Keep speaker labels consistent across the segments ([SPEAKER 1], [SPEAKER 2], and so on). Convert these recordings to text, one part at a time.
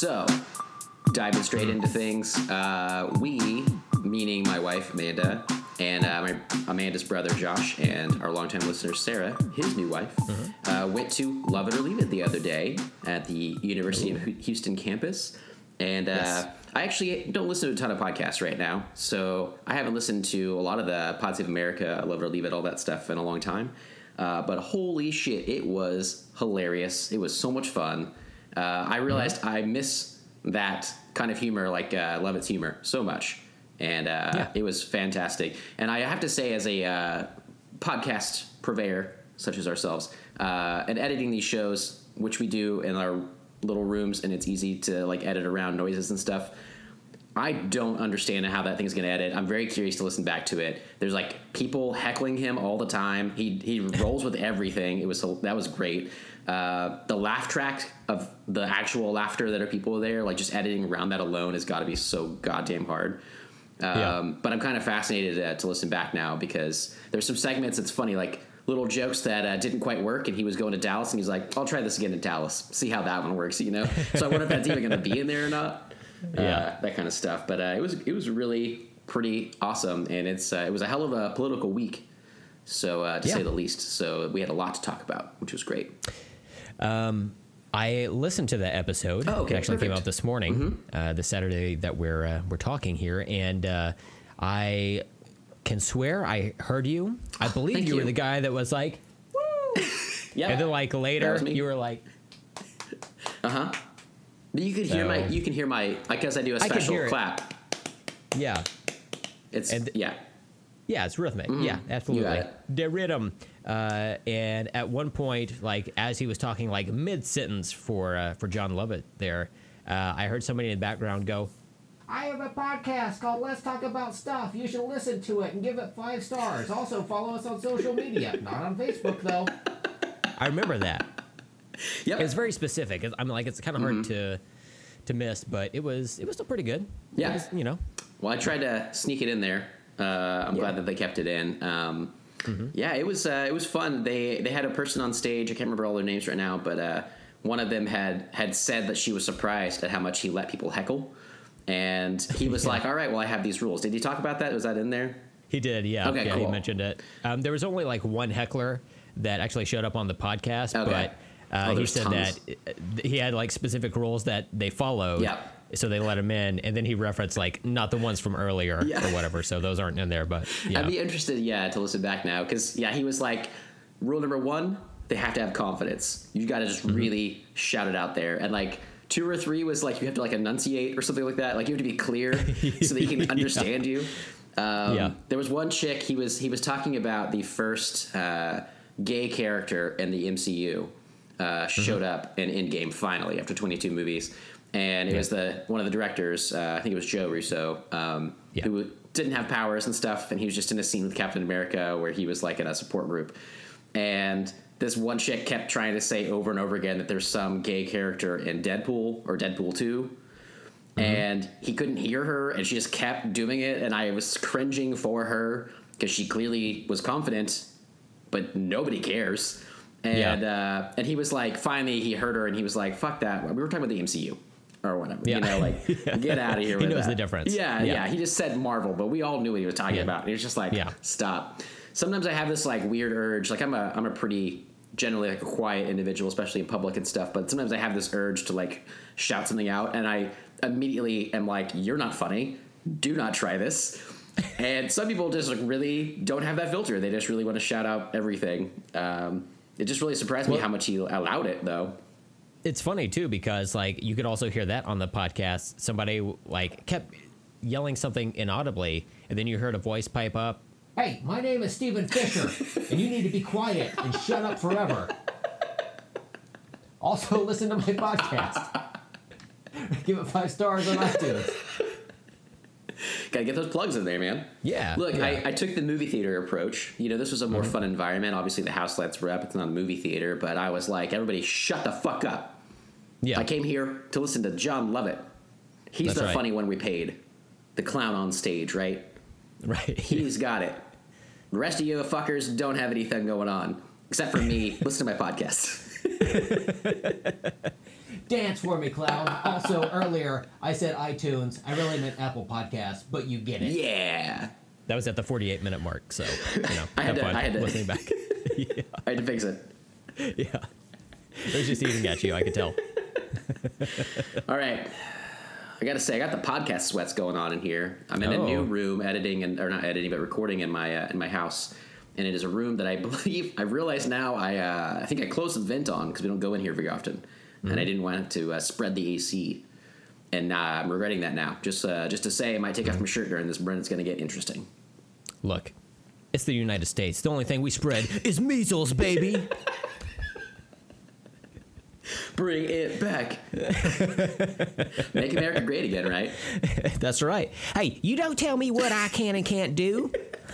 [SPEAKER 1] So, diving straight into things, uh, we, meaning my wife Amanda, and uh, my Amanda's brother Josh, and our longtime listener Sarah, his new wife, uh, went to Love It or Leave It the other day at the University of Houston campus. And uh,
[SPEAKER 2] Yes.
[SPEAKER 1] I actually don't listen to a ton of podcasts right now, so I haven't listened to a lot of the Pod Save America, Love It or Leave It, all that stuff in a long time. Uh, but holy shit, it was hilarious. It was so much fun. Uh, I realized I miss that kind of humor, like uh, Love It's humor, so much. And uh,
[SPEAKER 2] Yeah.
[SPEAKER 1] it was fantastic. And I have to say, as a uh, podcast purveyor, such as ourselves, uh, and editing these shows, which we do in our little rooms, and it's easy to like edit around noises and stuff. I don't understand how that thing's going to edit. I'm very curious to listen back to it. There's like people heckling him all the time. He he rolls with everything. It was that was great. Uh, the laugh track of the actual laughter that are people there, like just editing around that alone, has got to be so goddamn hard. Um,
[SPEAKER 2] Yeah.
[SPEAKER 1] But I'm kind of fascinated uh, to listen back now because there's some segments that's funny, like little jokes that uh, didn't quite work, and he was going to Dallas, and he's like, "I'll try this again in Dallas, see how that one works," you know. So I wonder if that's even going to be in there or not.
[SPEAKER 2] Yeah.
[SPEAKER 1] uh, that kind of stuff. But uh, it was it was really pretty awesome, and it's uh, it was a hell of a political week, so uh, to
[SPEAKER 2] Yeah.
[SPEAKER 1] say the least. So we had a lot to talk about, which was great.
[SPEAKER 2] I listened to that episode.
[SPEAKER 1] Oh, okay,
[SPEAKER 2] it actually came
[SPEAKER 1] perfect. Mm-hmm.
[SPEAKER 2] out this morning, uh, the Saturday that we're uh, we're talking here, and uh, I can swear I heard you. I believe
[SPEAKER 1] thank
[SPEAKER 2] you, were the guy that was like,
[SPEAKER 1] Yeah,
[SPEAKER 2] and then like later you were like, "Uh huh."
[SPEAKER 1] But you could hear my you can hear my I guess I do a special
[SPEAKER 2] it.
[SPEAKER 1] clap.
[SPEAKER 2] yeah,
[SPEAKER 1] It's
[SPEAKER 2] And-
[SPEAKER 1] yeah.
[SPEAKER 2] Yeah, it's rhythmic. Yeah, absolutely.
[SPEAKER 1] Mm-hmm.
[SPEAKER 2] The rhythm. Uh, and at one point, like as he was talking, like mid sentence for uh, for Jon Lovett, there, uh, I heard somebody in the background go,
[SPEAKER 3] I have a podcast called Let's Talk About Stuff. You should listen to it and give it five stars. Also, follow us on social media. Not on Facebook, though.
[SPEAKER 2] I remember that.
[SPEAKER 1] Yep.
[SPEAKER 2] It's very specific. I'm like, it's kind of hard
[SPEAKER 1] Mm-hmm.
[SPEAKER 2] to to miss, but it was it was still pretty good.
[SPEAKER 1] Yeah.
[SPEAKER 2] was, you know.
[SPEAKER 1] Well, I tried to sneak it in there. Uh, I'm glad that they kept it in. Um, Yeah, it was uh, it was fun. They they had a person on stage. I can't remember all their names right now, but uh, one of them had had said that she was surprised at how much he let people heckle, and he was like, "All right, well, I have these rules." Did he talk about that? Was that in there?
[SPEAKER 2] He did, yeah.
[SPEAKER 1] Okay,
[SPEAKER 2] yeah, he mentioned it. Um, there was only like one heckler that actually showed up on the podcast,
[SPEAKER 1] Okay.
[SPEAKER 2] but uh,
[SPEAKER 1] Oh,
[SPEAKER 2] he said
[SPEAKER 1] tons.
[SPEAKER 2] that he had like specific rules that they followed.
[SPEAKER 1] Yeah.
[SPEAKER 2] So they let him in, and then he referenced like not the ones from earlier
[SPEAKER 1] Yeah.
[SPEAKER 2] or whatever. So those aren't in there, but yeah,
[SPEAKER 1] I'd be interested, yeah, to listen back now because yeah, he was like, rule number one, they have to have confidence. You got to just
[SPEAKER 2] Mm-hmm.
[SPEAKER 1] really shout it out there, and like two or three was like you have to like enunciate or something like that. Like you have to be clear so that he can understand you. Um,
[SPEAKER 2] Yeah.
[SPEAKER 1] There was one chick he was he was talking about the first uh, gay character in the MCU uh, showed up in Endgame finally after 22 movies, and it
[SPEAKER 2] Yeah.
[SPEAKER 1] was the one of the directors. Uh, I think it was Joe Russo, um,
[SPEAKER 2] Yeah.
[SPEAKER 1] who didn't have powers and stuff, and he was just in a scene with Captain America where he was like in a support group, and this one chick kept trying to say over and over again that there's some gay character in Deadpool or Deadpool 2 and he couldn't hear her and she just kept doing it and i was cringing for her because she clearly was confident but nobody cares and uh, and he was like finally he heard her and he was like fuck that we were talking about the mcu or whatever
[SPEAKER 2] Yeah.
[SPEAKER 1] you know like get out of here
[SPEAKER 2] He
[SPEAKER 1] with
[SPEAKER 2] knows
[SPEAKER 1] that.
[SPEAKER 2] the difference.
[SPEAKER 1] yeah,
[SPEAKER 2] Yeah.
[SPEAKER 1] yeah he just said marvel but we all knew what he was talking
[SPEAKER 2] Yeah.
[SPEAKER 1] about and he was just like
[SPEAKER 2] Yeah.
[SPEAKER 1] stop sometimes i have this like weird urge like i'm a i'm a pretty generally like a quiet individual especially in public and stuff but sometimes i have this urge to like shout something out and i immediately am like you're not funny do not try this and some people just like really don't have that filter they just really want to shout out everything um, it just really surprised me how much he allowed it though
[SPEAKER 2] it's funny too because like you could also hear that on the podcast. Somebody like kept yelling something inaudibly, and then you heard a voice pipe up.
[SPEAKER 3] Hey, my name is Stephen Fisher, and you need to be quiet and shut up forever. Also, listen to my podcast. Give it five stars on iTunes.
[SPEAKER 1] Gotta get those plugs in there, man.
[SPEAKER 2] Yeah,
[SPEAKER 1] Look,
[SPEAKER 2] yeah.
[SPEAKER 1] I, I took the movie theater approach. You know, this was a more mm-hmm. fun environment. Obviously, the house lights were up. It's not a movie theater, but I was like, everybody, shut the fuck up.
[SPEAKER 2] Yeah,
[SPEAKER 1] I came here to listen to Jon Lovett. He's
[SPEAKER 2] That's
[SPEAKER 1] the
[SPEAKER 2] right.
[SPEAKER 1] funny one we paid. The clown on stage, right?
[SPEAKER 2] right.
[SPEAKER 1] He's got it. The rest of you fuckers don't have anything going on. Except for me, listen to my podcast.
[SPEAKER 3] Dance for me, clown. Also, earlier I said iTunes. I really meant Apple Podcasts, but you get it.
[SPEAKER 1] Yeah.
[SPEAKER 2] That was at the 48 minute mark, so you know,
[SPEAKER 1] I had
[SPEAKER 2] have
[SPEAKER 1] to-
[SPEAKER 2] fun
[SPEAKER 1] I had to-
[SPEAKER 2] listening back. yeah,
[SPEAKER 1] I had to fix it.
[SPEAKER 2] yeah. It was just eating at you. I could tell.
[SPEAKER 1] All right. I gotta say, I got the podcast sweats going on in here. I'm in a
[SPEAKER 2] Oh.
[SPEAKER 1] new room editing and or not editing, but recording in my uh, in my house, and it is a room that I believe I realize now. I uh, I think I closed the vent on because we don't go in here very often, and I didn't want to uh, spread the AC. And uh, I'm regretting that now. Just uh, just to say, I might take off my shirt during this, Brent. It's gonna get interesting.
[SPEAKER 2] Look, it's the United States. The only thing we spread is measles, baby.
[SPEAKER 1] Bring it back. Make America great again, right?
[SPEAKER 2] That's right. Hey, you don't tell me what I can and can't do.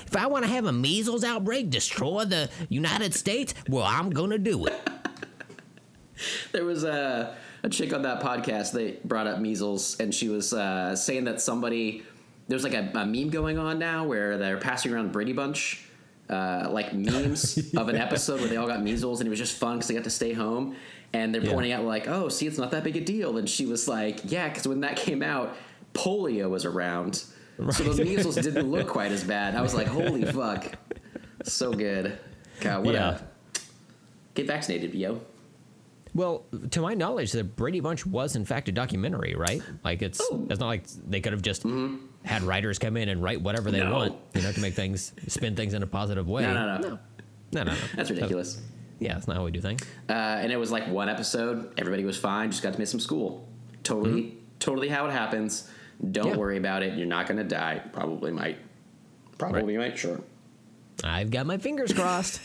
[SPEAKER 2] If I want to have a measles outbreak, destroy the United States, well, I'm gonna do it.
[SPEAKER 1] There was a, a chick on that podcast. They brought up measles, and she was uh, saying that somebody there's like a, a meme going on now where they're passing around Brady Bunch, uh, like memes of an episode where they all got measles, and it was just fun because they got to stay home. And they're
[SPEAKER 2] Yeah.
[SPEAKER 1] pointing out like, oh, see, it's not that big a deal. And she was like, yeah, because when that came out, polio was around, so those measles didn't look quite as bad. I was like, holy fuck, so good. God, what
[SPEAKER 2] Yeah.
[SPEAKER 1] a get vaccinated, yo.
[SPEAKER 2] Well, to my knowledge, the Brady Bunch was in fact a documentary, right? Like it's
[SPEAKER 1] Oh.
[SPEAKER 2] it's not like they could have just had writers come in and write whatever they
[SPEAKER 1] No.
[SPEAKER 2] want, you know, to make things spin things in a positive way.
[SPEAKER 1] No, no, no.
[SPEAKER 2] no, no. no.
[SPEAKER 1] That's ridiculous.
[SPEAKER 2] Yeah, that's not how we do things.
[SPEAKER 1] Uh, and it was like one episode. Everybody was fine. Just got to miss some school. Totally, totally how it happens. Don't
[SPEAKER 2] Yeah.
[SPEAKER 1] worry about it. You're not going to die. Probably might. Probably might. Sure.
[SPEAKER 2] I've got my fingers crossed.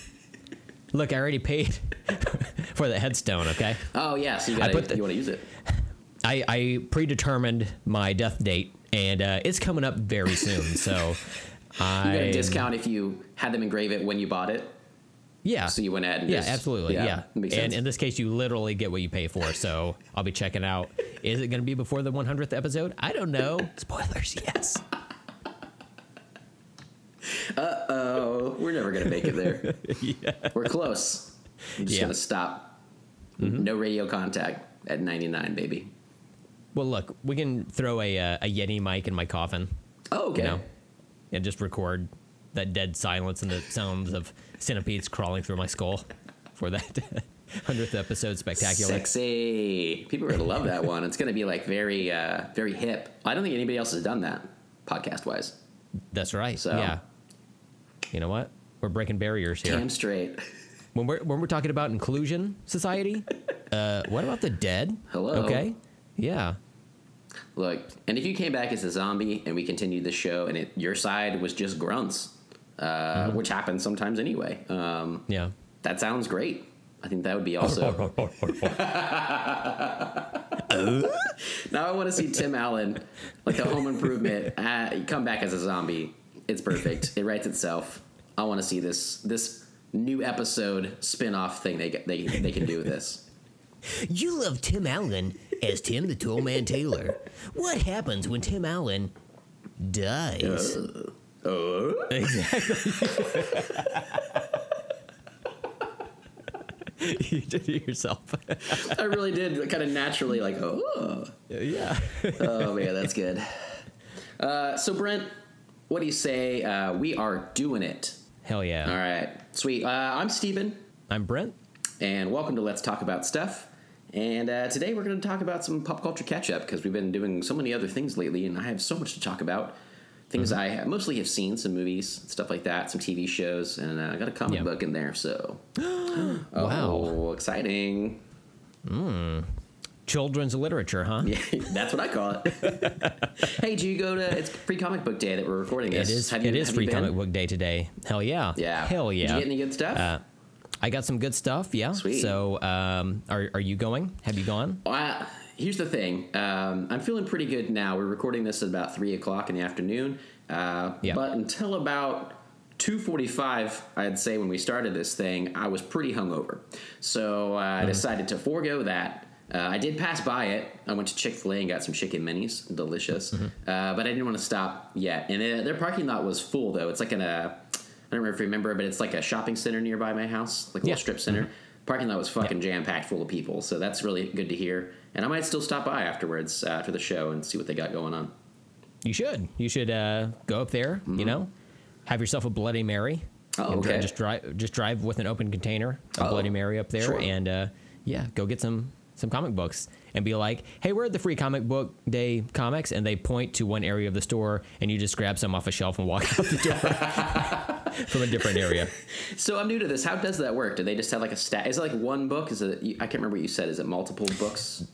[SPEAKER 2] Look, I already paid for the headstone. Okay,
[SPEAKER 1] Oh yeah. So you
[SPEAKER 2] I put the-
[SPEAKER 1] you want to use it?
[SPEAKER 2] I, I predetermined my death date, and uh, it's coming up very soon. So I
[SPEAKER 1] You got a discount if you had them engrave it when you bought it.
[SPEAKER 2] Yeah.
[SPEAKER 1] So you went ahead and
[SPEAKER 2] yeah,
[SPEAKER 1] just-
[SPEAKER 2] absolutely.
[SPEAKER 1] yeah,
[SPEAKER 2] Yeah. and in this case, you literally get what you pay for. So I'll be checking out. Is it going to be before the 100th episode? I don't know. Spoilers, yes.
[SPEAKER 1] Oh, we're never going to make it there. We're close. I'm just
[SPEAKER 2] Yeah.
[SPEAKER 1] to stop. No radio contact at 99, baby.
[SPEAKER 2] Well, look, we can throw a, uh, a Yeti mic in my coffin,
[SPEAKER 1] Oh, okay.
[SPEAKER 2] you know, and just record that dead silence and the sounds of centipedes crawling through my skull for that 100th episode spectacular.
[SPEAKER 1] Sexy. People are gonna love that one. It's gonna be like very, uh, very hip. I don't think anybody else has done that, podcast wise.
[SPEAKER 2] That's right.
[SPEAKER 1] So-
[SPEAKER 2] Yeah. You know what? We're breaking barriers here.
[SPEAKER 1] Damn straight.
[SPEAKER 2] When we're when we're talking about inclusion society, uh, what about the dead?
[SPEAKER 1] Hello.
[SPEAKER 2] Okay. Yeah.
[SPEAKER 1] Look, and if you came back as a zombie and we continued the show and it, your side was just grunts, uh, which happens sometimes anyway, um,
[SPEAKER 2] Yeah.
[SPEAKER 1] that sounds great. I think that would be also. now I want to see Tim Allen, like the Home Improvement, uh, come back as a zombie. It's perfect. It writes itself. I want to see this this new episode spin off thing they they they can do with this.
[SPEAKER 2] You love Tim Allen as Tim the Toolman Taylor. What happens when Tim Allen dies?
[SPEAKER 1] Oh,
[SPEAKER 2] Exactly. you did it yourself.
[SPEAKER 1] I really did kind of naturally like oh.
[SPEAKER 2] yeah.
[SPEAKER 1] oh man, that's good. Uh, so Brent, what do you say? Uh, we are doing it.
[SPEAKER 2] Hell yeah.
[SPEAKER 1] All right, sweet. Uh, I'm Steven,
[SPEAKER 2] I'm Brent.
[SPEAKER 1] and welcome to Let's Talk About Stuff. And uh, today we're going to talk about some pop culture catch up because we've been doing so many other things lately, and I have so much to talk about. Things I mostly have seen, some movies, stuff like that, some TV shows, and uh, I got a comic
[SPEAKER 2] Yeah.
[SPEAKER 1] book in there. So,
[SPEAKER 2] Wow.
[SPEAKER 1] oh, exciting!
[SPEAKER 2] Children's literature, huh?
[SPEAKER 1] Yeah, that's what I call it. hey, do you go to? It's free comic book day that we're recording this.
[SPEAKER 2] It is.
[SPEAKER 1] Have you-
[SPEAKER 2] it is free comic book day today. Hell yeah.
[SPEAKER 1] Yeah.
[SPEAKER 2] Hell
[SPEAKER 1] Did
[SPEAKER 2] yeah.
[SPEAKER 1] you get any good stuff?
[SPEAKER 2] Uh, I got some good stuff. Yeah.
[SPEAKER 1] Sweet.
[SPEAKER 2] So, um, are are you going? Have you gone?
[SPEAKER 1] Well, I- here's the thing. Um, I'm feeling pretty good now. We're recording this at about three o'clock in the afternoon. Uh,
[SPEAKER 2] Yeah.
[SPEAKER 1] But until about two forty-five, I'd say when we started this thing, I was pretty hungover. So uh, I decided to forego that. Uh, I did pass by it. I went to Chick Fil A and got some chicken minis, delicious. Uh, but I didn't want to stop yet. And uh, their parking lot was full though. It's like in a I don't know if you remember, but it's like a shopping center nearby my house, like a
[SPEAKER 2] Yeah.
[SPEAKER 1] little strip center. parking lot was fucking jam packed full of people. So that's really good to hear. And I might still stop by afterwards uh, after the show and see what they got going on.
[SPEAKER 2] You should. You should uh, go up there. You know, have yourself a Bloody Mary.
[SPEAKER 1] Mm-hmm. Oh, okay.
[SPEAKER 2] Just drive, just drive with an open container, a
[SPEAKER 1] Oh,
[SPEAKER 2] Bloody Mary up there,
[SPEAKER 1] sure.
[SPEAKER 2] and uh, yeah, go get some some comic books and be like, "Hey, we're at the free comic book day comics," and they point to one area of the store, and you just grab some off a shelf and walk out the door from a different area.
[SPEAKER 1] So I'm new to this. How does that work? Do they just have like a stat? Is it like one book? Is it? I can't remember what you said. Is it multiple books?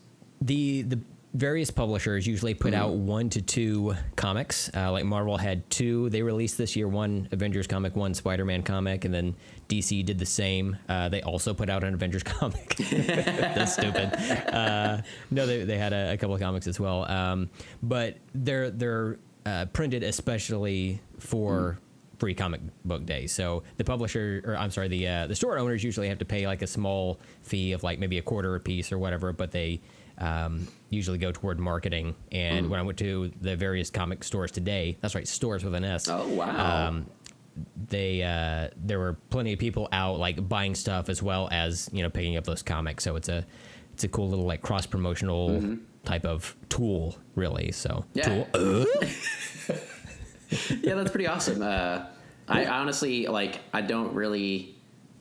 [SPEAKER 2] the the various publishers usually put
[SPEAKER 1] Mm-hmm.
[SPEAKER 2] out one to two comics. Uh, like Marvel had two they released this year: one Avengers comic, one Spider-Man comic, and then DC did the same. Uh, they also put out an Avengers comic. That's stupid. Uh, no, they, they had a, a couple of comics as well, um, but they're they're uh, printed especially for. Free comic book day. So the publisher, or I'm sorry, the uh, the store owners usually have to pay like a small fee of like maybe a quarter a piece or whatever, but they um, usually go toward marketing. And when I went to the various comic stores today, that's right, stores with an S.
[SPEAKER 1] Oh wow!
[SPEAKER 2] Um, they uh, there were plenty of people out like buying stuff as well as you know picking up those comics. So it's a it's a cool little like cross promotional type of tool, really. So
[SPEAKER 1] Yeah.
[SPEAKER 2] tool.
[SPEAKER 1] yeah, that's pretty awesome. Uh, I honestly like. I don't really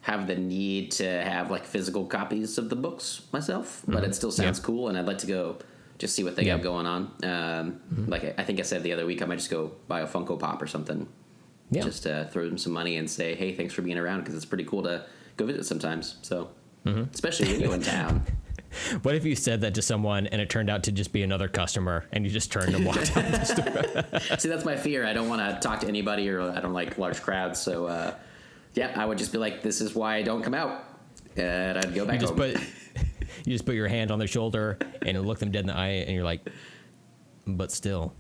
[SPEAKER 1] have the need to have like physical copies of the books myself, but it still sounds
[SPEAKER 2] Yeah.
[SPEAKER 1] cool, and I'd like to go just see what they
[SPEAKER 2] Yeah.
[SPEAKER 1] got going on. Um, Like I, I think I said the other week, I might just go buy a Funko Pop or something,
[SPEAKER 2] Yeah.
[SPEAKER 1] just to throw them some money and say, "Hey, thanks for being around," because it's pretty cool to go visit sometimes. So, especially when you're in town.
[SPEAKER 2] What if you said that to someone and it turned out to just be another customer and you just turned and walked out?
[SPEAKER 1] See, that's my fear. I don't want to talk to anybody, or I don't like large crowds. So, uh, yeah, I would just be like, "This is why I don't come out," and I'd go back
[SPEAKER 2] You just
[SPEAKER 1] home.
[SPEAKER 2] put you just put your hand on their shoulder and look them dead in the eye and you're like, but still,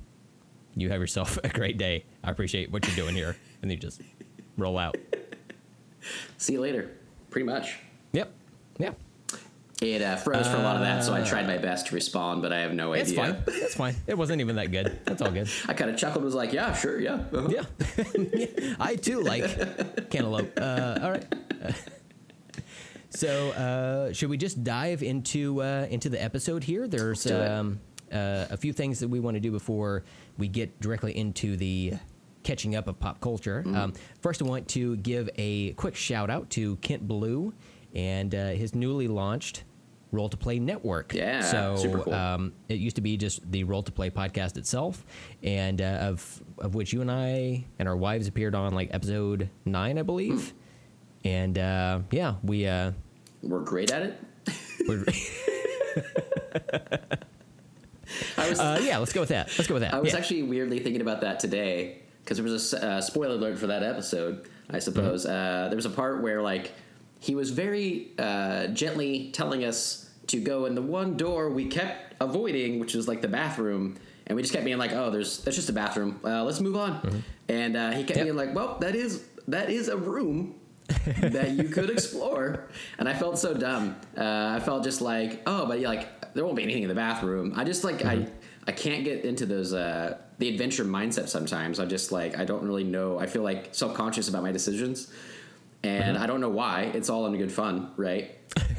[SPEAKER 2] you have yourself a great day. I appreciate what you're doing here, and then you just roll out.
[SPEAKER 1] See you later. Pretty much.
[SPEAKER 2] Yep. Yeah.
[SPEAKER 1] It uh, froze for a lot of that, so I tried my best to respond, but I have no
[SPEAKER 2] It's
[SPEAKER 1] idea.
[SPEAKER 2] fine. That's fine. It wasn't even that good. That's all good.
[SPEAKER 1] I kind of chuckled, was like, "Yeah, sure, yeah." uh-huh."
[SPEAKER 2] Yeah. I too like cantaloupe. Uh, all right. So, uh, should we just dive into uh, into the episode here? There's um, uh, a few things that we want to do before we get directly into the catching up of pop culture.
[SPEAKER 1] Mm-hmm.
[SPEAKER 2] Um, first, I want to give a quick shout out to Kent Blue and uh, his newly launched Role to Play Network.
[SPEAKER 1] Yeah,
[SPEAKER 2] so
[SPEAKER 1] super cool.
[SPEAKER 2] um, it used to be just the Role to Play podcast itself, and uh, of of which you and I and our wives appeared on like episode nine, I believe.
[SPEAKER 1] Hmm.
[SPEAKER 2] And uh, yeah, we uh,
[SPEAKER 1] We're great at it.
[SPEAKER 2] we're,
[SPEAKER 1] I was,
[SPEAKER 2] uh, yeah, let's go with that. Let's go with that.
[SPEAKER 1] I was
[SPEAKER 2] Yeah.
[SPEAKER 1] actually weirdly thinking about that today because there was a uh, spoiler alert for that episode. I suppose
[SPEAKER 2] Mm-hmm.
[SPEAKER 1] uh, there was a part where like he was very uh, gently telling us to go in the one door we kept avoiding, which was like the bathroom, and we just kept being like, "Oh, there's that's just a bathroom. Uh, let's move on." And uh, he kept
[SPEAKER 2] Mm-hmm. Yep.
[SPEAKER 1] being like, "Well, that is that is a room." that you could explore, and I felt so dumb. Uh, I felt just like, oh, but like there won't be anything in the bathroom. I just like I I can't get into those uh, the adventure mindset sometimes. I'm just like I don't really know. I feel like self conscious about my decisions, and I don't know why. It's all in good fun, right?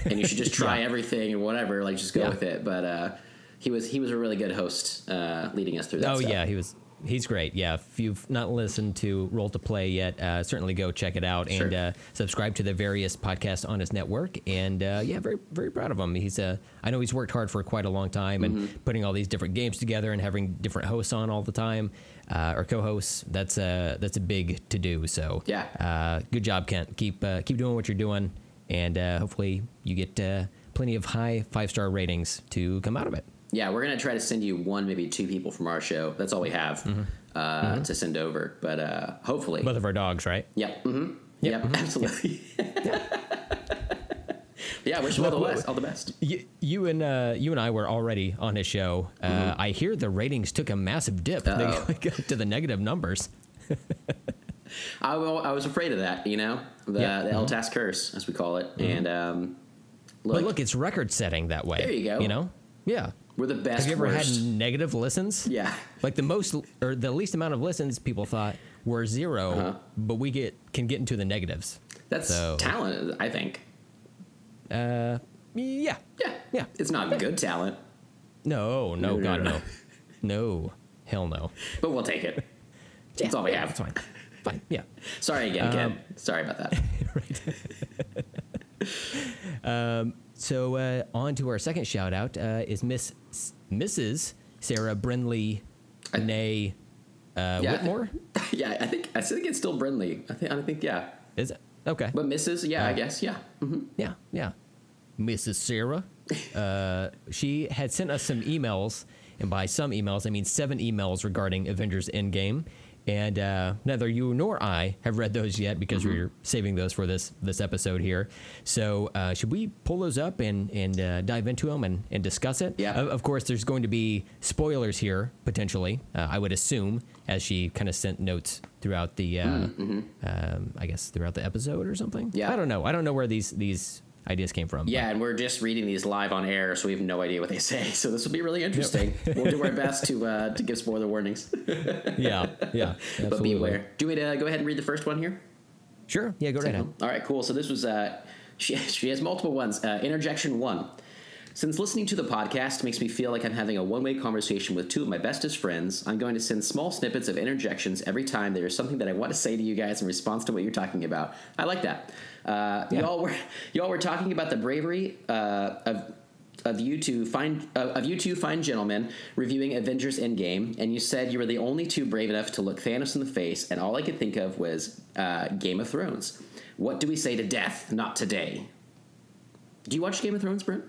[SPEAKER 1] And you should just try everything and whatever. Like just go
[SPEAKER 2] Yeah.
[SPEAKER 1] with it. But uh, he was he was a really good host, uh, leading us through that.
[SPEAKER 2] Oh
[SPEAKER 1] stuff.
[SPEAKER 2] yeah, he was. He's great. Yeah, if you've not listened to Roll to Play yet, uh, certainly go check it out and
[SPEAKER 1] Sure.
[SPEAKER 2] uh, subscribe to the various podcasts on his network. And uh, yeah, very very proud of him. He's uh, I know he's worked hard for quite a long time and
[SPEAKER 1] Mm-hmm.
[SPEAKER 2] putting all these different games together and having different hosts on all the time uh, or co-hosts. That's a that's a big to do. So
[SPEAKER 1] Yeah.
[SPEAKER 2] uh, good job, Kent. Keep uh, keep doing what you're doing, and uh, hopefully you get uh, plenty of high five star ratings to come out of it.
[SPEAKER 1] Yeah, we're gonna try to send you one, maybe two people from our show. That's all we have uh, to send over. But uh, hopefully,
[SPEAKER 2] Both of our dogs, right?
[SPEAKER 1] Yep. Mm-hmm.
[SPEAKER 2] Yep.
[SPEAKER 1] Yep. Absolutely. yeah. Wish him all the best. All the best.
[SPEAKER 2] You, you and uh, you and I were already on his show. Uh, I hear the ratings took a massive dip. They
[SPEAKER 1] Mm-hmm. Oh.
[SPEAKER 2] got to the negative numbers.
[SPEAKER 1] I, I was afraid of that. You know, the,
[SPEAKER 2] Yeah. Mm-hmm.
[SPEAKER 1] the task curse, as we call it. And um, look,
[SPEAKER 2] but look, it's record setting that way.
[SPEAKER 1] There you go.
[SPEAKER 2] You know? Yeah.
[SPEAKER 1] we're the best.
[SPEAKER 2] Have you ever
[SPEAKER 1] worst.
[SPEAKER 2] had negative listens?
[SPEAKER 1] Yeah.
[SPEAKER 2] Like the most or the least amount of listens people thought were 0
[SPEAKER 1] Uh-huh.
[SPEAKER 2] but we get can get into the negatives.
[SPEAKER 1] That's
[SPEAKER 2] So-
[SPEAKER 1] talent, I think.
[SPEAKER 2] Uh, yeah.
[SPEAKER 1] Yeah,
[SPEAKER 2] Yeah.
[SPEAKER 1] It's not good talent,
[SPEAKER 2] No, no,
[SPEAKER 1] No, no,
[SPEAKER 2] God,
[SPEAKER 1] no.
[SPEAKER 2] no. No. Hell no.
[SPEAKER 1] but we'll take it. That's all we
[SPEAKER 2] Yeah,
[SPEAKER 1] have.
[SPEAKER 2] It's fine. Fine. Yeah.
[SPEAKER 1] Sorry again, Ken.
[SPEAKER 2] Um,
[SPEAKER 1] Sorry about that. right.
[SPEAKER 2] Um so uh, on to our second shout out uh, is Miss Mrs. Sarah Brindley, nay uh,
[SPEAKER 1] Yeah.
[SPEAKER 2] Whitmore.
[SPEAKER 1] yeah, I think I think it's still Brindley. I think I think yeah,
[SPEAKER 2] Is it okay?
[SPEAKER 1] but Mrs. Yeah, I guess yeah. hmm
[SPEAKER 2] Yeah, yeah. Mrs. Sarah. Uh, she had sent us some emails, and by some emails, I mean seven emails regarding Avengers Endgame. And uh, neither you nor I have read those yet because we're saving those for this this episode here. So uh, should we pull those up and and uh, dive into them and, and discuss it?
[SPEAKER 1] Yeah.
[SPEAKER 2] Of, of course, there's going to be spoilers here potentially. Uh, I would assume as she kind of sent notes throughout the, uh, um, I guess throughout the episode or something.
[SPEAKER 1] Yeah.
[SPEAKER 2] I don't know. I don't know where these these ideas came from.
[SPEAKER 1] Yeah, and we're just reading these live on air, so we have no idea what they say. So this will be really interesting. we'll do our best to uh, to give spoiler warnings,
[SPEAKER 2] yeah, yeah.
[SPEAKER 1] but
[SPEAKER 2] absolutely.
[SPEAKER 1] beware. Do we uh, go ahead and read the first one here?
[SPEAKER 2] Sure. Yeah, go right ahead.
[SPEAKER 1] All right, cool. So this was uh, she she has multiple ones. Uh, interjection one. Since listening to the podcast makes me feel like I'm having a one-way conversation with two of my bestest friends, I'm going to send small snippets of interjections every time there is something that I want to say to you guys in response to what you're talking about. I like that. Uh,
[SPEAKER 2] Yeah.
[SPEAKER 1] Y'all were y'all were talking about the bravery uh, of of you two fine uh, of you two fine gentlemen reviewing Avengers Endgame, and you said you were the only two brave enough to look Thanos in the face, and all I could think of was uh, Game of Thrones. What do we say to death? Not today. Do you watch Game of Thrones, Brent?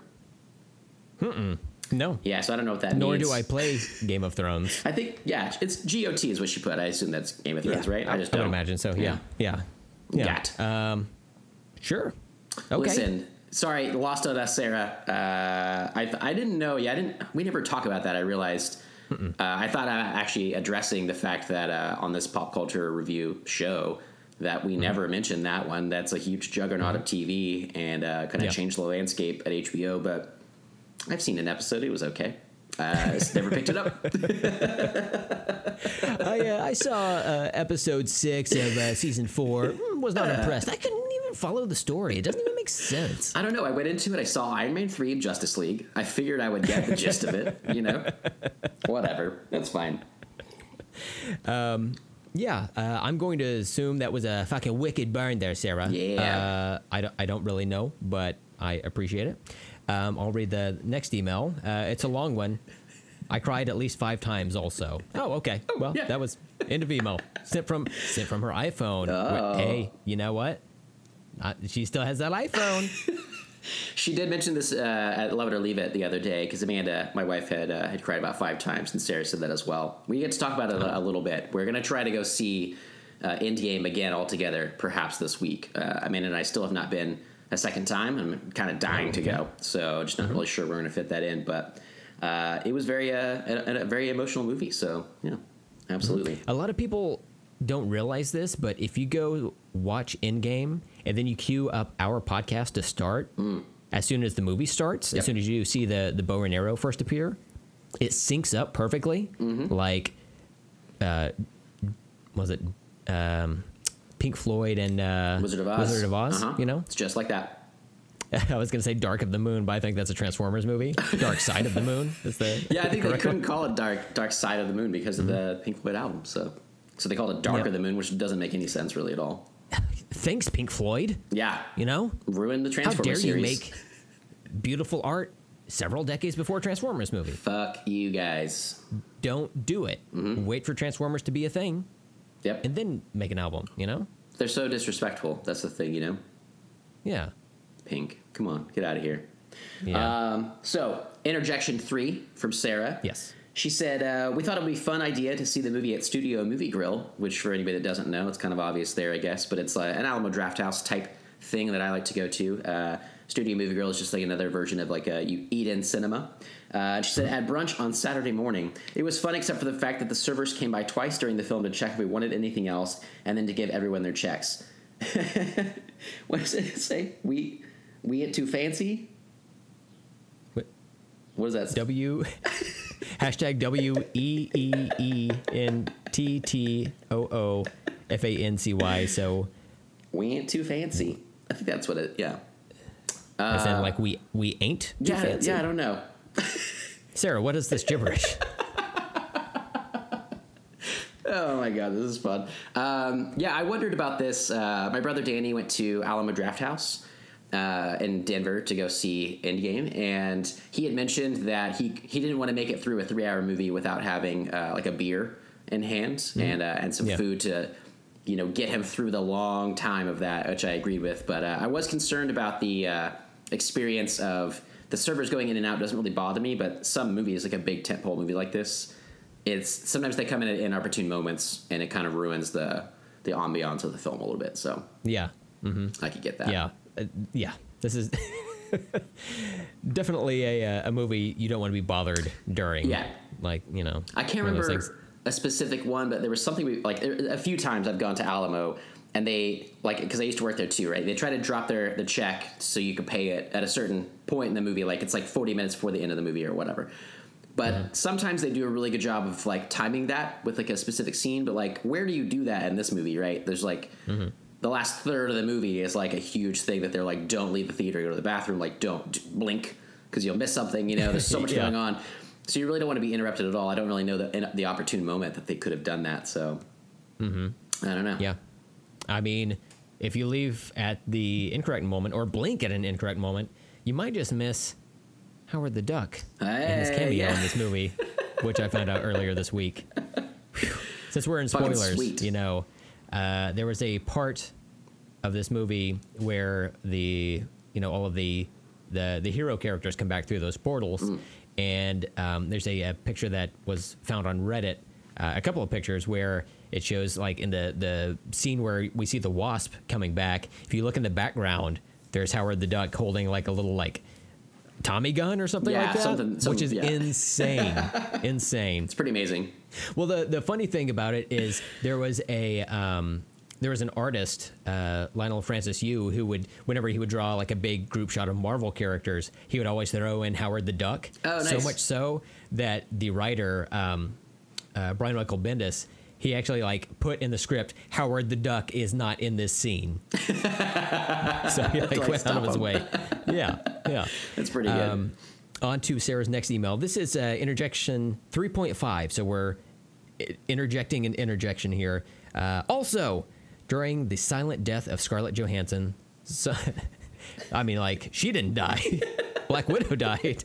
[SPEAKER 2] No.
[SPEAKER 1] Yeah, so I don't know what that
[SPEAKER 2] Nor
[SPEAKER 1] means.
[SPEAKER 2] do I play Game of Thrones.
[SPEAKER 1] I think yeah, it's GOT is what she put. I assume that's Game of Thrones, right? I just
[SPEAKER 2] I
[SPEAKER 1] don't
[SPEAKER 2] would imagine so. Yeah. Yeah. Yeah.
[SPEAKER 1] Got.
[SPEAKER 2] Um, sure. Okay.
[SPEAKER 1] Listen, sorry, lost on us, Sarah. Uh, I I didn't know. Yeah, I didn't. We never talk about that. I realized. Uh, I thought I actually addressing the fact that uh, on this pop culture review show that
[SPEAKER 2] Mm-hmm.
[SPEAKER 1] we never mentioned that one. That's a huge juggernaut of TV and uh, kind of
[SPEAKER 2] Yeah.
[SPEAKER 1] changed the landscape at HBO. But I've seen an episode. It was okay. Uh, never picked it up.
[SPEAKER 2] I, uh, I saw uh, episode six of uh, season four. Mm, Was not impressed. I couldn't even follow the story. It doesn't even make sense.
[SPEAKER 1] I don't know. I went into it. I saw Iron Man three and Justice League. I figured I would get the gist of it. You know, whatever. That's fine. Um.
[SPEAKER 2] Yeah, uh, I'm going to assume that was a fucking wicked burn there, Sarah.
[SPEAKER 1] Yeah.
[SPEAKER 2] Uh, I, don't, I don't really know, but I appreciate it. Um, I'll read the next email. Uh, it's a long one. I cried at least five times also. Oh, okay. well,
[SPEAKER 1] yeah.
[SPEAKER 2] that was end of email. Sent from sent from her iPhone.
[SPEAKER 1] Oh.
[SPEAKER 2] Hey, you know what? Uh, she still has that iPhone.
[SPEAKER 1] She did mention this uh, at Love It or Leave It the other day because Amanda, my wife, had uh, had cried about five times, and Sarah said that as well. We get to talk about it a, a little bit. We're gonna try to go see uh, Endgame again all together, perhaps this week. Uh, Amanda and I still have not been a second time. I'm kind of dying to go, so just not really sure we're gonna fit that in. But uh, it was very uh, a, a very emotional movie. So yeah, absolutely.
[SPEAKER 2] A lot of people don't realize this, but if you go watch Endgame and then you queue up our podcast to start, as soon as the movie starts,
[SPEAKER 1] Yep.
[SPEAKER 2] as soon as you see the the bow and arrow first appear, it syncs up perfectly. Like, uh, was it um, Pink Floyd and uh,
[SPEAKER 1] Wizard of Oz.
[SPEAKER 2] Wizard of Oz.
[SPEAKER 1] Uh-huh.
[SPEAKER 2] You know,
[SPEAKER 1] it's just like that.
[SPEAKER 2] I was gonna say Dark of the Moon, but I think that's a Transformers movie. Dark Side of the Moon. Is the
[SPEAKER 1] Yeah, I think they couldn't call it Dark Dark Side of the Moon because of the Pink Floyd album. So so they called it Dark
[SPEAKER 2] Yep.
[SPEAKER 1] of the Moon, which doesn't make any sense really at all.
[SPEAKER 2] Thanks, Pink Floyd.
[SPEAKER 1] Yeah,
[SPEAKER 2] You know,
[SPEAKER 1] ruined the Transformers.
[SPEAKER 2] How dare you make beautiful art several decades before Transformers movie?
[SPEAKER 1] Fuck you guys.
[SPEAKER 2] Don't do it.
[SPEAKER 1] Mm-hmm.
[SPEAKER 2] Wait for Transformers to be a thing
[SPEAKER 1] Yep,
[SPEAKER 2] and then make an album, you know?
[SPEAKER 1] they're so disrespectful. That's the thing, you know.
[SPEAKER 2] Yeah.
[SPEAKER 1] Pink, come on, get out of here.
[SPEAKER 2] Yeah.
[SPEAKER 1] Um, so interjection three from Sarah.
[SPEAKER 2] yes.
[SPEAKER 1] She said, uh, We thought it would be a fun idea to see the movie at Studio Movie Grill, which for anybody that doesn't know, it's kind of obvious there, I guess, but it's uh, an Alamo Drafthouse type thing that I like to go to. Uh, Studio Movie Grill is just like another version of like a you eat in cinema. Uh, she said, At brunch on Saturday morning, it was fun except for the fact that the servers came by twice during the film to check if we wanted anything else and then to give everyone their checks. what does it say? We, we ain't too fancy?
[SPEAKER 2] What-
[SPEAKER 1] What does that say?
[SPEAKER 2] W hashtag W E E E N T T O O F A N C Y. So
[SPEAKER 1] We ain't too fancy. I think that's what it. Yeah.
[SPEAKER 2] As in, like we we ain't too
[SPEAKER 1] yeah,
[SPEAKER 2] fancy.
[SPEAKER 1] yeah, I don't know.
[SPEAKER 2] Sarah, what is this gibberish?
[SPEAKER 1] Oh my god, this is fun. Um, yeah, I wondered about this. Uh, my brother Danny went to Alamo Drafthouse uh, in Denver to go see Endgame, and he had mentioned that he he didn't want to make it through a three hour movie without having uh, like a beer in hand and uh, and some
[SPEAKER 2] Yeah.
[SPEAKER 1] food to you know get him through the long time of that, which I agreed with. But uh, I was concerned about the uh, experience of the servers going in and out. Doesn't really bother me, but some movies, like a big tentpole movie like this, it's sometimes they come in at inopportune moments and it kind of ruins the the ambiance of the film a little bit. So
[SPEAKER 2] yeah,
[SPEAKER 1] I could get that.
[SPEAKER 2] yeah, uh, yeah. This is definitely a uh, a movie you don't want to be bothered during.
[SPEAKER 1] Yeah.
[SPEAKER 2] like you know.
[SPEAKER 1] I can't
[SPEAKER 2] one of those
[SPEAKER 1] remember a specific one, but there was something we like a few times I've gone to Alamo and they like because I used to work there too, right? They try to drop their the check so you could pay it at a certain point in the movie, like it's like forty minutes before the end of the movie or whatever. But sometimes they do a really good job of like timing that with like a specific scene. But like, where do you do that in this movie? Right? There's like the last third of the movie is like a huge thing that they're like, don't leave the theater, go to the bathroom, like don't blink because you'll miss something. You know, there's so much
[SPEAKER 2] Yeah.
[SPEAKER 1] going on. So you really don't want to be interrupted at all. I don't really know the the opportune moment that they could have done that. So mm-hmm. I don't know.
[SPEAKER 2] Yeah, I mean, if you leave at the incorrect moment or blink at an incorrect moment, you might just miss Howard the Duck in his cameo
[SPEAKER 1] yeah.
[SPEAKER 2] in this movie, which I found out earlier this week. Whew. Since we're in spoilers, you know, uh, there was a part of this movie where the you know all of the the the hero characters come back through those portals,
[SPEAKER 1] Mm.
[SPEAKER 2] and um, there's a, a picture that was found on Reddit, uh, a couple of pictures where it shows like in the the scene where we see the wasp coming back. If you look in the background, there's Howard the Duck holding like a little like Tommy gun or something
[SPEAKER 1] Yeah,
[SPEAKER 2] like that,
[SPEAKER 1] something- some-
[SPEAKER 2] which is
[SPEAKER 1] yeah.
[SPEAKER 2] insane, insane.
[SPEAKER 1] It's pretty amazing.
[SPEAKER 2] Well, the the funny thing about it is there was a um, there was an artist, uh, Leinil Francis Yu, who would whenever he would draw like a big group shot of Marvel characters, he would always throw in Howard the Duck.
[SPEAKER 1] Oh, nice.
[SPEAKER 2] So much so that the writer um, uh, Brian Michael Bendis. He actually like put in the script Howard the Duck is not in this scene, so he like,
[SPEAKER 1] like,
[SPEAKER 2] went out of his way. Yeah, yeah.
[SPEAKER 1] That's pretty good.
[SPEAKER 2] Um, on to Sarah's next email. This is uh, interjection 3.5. So we're interjecting an interjection here. Uh, also, during the silent death of Scarlett Johansson, so, I mean, like, she didn't die. Black Widow died.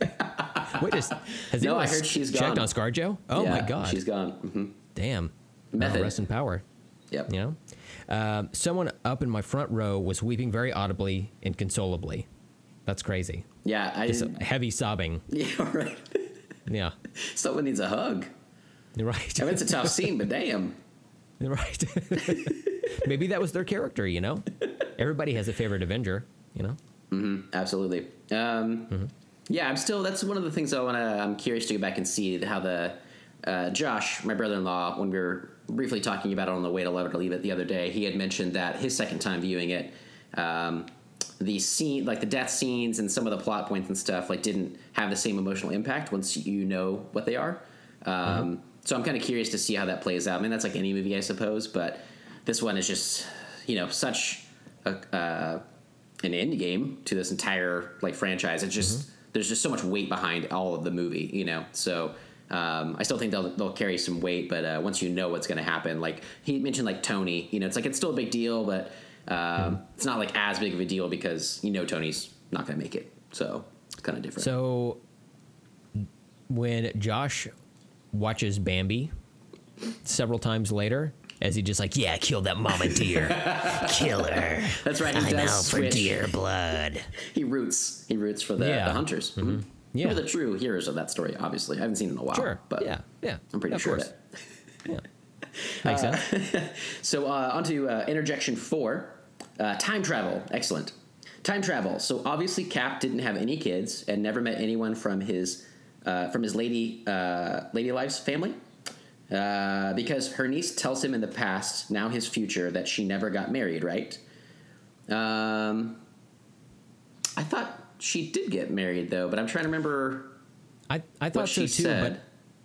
[SPEAKER 2] Wait, is, has
[SPEAKER 1] No, I heard she's
[SPEAKER 2] checked
[SPEAKER 1] gone.
[SPEAKER 2] on ScarJo? Oh
[SPEAKER 1] Yeah,
[SPEAKER 2] my God.
[SPEAKER 1] she's gone. hmm
[SPEAKER 2] Damn.
[SPEAKER 1] Method.
[SPEAKER 2] Uh, rest in power.
[SPEAKER 1] Yep.
[SPEAKER 2] You know? Um, someone up in my front row was weeping very audibly, inconsolably. That's crazy.
[SPEAKER 1] Yeah, I
[SPEAKER 2] It's heavy sobbing.
[SPEAKER 1] Yeah, right.
[SPEAKER 2] Yeah.
[SPEAKER 1] Someone needs a hug.
[SPEAKER 2] You're right.
[SPEAKER 1] I mean, it's a tough scene, but damn.
[SPEAKER 2] You're right. Maybe that was their character, you know? Everybody has a favorite Avenger, you know?
[SPEAKER 1] Absolutely. Um, Yeah, I'm still. That's one of the things I want to. I'm curious to go back and see how the uh, Josh, my brother-in-law, when we were briefly talking about it on the way to Love It or Leave It the other day, he had mentioned that his second time viewing it, um, the scene, like the death scenes and some of the plot points and stuff, like didn't have the same emotional impact once you know what they are. Um, So I'm kind of curious to see how that plays out. I mean, that's like any movie, I suppose, but this one is just, you know, such a. Uh, an end game to this entire like franchise. It's just there's just so much weight behind all of the movie, you know. So um, I still think they'll they'll carry some weight, but uh, once you know what's going to happen, like he mentioned, like Tony, you know, it's like it's still a big deal, but um, it's not like as big of a deal because you know Tony's not going to make it. So it's kind of different.
[SPEAKER 2] So when Josh watches Bambi several times later, as he just like, yeah, kill that mama deer. kill her.
[SPEAKER 1] That's right. He
[SPEAKER 2] I'm
[SPEAKER 1] does
[SPEAKER 2] out for deer blood.
[SPEAKER 1] He roots. He roots for the,
[SPEAKER 2] Yeah.
[SPEAKER 1] the hunters. Mhm.
[SPEAKER 2] Yeah.
[SPEAKER 1] Who are the true heroes of that story? Obviously, I haven't seen it in a while.
[SPEAKER 2] Sure.
[SPEAKER 1] but
[SPEAKER 2] yeah. Yeah.
[SPEAKER 1] I'm pretty
[SPEAKER 2] of
[SPEAKER 1] sure
[SPEAKER 2] course.
[SPEAKER 1] of it.
[SPEAKER 2] Yeah. Makes sense.
[SPEAKER 1] So uh, on to uh, interjection four, uh, time travel. Excellent. Time travel. So obviously Cap didn't have any kids and never met anyone from his uh, from his lady uh, lady life's family. Uh, because her niece tells him in the past, now his future, that she never got married, right? Um, I thought she did get married though, but I'm trying to remember.
[SPEAKER 2] I, I thought so
[SPEAKER 1] she
[SPEAKER 2] too,
[SPEAKER 1] said.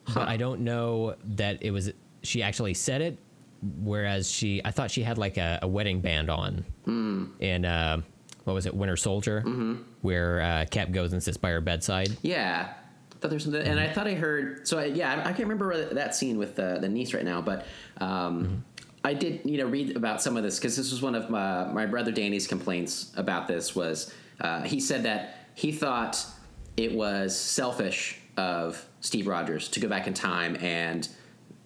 [SPEAKER 2] but but I don't know that it was she actually said it. Whereas she, I thought she had like a, a wedding band on,
[SPEAKER 1] Hmm.
[SPEAKER 2] and uh, what was it, Winter Soldier,
[SPEAKER 1] Mm-hmm.
[SPEAKER 2] where uh, Cap goes and sits by her bedside.
[SPEAKER 1] Yeah. I thought there's something, and I thought I heard. So I, yeah, I, I can't remember that scene with the, the niece right now, but um, I did you know read about some of this because this was one of my, my brother Danny's complaints about this was uh, he said that he thought it was selfish of Steve Rogers to go back in time and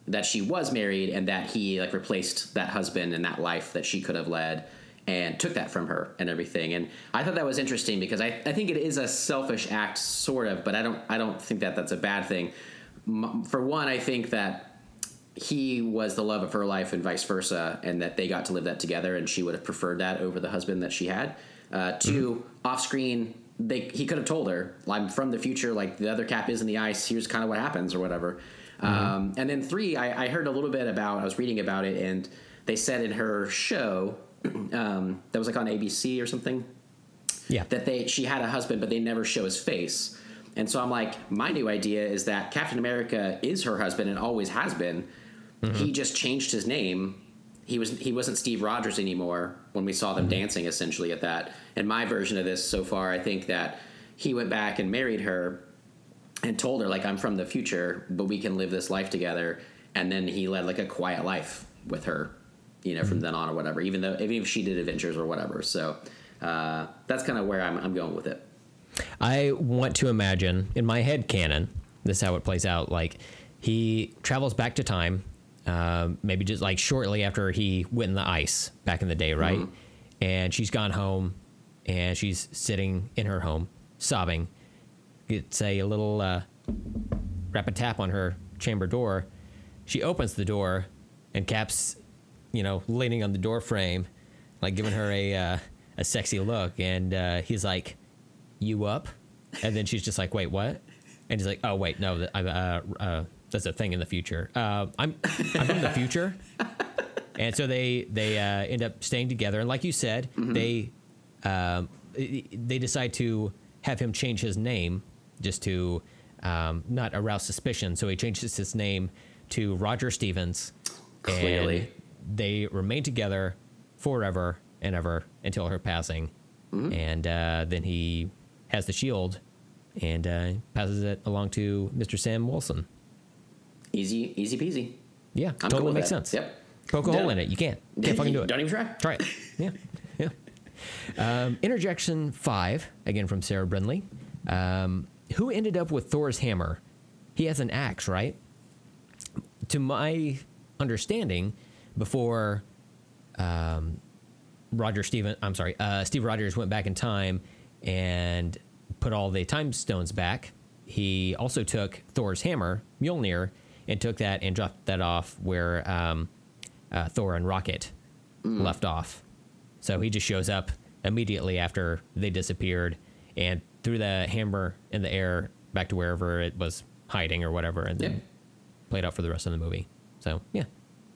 [SPEAKER 1] that she was married and that he like replaced that husband and that life that she could have led and took that from her and everything. And i thought that was interesting because i, I think it is a selfish act sort of but i don't i don't think that that's a bad thing. For one i think that he was the love of her life and vice versa and that they got to live that together and she would have preferred that over the husband that she had uh, 2 off screen they he could have told her i'm from the future like the other cap is in the ice here's kind of what happens or whatever. Um, and then three I, I heard a little bit about i was reading about it and they said in her show um, that was like on abc or something
[SPEAKER 2] Yeah.
[SPEAKER 1] that they she had a husband but they never show his face. And so i'm like my new idea is that captain america is her husband and always has been. He just changed his name he was he wasn't steve rogers anymore when we saw them dancing essentially at that. And my version of this so far i think that he went back and married her and told her like i'm from the future but we can live this life together. And then he led like a quiet life with her you know from then on or whatever even though even if she did adventures or whatever. So uh, that's kind of where I'm, I'm going with it.
[SPEAKER 2] I want to imagine in my head canon, this is how it plays out. Like he travels back to time, um, maybe just like shortly after he went in the ice back in the day, right? And she's gone home, and she's sitting in her home sobbing. It's a little uh, rapid tap on her chamber door. She opens the door, and Cap's, you know, leaning on the door frame, like giving her a uh, a sexy look, and uh, he's like you up? And then she's just like, wait, what? And he's like, oh, wait, no, I- uh, uh, that's a thing in the future. Uh, I'm, I'm from the future. And so they, they uh, end up staying together. And like you said, they, um, they decide to have him change his name just to um, not arouse suspicion. So he changes his name to Roger Stevens.
[SPEAKER 1] Clearly.
[SPEAKER 2] And they remain together forever and ever until her passing. And uh, then he has the shield and uh, passes it along to Mr. Sam Wilson.
[SPEAKER 1] Easy easy peasy
[SPEAKER 2] Yeah,
[SPEAKER 1] I'm
[SPEAKER 2] totally
[SPEAKER 1] with
[SPEAKER 2] makes
[SPEAKER 1] that.
[SPEAKER 2] sense.
[SPEAKER 1] yep
[SPEAKER 2] Poke a hole in it. You can't. Can't fucking do it.
[SPEAKER 1] don't even try
[SPEAKER 2] Try it. Yeah. Yeah. Um, interjection five, again from Sarah Brindley. Um, who ended up with Thor's hammer? He has an axe, right? To my understanding, before um, Roger Steven, I'm sorry, uh, Steve Rogers went back in time and put all the time stones back. He also took Thor's hammer, Mjolnir, and took that and dropped that off where um, uh, Thor and Rocket left off. So he just shows up immediately after they disappeared and threw the hammer in the air back to wherever it was hiding or whatever, and then
[SPEAKER 1] Yeah.
[SPEAKER 2] played out for the rest of the movie. So yeah,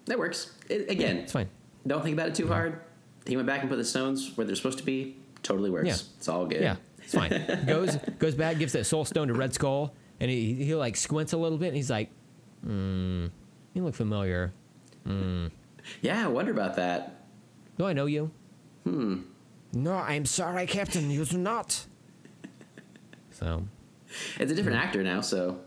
[SPEAKER 1] that works it, again
[SPEAKER 2] it's fine.
[SPEAKER 1] don't think about it too hard he went back and put the stones where they're supposed to be totally works
[SPEAKER 2] Yeah.
[SPEAKER 1] it's all good
[SPEAKER 2] Yeah, it's fine. goes goes back, gives that soul stone to Red Skull, and he he like squints a little bit, and he's like, "Hmm, you look familiar. Mm.
[SPEAKER 1] yeah i wonder about that
[SPEAKER 2] Do I know you?" Hmm.
[SPEAKER 3] No, I'm sorry, Captain. You do not.
[SPEAKER 2] So
[SPEAKER 1] it's a different actor now so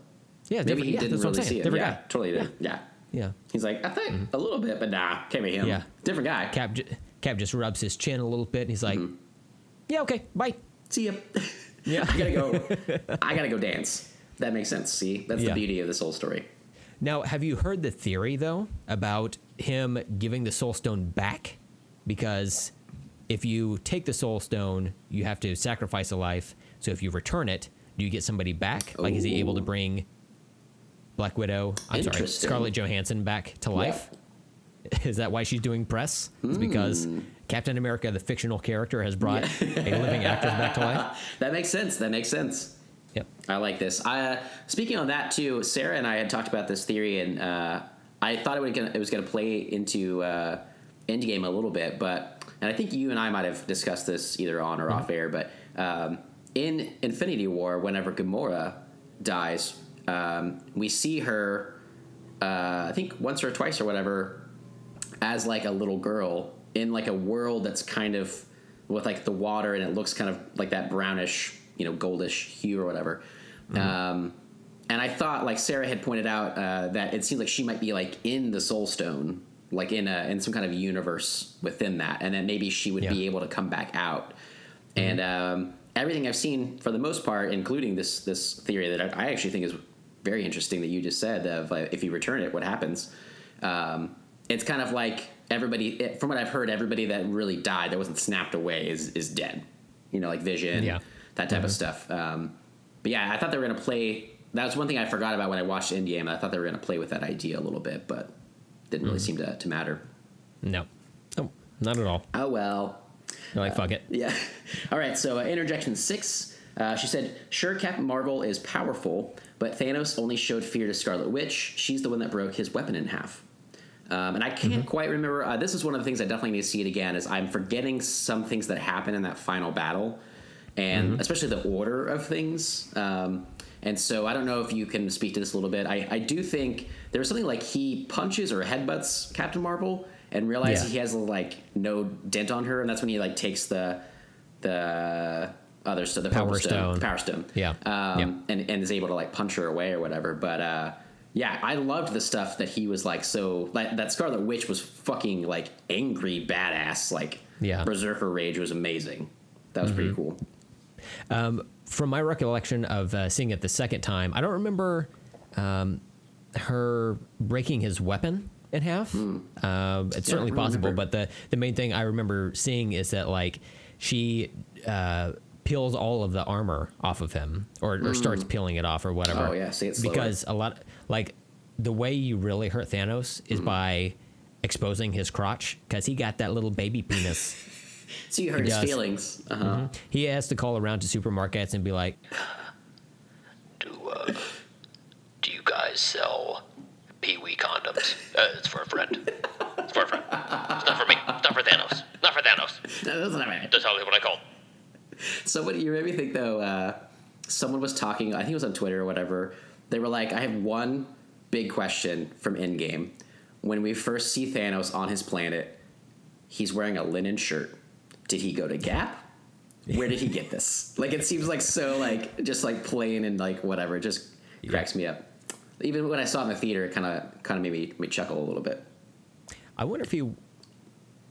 [SPEAKER 2] yeah,
[SPEAKER 1] maybe he
[SPEAKER 2] yeah,
[SPEAKER 1] didn't
[SPEAKER 2] that's what I'm
[SPEAKER 1] really see it
[SPEAKER 2] Different
[SPEAKER 1] yeah
[SPEAKER 2] guy.
[SPEAKER 1] totally did yeah
[SPEAKER 2] Yeah,
[SPEAKER 1] he's like i think a little bit but nah can't be him
[SPEAKER 2] Yeah.
[SPEAKER 1] different guy
[SPEAKER 2] Cap j- Cap just rubs his chin a little bit, and he's like, "Yeah, okay, bye."
[SPEAKER 1] see ya
[SPEAKER 2] Yeah.
[SPEAKER 1] i gotta go i gotta go dance that makes sense see that's
[SPEAKER 2] Yeah.
[SPEAKER 1] the beauty of this whole story
[SPEAKER 2] Now, have you heard the theory though about him giving the soul stone back? Because if you take the soul stone, you have to sacrifice a life. So if you return it, do you get somebody back? Like, is he able to bring Black Widow? I'm sorry, Scarlett Johansson back to life? Is that why she's doing press? Is hmm. because Captain America, the fictional character, has brought a living actress back to life?
[SPEAKER 1] that makes sense that makes sense
[SPEAKER 2] Yep.
[SPEAKER 1] I like this. I, uh, speaking on that too, Sarah and I had talked about this theory, and uh, I thought it, gonna, it was going to play into uh, Endgame a little bit, but and I think you and I might have discussed this either on or off air, but um, in Infinity War, whenever Gamora dies, um, we see her, uh, I think once or twice or whatever, as like a little girl in like a world that's kind of with like the water, and it looks kind of like that brownish, you know, goldish hue or whatever. Um, and I thought, like Sarah had pointed out, uh, that it seems like she might be like in the Soul Stone, like in a in some kind of universe within that, and then maybe she would be able to come back out. And um, everything I've seen, for the most part, including this this theory that I, I actually think is very interesting that you just said of if you return it, what happens? Um, it's kind of like everybody, from what I've heard, everybody that really died that wasn't snapped away is is dead. You know, like Vision,
[SPEAKER 2] Yeah.
[SPEAKER 1] That type of stuff. Um, but yeah, I thought they were gonna play. That was one thing I forgot about when I watched Endgame. I thought they were gonna play with that idea a little bit, but didn't really seem to, to matter.
[SPEAKER 2] No, no, not at all.
[SPEAKER 1] Oh well.
[SPEAKER 2] They're like, fuck it.
[SPEAKER 1] Yeah. All right. So uh, interjection six. Uh, she said, "Sure, Captain Marvel is powerful, but Thanos only showed fear to Scarlet Witch. She's the one that broke his weapon in half." Um, and I can't quite remember. Uh, this is one of the things I definitely need to see it again. Is I'm forgetting some things that happen in that final battle, and especially the order of things. Um, and so I don't know if you can speak to this a little bit. I, I do think there was something like he punches or headbutts Captain Marvel and realizes
[SPEAKER 2] Yeah.
[SPEAKER 1] he has like no dent on her, and that's when he like takes the the other stuff, the
[SPEAKER 2] Power
[SPEAKER 1] power,
[SPEAKER 2] Stone.
[SPEAKER 1] the power stone,
[SPEAKER 2] Yeah.
[SPEAKER 1] um,
[SPEAKER 2] Yeah.
[SPEAKER 1] and and is able to like punch her away or whatever. But uh, yeah, I loved the stuff that he was like so like that Scarlet Witch was fucking like angry badass like
[SPEAKER 2] Yeah.
[SPEAKER 1] berserker rage was amazing. That was pretty cool.
[SPEAKER 2] From my recollection of uh, seeing it the second time, I don't remember um, her breaking his weapon in half. Um, it's certainly possible, but the the main thing I remember seeing is that like she. Uh, peels all of the armor off of him or, or starts peeling it off or whatever
[SPEAKER 1] Oh, yeah, say it slower.
[SPEAKER 2] because a lot like the way you really hurt thanos is
[SPEAKER 1] Mm-hmm.
[SPEAKER 2] by exposing his crotch because he got that little baby penis
[SPEAKER 1] So you hurt his
[SPEAKER 2] does.
[SPEAKER 1] feelings. Uh-huh.
[SPEAKER 2] he has to call around to supermarkets and be like
[SPEAKER 4] Do uh, do you guys sell Pee Wee condoms? Uh, it's for a friend. It's for a friend. It's not for me. It's not for Thanos. Not for Thanos.
[SPEAKER 1] No, that's not right.
[SPEAKER 4] That's totally what I called.
[SPEAKER 1] Somebody, you made me think though. Uh, someone was talking. I think it was on Twitter or whatever. They were like, "I have one big question from Endgame. When we first see Thanos on his planet, he's wearing a linen shirt. Did he go to Gap? Where did he get this? Like, it seems like so like just like plain and like whatever. It just cracks me up. Even when I saw it in the theater, it kind of kind of made me, made me chuckle a little bit.
[SPEAKER 2] I wonder if he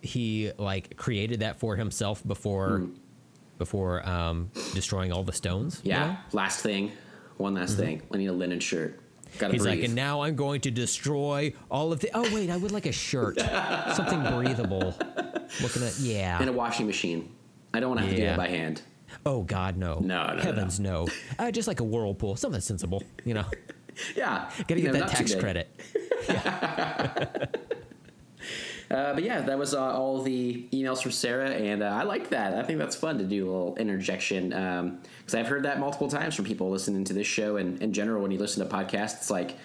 [SPEAKER 2] he like created that for himself before before um, destroying all the stones. you
[SPEAKER 1] Yeah.
[SPEAKER 2] know?
[SPEAKER 1] Last thing, one last thing. I need a linen shirt. Gotta
[SPEAKER 2] He's
[SPEAKER 1] breathe.
[SPEAKER 2] like, and now I'm going to destroy all of the. Oh wait, I would like a shirt, something breathable. Looking at yeah.
[SPEAKER 1] in a washing machine. I don't want to have to do
[SPEAKER 2] Yeah.
[SPEAKER 1] that by hand.
[SPEAKER 2] oh God, no.
[SPEAKER 1] No, no, no,
[SPEAKER 2] Heavens, no. Uh, just like a whirlpool, something sensible. You know,
[SPEAKER 1] Yeah,
[SPEAKER 2] gotta
[SPEAKER 1] you
[SPEAKER 2] get
[SPEAKER 1] know,
[SPEAKER 2] that tax credit.
[SPEAKER 1] Uh, but yeah, that was uh, all the emails from Sarah, and uh, I like that. I think that's fun to do a little interjection because I've heard that multiple times from people listening to this show, and in general, when you listen to podcasts, it's like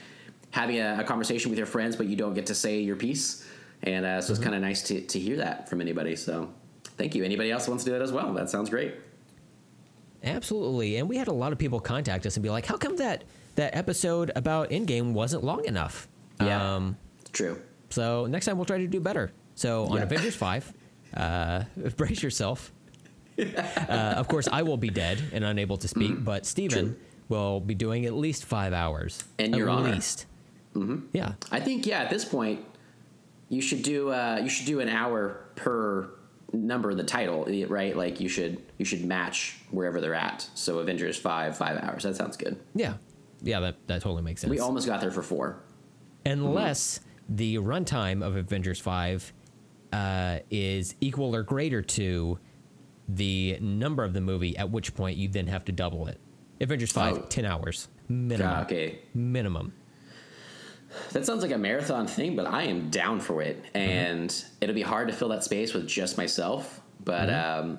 [SPEAKER 1] having a, a conversation with your friends, but you don't get to say your piece, and uh, so it's kind of nice to, to hear that from anybody. So thank you. Anybody else wants to do that as well? That sounds great.
[SPEAKER 2] Absolutely, and we had a lot of people contact us and be like, "How come that that episode about Endgame wasn't long enough?"
[SPEAKER 1] Yeah,
[SPEAKER 2] Um,
[SPEAKER 1] it's true.
[SPEAKER 2] So next time we'll try to do better. So on
[SPEAKER 1] Yeah.
[SPEAKER 2] Avengers Five, uh, brace yourself. uh, of course, I will be dead and unable to speak, but Steven
[SPEAKER 1] Mm-hmm. True.
[SPEAKER 2] will be doing at least five hours. At
[SPEAKER 1] your honor.
[SPEAKER 2] least. Mm-hmm. Yeah,
[SPEAKER 1] I think yeah. At this point, you should do uh, you should do an hour per number of the title, right? Like you should you should match wherever they're at. So Avengers five five hours. That sounds good.
[SPEAKER 2] yeah, yeah. That that totally makes sense.
[SPEAKER 1] We almost got there for four.
[SPEAKER 2] Unless the runtime of Avengers Five uh, is equal or greater to the number of the movie, at which point you then have to double it. Avengers Five,
[SPEAKER 1] Oh.
[SPEAKER 2] 10 hours minimum.
[SPEAKER 1] Ah, okay,
[SPEAKER 2] Minimum.
[SPEAKER 1] that sounds like a marathon thing, but I am down for it, and it'll be hard to fill that space with just myself. But um,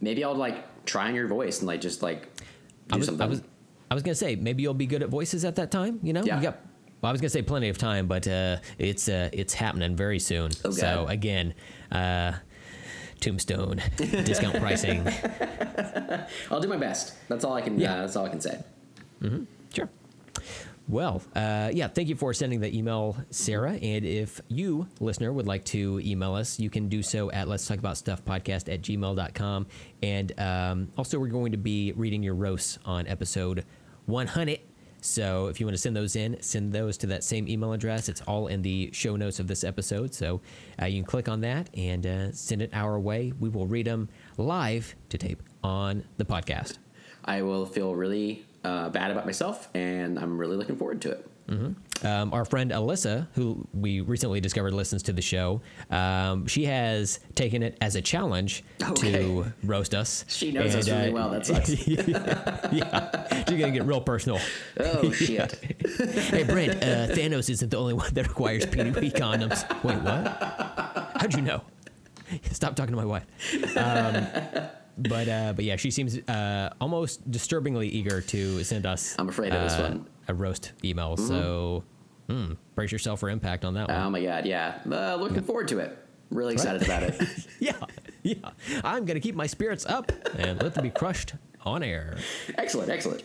[SPEAKER 1] maybe I'll like try on your voice and like just like do
[SPEAKER 2] I was,
[SPEAKER 1] something.
[SPEAKER 2] I was, I was gonna say maybe you'll be good at voices at that time. You know,
[SPEAKER 1] Yeah.
[SPEAKER 2] you got. Well, I was gonna say plenty of time, but uh, it's uh, it's happening very soon.
[SPEAKER 1] Oh,
[SPEAKER 2] so again, uh, Tombstone discount pricing.
[SPEAKER 1] I'll do my best. That's all I can.
[SPEAKER 2] Yeah.
[SPEAKER 1] Uh, that's all I can say.
[SPEAKER 2] Sure. Well, uh, yeah, thank you for sending the email, Sarah. And if you, listener, would like to email us, you can do so at let's talk about stuff podcast at gmail.com. And um, also, we're going to be reading your roasts on episode 100. So if you want to send those in, send those to that same email address. It's all in the show notes of this episode. So uh, you can click on that and uh, send it our way. We will read them live to tape on the podcast.
[SPEAKER 1] I will feel really uh, bad about myself, and I'm really looking forward to it.
[SPEAKER 2] Um, our friend Alyssa, who we recently discovered listens to the show, um, she has taken it as a challenge
[SPEAKER 1] Okay.
[SPEAKER 2] to roast us.
[SPEAKER 1] She knows us really well, that sucks.
[SPEAKER 2] yeah, she's gonna get real personal.
[SPEAKER 1] Oh shit!
[SPEAKER 2] Hey, Brent, uh, Thanos isn't the only one that requires PDP condoms. Wait, what? How'd you know? Stop talking to my wife. Um, but uh, but yeah, she seems uh, almost disturbingly eager to send us.
[SPEAKER 1] I'm afraid of this
[SPEAKER 2] uh,
[SPEAKER 1] one. Mm-hmm.
[SPEAKER 2] A roast email. So hmm, brace yourself for impact on that one.
[SPEAKER 1] Oh my god! Yeah, uh, looking forward to it. Really excited about it.
[SPEAKER 2] yeah, yeah. I'm gonna keep my spirits up and let them be crushed on air.
[SPEAKER 1] excellent, excellent.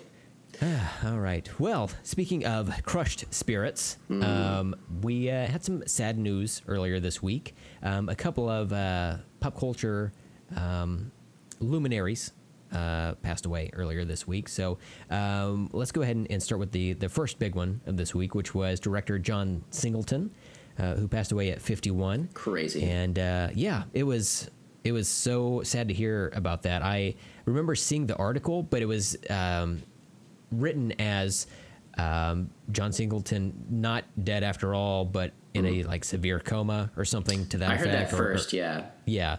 [SPEAKER 2] All right. Well, speaking of crushed spirits, um, we uh, had some sad news earlier this week. Um, a couple of uh, pop culture um, luminaries uh, passed away earlier this week. So um, let's go ahead and, and start with the, the first big one of this week, which was director John Singleton, uh, who passed away at 51.
[SPEAKER 1] Crazy.
[SPEAKER 2] And uh, yeah, it was it was so sad to hear about that. I remember seeing the article, but it was um, written as um, John Singleton not dead after all, but in a like severe coma or something to that
[SPEAKER 1] Mm-hmm. I heard that
[SPEAKER 2] effect. or- or-
[SPEAKER 1] first. Yeah.
[SPEAKER 2] yeah.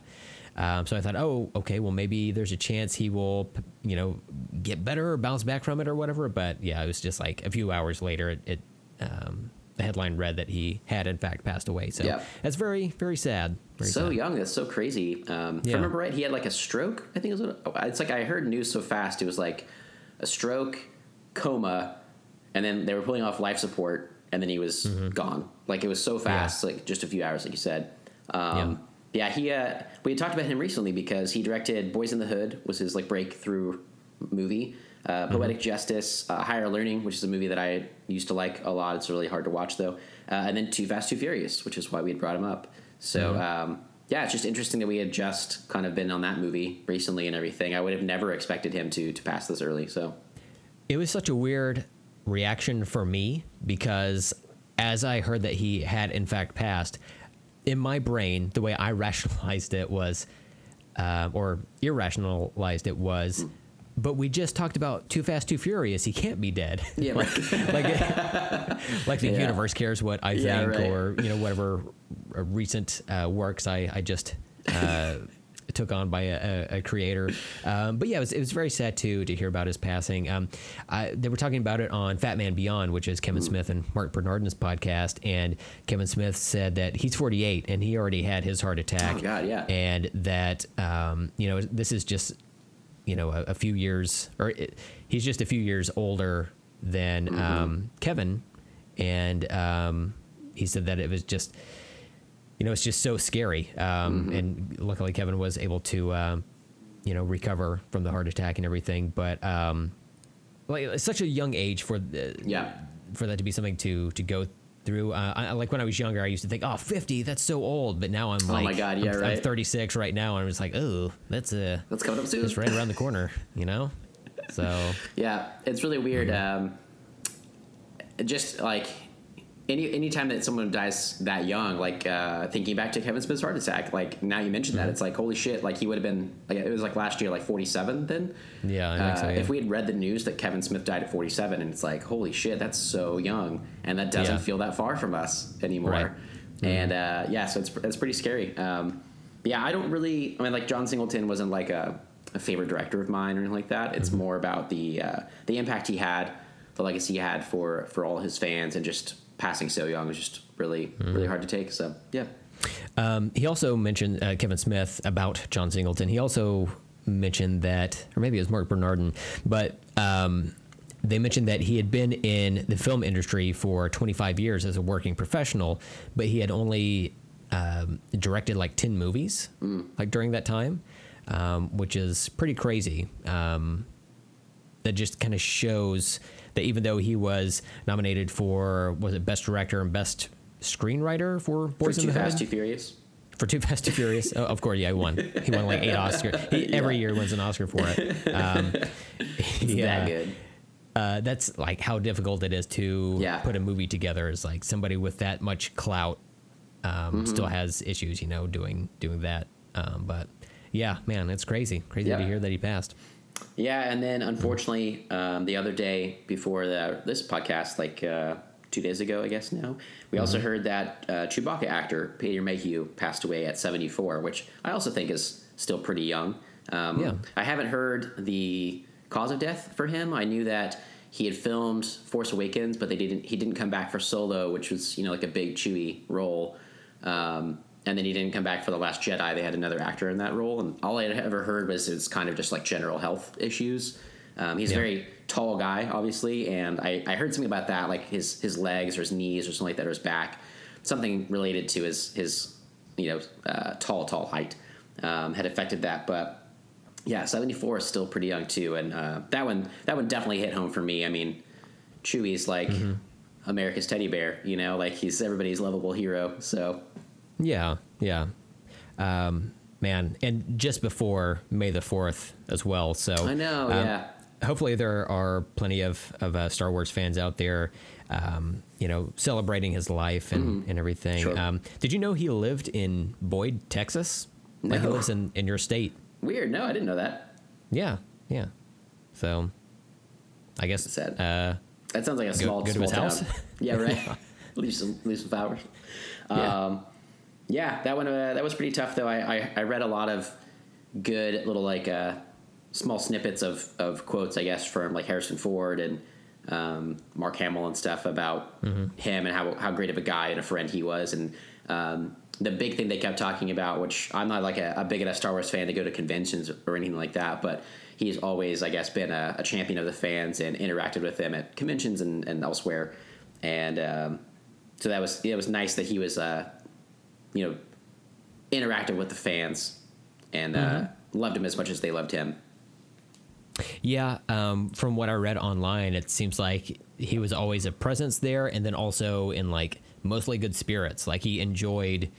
[SPEAKER 2] Um, so I thought, oh, okay, well maybe there's a chance he will, you know, get better or bounce back from it or whatever. But yeah, it was just like a few hours later, it, it um, the headline read that he had in fact passed away. So
[SPEAKER 1] Yeah.
[SPEAKER 2] that's very, very sad. Very
[SPEAKER 1] so
[SPEAKER 2] sad.
[SPEAKER 1] young. That's so crazy. Um, If
[SPEAKER 2] Yeah.
[SPEAKER 1] I remember right, he had like a stroke. I think it was. What, oh, it's like I heard news so fast. It was like a stroke, coma, and then they were pulling off life support, and then he was
[SPEAKER 2] Mm-hmm.
[SPEAKER 1] gone. Like it was so fast, like just a few hours, like you said. Um, yeah. he. Uh, we had talked about him recently because he directed Boyz n the Hood was his like breakthrough movie. Uh,
[SPEAKER 2] Mm-hmm.
[SPEAKER 1] Poetic Justice, uh, Higher Learning, which is a movie that I used to like a lot. It's really hard to watch though. Uh, and then Too Fast, Too Furious, which is why we had brought him up. So um, yeah, it's just interesting that we had just kind of been on that movie recently and everything. I would have never expected him to to pass this early. So
[SPEAKER 2] It was such a weird reaction for me because as I heard that he had in fact passed, in my brain, the way I rationalized it was, uh, or irrationalized it was, but we just talked about Too Fast, Too Furious. He can't be dead.
[SPEAKER 1] yeah, like
[SPEAKER 2] like, like the
[SPEAKER 1] Yeah.
[SPEAKER 2] universe cares what I
[SPEAKER 1] Yeah,
[SPEAKER 2] think,
[SPEAKER 1] right.
[SPEAKER 2] or you know whatever uh, recent uh, works I I just uh, took on by a, a, creator. Um, but yeah, it was, it was very sad too to hear about his passing. Um, I, they were talking about it on Fatman Beyond, which is Kevin Smith and Marc Bernardin's podcast, and Kevin Smith said that he's 48 and he already had his heart attack.
[SPEAKER 1] Oh, God, yeah.
[SPEAKER 2] and that um, you know this is just you know a, a few years or it, he's just a few years older than
[SPEAKER 1] Mm-hmm.
[SPEAKER 2] um, Kevin, and um, he said that it was just you know it's just so scary. Um,
[SPEAKER 1] Mm-hmm.
[SPEAKER 2] And luckily, Kevin was able to um, you know recover from the heart attack and everything. But um, like it's such a young age for the,
[SPEAKER 1] yeah,
[SPEAKER 2] for that to be something to to go through. Uh, I, like when I was younger, I used to think, "Oh, 50, that's so old." But now I'm like, Oh
[SPEAKER 1] my God, yeah,
[SPEAKER 2] I'm, I'm 36 right now, and I'm just like, "Oh, that's a
[SPEAKER 1] that's coming up soon.
[SPEAKER 2] that's right around the corner," you know. So
[SPEAKER 1] Yeah, it's really weird.
[SPEAKER 2] Mm-hmm.
[SPEAKER 1] Um, just like any anytime that someone dies that young, like uh, thinking back to Kevin Smith's heart attack, like now you mentioned
[SPEAKER 2] Mm-hmm.
[SPEAKER 1] that, it's like holy shit, like he would have been like it was like last year, like forty seven. Then
[SPEAKER 2] Yeah, so,
[SPEAKER 1] Uh,
[SPEAKER 2] yeah.
[SPEAKER 1] if we had read the news that Kevin Smith died at forty seven, and it's like holy shit, that's so young, and that doesn't
[SPEAKER 2] Yeah.
[SPEAKER 1] feel that far from us anymore.
[SPEAKER 2] Right. Mm-hmm.
[SPEAKER 1] And uh, yeah, so it's it's pretty scary. Um, yeah, I don't really. I mean, like John Singleton wasn't like a, a favorite director of mine or anything like that.
[SPEAKER 2] Mm-hmm.
[SPEAKER 1] It's more about the uh, the impact he had, the legacy he had for for all his fans, and just passing so young was just really
[SPEAKER 2] Mm-hmm.
[SPEAKER 1] really hard to take. So yeah,
[SPEAKER 2] um, he also mentioned uh, Kevin Smith about John Singleton. He also mentioned that, or maybe it was Marc Bernardin, but um, they mentioned that he had been in the film industry for 25 years as a working professional, but he had only um, directed like 10 movies, like during that time, um, which is pretty crazy. Um, that just kind of shows that even though he was nominated for was it best director and best screenwriter for
[SPEAKER 1] For
[SPEAKER 2] Boys in
[SPEAKER 1] Too
[SPEAKER 2] the
[SPEAKER 1] Fast, Too Furious.
[SPEAKER 2] for Too Fast Too Furious. Oh, of course, yeah, he won. He won like eight Oscars. He, Every year wins an Oscar for it. Um, yeah.
[SPEAKER 1] that good.
[SPEAKER 2] Uh, that's like how difficult it is to
[SPEAKER 1] Yeah.
[SPEAKER 2] put a movie together. Is like somebody with that much clout um,
[SPEAKER 1] Mm-hmm.
[SPEAKER 2] still has issues, you know, doing doing that. Um, but yeah, man, it's crazy, crazy
[SPEAKER 1] Yeah.
[SPEAKER 2] to hear that he passed.
[SPEAKER 1] Yeah, and then unfortunately, um, the other day before the, this podcast, like uh, two days ago, I guess now, we also
[SPEAKER 2] Mm-hmm.
[SPEAKER 1] heard that uh, Chewbacca actor Peter Mayhew passed away at 74, which I also think is still pretty young. Um,
[SPEAKER 2] Yeah.
[SPEAKER 1] I haven't heard the cause of death for him. I knew that he had filmed Force Awakens, but they didn't. He didn't come back for Solo, which was you know like a big Chewie role. Um, and then he didn't come back for the Last Jedi. They had another actor in that role, and all I had ever heard was it's kind of just like general health issues. Um, he's a very tall guy, obviously, and I, I heard something about that, like his his legs or his knees or something like that, or his back, something related to his his you know uh, tall tall height um, had affected that. But yeah, seventy four is still pretty young too, and uh, that one that one definitely hit home for me. I mean, Chewie's like America's teddy bear, you know, like he's everybody's lovable hero. So
[SPEAKER 2] Yeah, yeah. Um, man, and just before May the Fourth as well. So
[SPEAKER 1] I know,
[SPEAKER 2] um,
[SPEAKER 1] yeah.
[SPEAKER 2] Hopefully, there are plenty of of uh, Star Wars fans out there, um, you know, celebrating his life and, and everything.
[SPEAKER 1] Mm-hmm. Sure.
[SPEAKER 2] Um, did you know he lived in Boyd, Texas? Like he lives in in your state.
[SPEAKER 1] Weird. No, I didn't know that.
[SPEAKER 2] Yeah, yeah. So, I guess
[SPEAKER 1] Sad.
[SPEAKER 2] uh,
[SPEAKER 1] That sounds like a small,
[SPEAKER 2] go to
[SPEAKER 1] small
[SPEAKER 2] his
[SPEAKER 1] town.
[SPEAKER 2] house?
[SPEAKER 1] Yeah, right. leave some, leave some flowers.
[SPEAKER 2] Yeah.
[SPEAKER 1] Um, yeah, that one uh, that was pretty tough though. I, I, I read a lot of good little like uh, small snippets of, of quotes, I guess, from like Harrison Ford and um, Mark Hamill and stuff about
[SPEAKER 2] Mm-hmm.
[SPEAKER 1] him and how how great of a guy and a friend he was. And um, the big thing they kept talking about, which I'm not like a, a big enough Star Wars fan to go to conventions or anything like that, but he's always, I guess, been a, a champion of the fans and interacted with them at conventions and, and elsewhere. And um, so that was it was nice that he was uh, you know interactive with the fans and uh, loved him as much as they loved him.
[SPEAKER 2] Yeah, um, from what I read online, it seems like he was always a presence there, and then also in like mostly good spirits. Like he enjoyed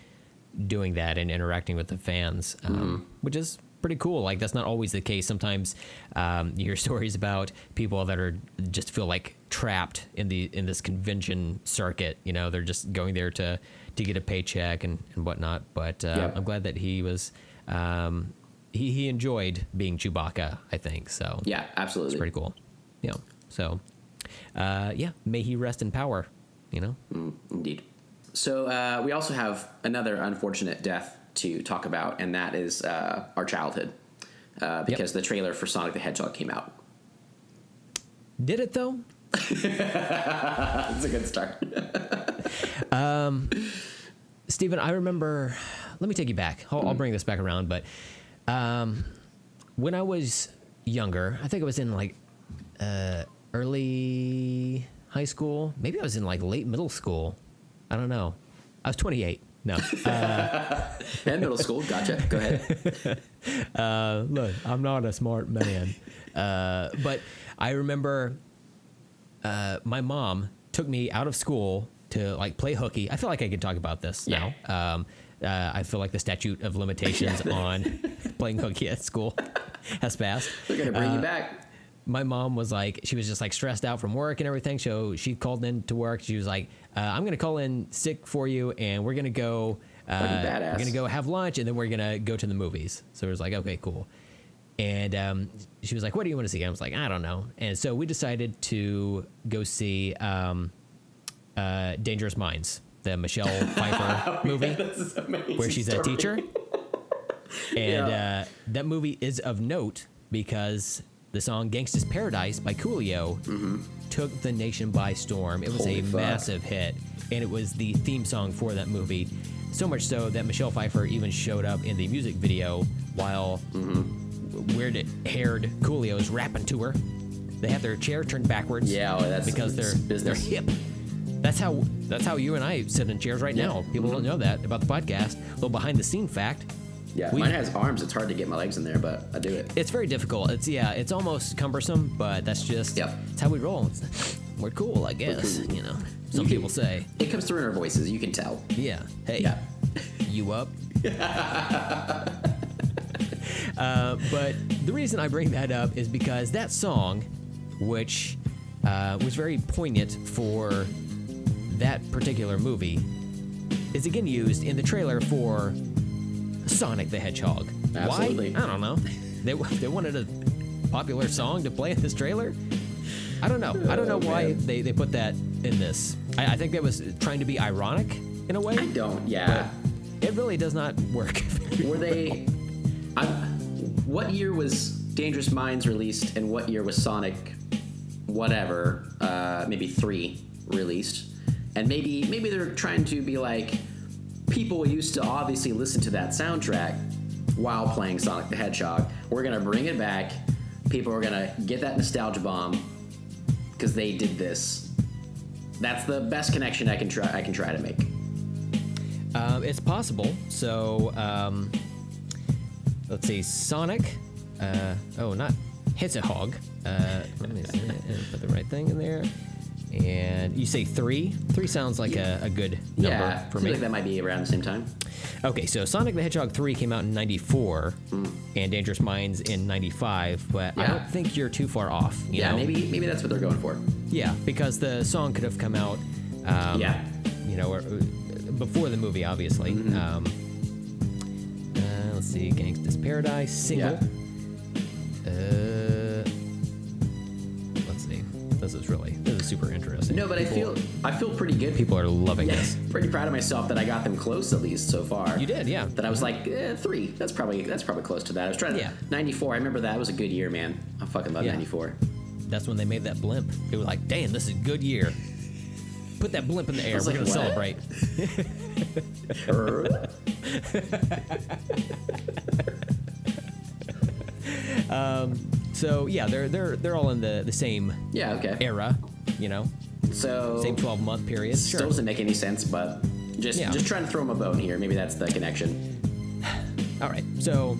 [SPEAKER 2] doing that and interacting with the fans, um, which is pretty cool. Like that's not always the case. Sometimes um, you hear stories about people that are just feel like trapped in the in this convention circuit. You know, they're just going there to to get a paycheck and, and whatnot. But uh,
[SPEAKER 1] Yeah.
[SPEAKER 2] I'm glad that he was. Um, he, he enjoyed being Chewbacca, I think. So
[SPEAKER 1] Yeah, absolutely.
[SPEAKER 2] it's pretty cool. Yeah. So, uh, yeah, may he rest in power. You know.
[SPEAKER 1] Indeed. So uh, we also have another unfortunate death to talk about, and that is uh, our childhood, uh, because the trailer for Sonic the Hedgehog came out.
[SPEAKER 2] Did it though?
[SPEAKER 1] That's a good start.
[SPEAKER 2] Stephen, I remember. Let me take you back. I'll, I'll bring this back around. But um, when I was younger, I think I was in like uh, early high school. Maybe I was in like late middle school. I don't know. I was 28. No.
[SPEAKER 1] and middle school, gotcha. Go ahead.
[SPEAKER 2] Uh, look, I'm not a smart man. Uh, but I remember uh, my mom took me out of school to like play hooky. I feel like I can talk about this
[SPEAKER 1] Yeah.
[SPEAKER 2] now. Um, uh, I feel like the statute of limitations on playing hooky at school has passed.
[SPEAKER 1] We're gonna bring
[SPEAKER 2] Uh,
[SPEAKER 1] you back.
[SPEAKER 2] My mom was like, she was just like stressed out from work and everything. So she called in to work. She was like, uh, I'm going to call in sick for you and we're to go. Uh, we're going to go have lunch and then we're going to go to the movies. So it was like, okay, cool. And um, she was like, "What do you want to see?" I was like, "I don't know." And so we decided to go see um, uh, Dangerous Minds, the Michelle Pfeiffer movie, where she's a teacher. And
[SPEAKER 1] Yeah.
[SPEAKER 2] uh, that movie is of note because the song "Gangsta's Paradise" by Coolio took the nation by storm. It was
[SPEAKER 1] Holy
[SPEAKER 2] a
[SPEAKER 1] fuck.
[SPEAKER 2] massive hit, and it was the theme song for that movie. So much so that Michelle Pfeiffer even showed up in the music video while weird-haired Coolio's rapping to her. They have their chair turned backwards.
[SPEAKER 1] Yeah, oh, that's-
[SPEAKER 2] because they're
[SPEAKER 1] business.
[SPEAKER 2] they're hip. That's how that's how you and I sit in chairs right
[SPEAKER 1] Yeah.
[SPEAKER 2] now. People don't know that about the podcast. little behind the scene fact.
[SPEAKER 1] Yeah,
[SPEAKER 2] We-
[SPEAKER 1] mine has arms. It's hard to get my legs in there, but I do it.
[SPEAKER 2] It's very difficult. It's yeah, it's almost cumbersome, but that's just
[SPEAKER 1] Yep.
[SPEAKER 2] it's how we roll. It's, we're cool, I guess.
[SPEAKER 1] cool.
[SPEAKER 2] You know, some
[SPEAKER 1] You
[SPEAKER 2] people
[SPEAKER 1] can-
[SPEAKER 2] say,
[SPEAKER 1] It comes through in our voices. You can tell.
[SPEAKER 2] yeah, hey,
[SPEAKER 1] Yeah.
[SPEAKER 2] you up? uh, but the reason I bring that up is because that song, which uh, was very poignant for that particular movie, is again used in the trailer for Sonic the Hedgehog.
[SPEAKER 1] Absolutely.
[SPEAKER 2] Why? I don't know. They, they wanted a popular song to play in this trailer. I don't know. I don't know
[SPEAKER 1] Oh,
[SPEAKER 2] why
[SPEAKER 1] man.
[SPEAKER 2] they, they put that in this. I, I think that was trying to be ironic in a way.
[SPEAKER 1] I don't. Yeah.
[SPEAKER 2] It really does not work.
[SPEAKER 1] Were they? I, what year was Dangerous Minds released, and what year was Sonic, whatever, uh, maybe three released? And maybe maybe they're trying to be like, people used to obviously listen to that soundtrack while playing Sonic the Hedgehog. We're gonna bring it back. People are gonna get that nostalgia bomb because they did this. That's the best connection I can try. I can try to make.
[SPEAKER 2] um, it's possible. So um, let's see. Sonic. Uh, oh, not Hedgehog. Uh, let me see, uh, put the right thing in there. And you say three. Three sounds like a, a good number
[SPEAKER 1] yeah,
[SPEAKER 2] for me.
[SPEAKER 1] like that might be around the same time.
[SPEAKER 2] Okay, so Sonic the Hedgehog 3 came out in 94 and Dangerous Minds in 95, but I
[SPEAKER 1] Hmm.
[SPEAKER 2] Don't think you're too far off. You
[SPEAKER 1] Yeah,
[SPEAKER 2] know?
[SPEAKER 1] maybe maybe that's what they're going for.
[SPEAKER 2] Yeah, because the song could have come out, um,
[SPEAKER 1] Yeah.
[SPEAKER 2] you know, or, uh, before the movie, obviously.
[SPEAKER 1] Mm-hmm.
[SPEAKER 2] Um, let's see, Gangsta's Paradise single. Uh, let's see. This is really this is super interesting.
[SPEAKER 1] No, but I feel I feel pretty good.
[SPEAKER 2] people are loving
[SPEAKER 1] yeah,
[SPEAKER 2] this.
[SPEAKER 1] pretty proud of myself that I got them close at least so far.
[SPEAKER 2] You did, yeah.
[SPEAKER 1] That I was like eh, three. That's probably that's probably close to that. I was trying to
[SPEAKER 2] Yeah.
[SPEAKER 1] ninety four. I remember that was a good year, man. I fucking love
[SPEAKER 2] Yeah.
[SPEAKER 1] ninety four.
[SPEAKER 2] That's when they made that blimp. They were like, "Damn, this is a good year." Put that blimp in the air. We're
[SPEAKER 1] like,
[SPEAKER 2] gonna
[SPEAKER 1] "What?"
[SPEAKER 2] celebrate. So yeah, they're they're they're all in the the same
[SPEAKER 1] yeah. Okay.
[SPEAKER 2] era, you know,
[SPEAKER 1] So
[SPEAKER 2] same twelve month period.
[SPEAKER 1] still
[SPEAKER 2] Sure.
[SPEAKER 1] doesn't make any sense, but just
[SPEAKER 2] Yeah.
[SPEAKER 1] just trying to throw them a bone here. Maybe that's the connection.
[SPEAKER 2] All right. So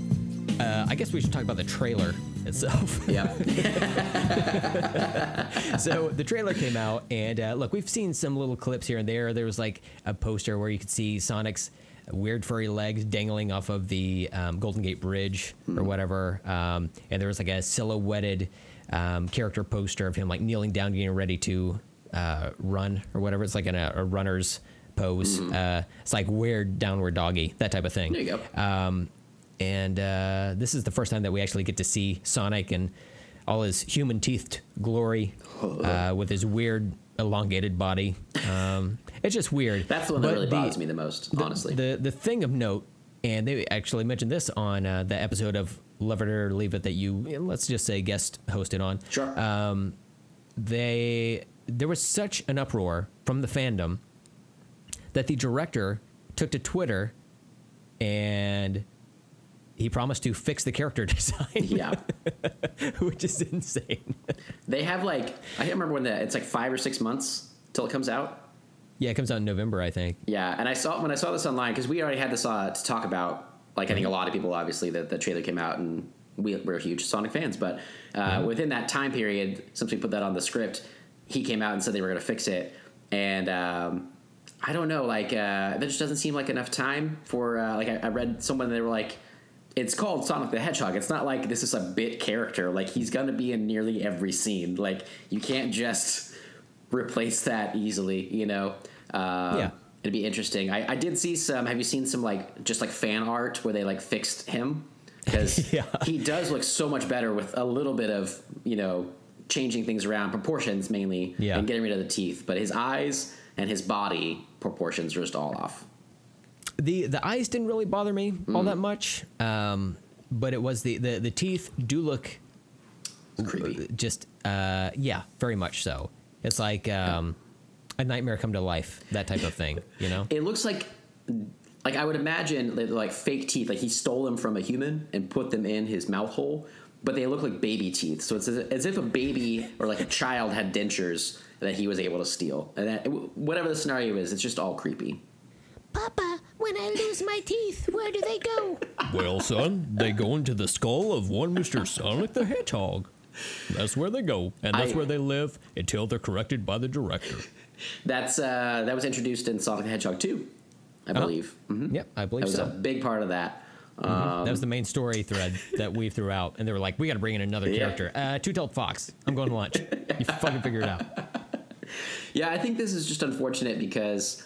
[SPEAKER 2] uh, I guess we should talk about the trailer itself.
[SPEAKER 1] Yeah.
[SPEAKER 2] so the trailer came out, and uh, look, we've seen some little clips here and there. There was like a poster where you could see Sonic's weird furry legs dangling off of the um, Golden Gate Bridge or whatever, um, and there was like a silhouetted um, character poster of him like kneeling down, getting ready to uh, run or whatever. It's like in a, a runner's pose. Uh, it's like weird downward doggy, that type of thing.
[SPEAKER 1] There you go.
[SPEAKER 2] Um, and uh, this is the first time that we actually get to see Sonic and all his human teethed glory uh, with his weird elongated body. Um, it's just weird.
[SPEAKER 1] That's the one that
[SPEAKER 2] But
[SPEAKER 1] really
[SPEAKER 2] the-
[SPEAKER 1] bothers me the most,
[SPEAKER 2] the-
[SPEAKER 1] honestly.
[SPEAKER 2] The the thing of note, and they actually mentioned this on uh, the episode of Love It or Leave It that you let's just say guest hosted on.
[SPEAKER 1] sure.
[SPEAKER 2] Um, they there was such an uproar from the fandom that the director took to Twitter and he promised to fix the character design,
[SPEAKER 1] yeah.
[SPEAKER 2] which is insane.
[SPEAKER 1] They have like I can't remember when that. It's like five or six months till it comes out.
[SPEAKER 2] yeah, it comes out in November, I think.
[SPEAKER 1] Yeah, and I saw when I saw this online because we already had this uh, to talk about. Like I think a lot of people, obviously, that the trailer came out and we, we're huge Sonic fans. But uh, within that time period, since we put that on the script, he came out and said they were going to fix it. And um, I don't know, like uh, that just doesn't seem like enough time for. Uh, like I, I read someone they were like, it's called Sonic the Hedgehog. It's not like this is a bit character. Like he's going to be in nearly every scene. Like you can't just replace that easily. You know. Uh,
[SPEAKER 2] Yeah.
[SPEAKER 1] It'd be interesting. I, I did see some. Have you seen some like just like fan art where they like fixed him because
[SPEAKER 2] Yeah.
[SPEAKER 1] he does look so much better with a little bit of you know changing things around proportions mainly
[SPEAKER 2] Yeah.
[SPEAKER 1] and getting rid of the teeth, but his eyes and his body proportions are just all off.
[SPEAKER 2] The the eyes didn't really bother me all that much, um, but it was the, the the teeth do look
[SPEAKER 1] It's creepy.
[SPEAKER 2] just uh, yeah, very much so. It's like um, a nightmare come to life, that type of thing. You know?
[SPEAKER 1] It looks like like I would imagine they're like fake teeth. Like he stole them from a human and put them in his mouth hole, but they look like baby teeth. So it's as, as if a baby or like a child had dentures that he was able to steal. And that, whatever the scenario is, it's just all creepy.
[SPEAKER 5] Papa, when I
[SPEAKER 2] I lose my teeth, where do they go?
[SPEAKER 5] Well, son, they go into the skull of one Mr. Sonic the Hedgehog. That's where they go, and that's
[SPEAKER 1] I-
[SPEAKER 5] where they live until they're corrected by the director.
[SPEAKER 1] That's uh, that was introduced in Sonic the Hedgehog 2, I believe. Mhm.
[SPEAKER 2] Yep, I believe
[SPEAKER 1] That
[SPEAKER 2] believe
[SPEAKER 1] was
[SPEAKER 2] so.
[SPEAKER 1] a big part of that.
[SPEAKER 2] that was the main story thread that we threw out, and they were like, "We got to bring in another
[SPEAKER 1] Yeah.
[SPEAKER 2] character." Uh, Two-tailed fox. I'm going to lunch. You fucking figure it out.
[SPEAKER 1] Yeah, I think this is just unfortunate because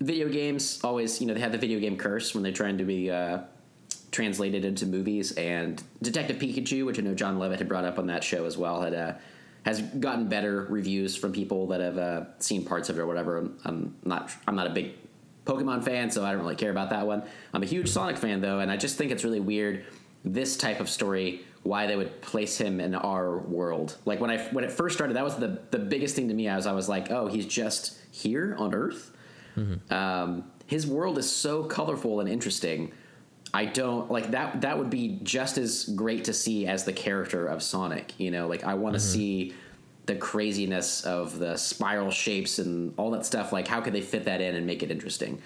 [SPEAKER 1] video games always, you know, they have the video game curse when they're trying to be uh, translated into movies. And Detective Pikachu, which I know Jon Lovett had brought up on that show as well, had uh, has gotten better reviews from people that have uh, seen parts of it or whatever. I'm not, I'm not a big Pokemon fan, so I don't really care about that one. I'm a huge Sonic fan though, and I just think it's really weird this type of story why they would place him in our world. Like when I when it first started, that was the the biggest thing to me. I was I was like, oh, he's just here on Earth. Um, his world is so colorful and interesting. I don't like that. That would be just as great to see as the character of Sonic. You know, like I want to see the craziness of the spiral shapes and all that stuff. Like, how could they fit that in and make it interesting?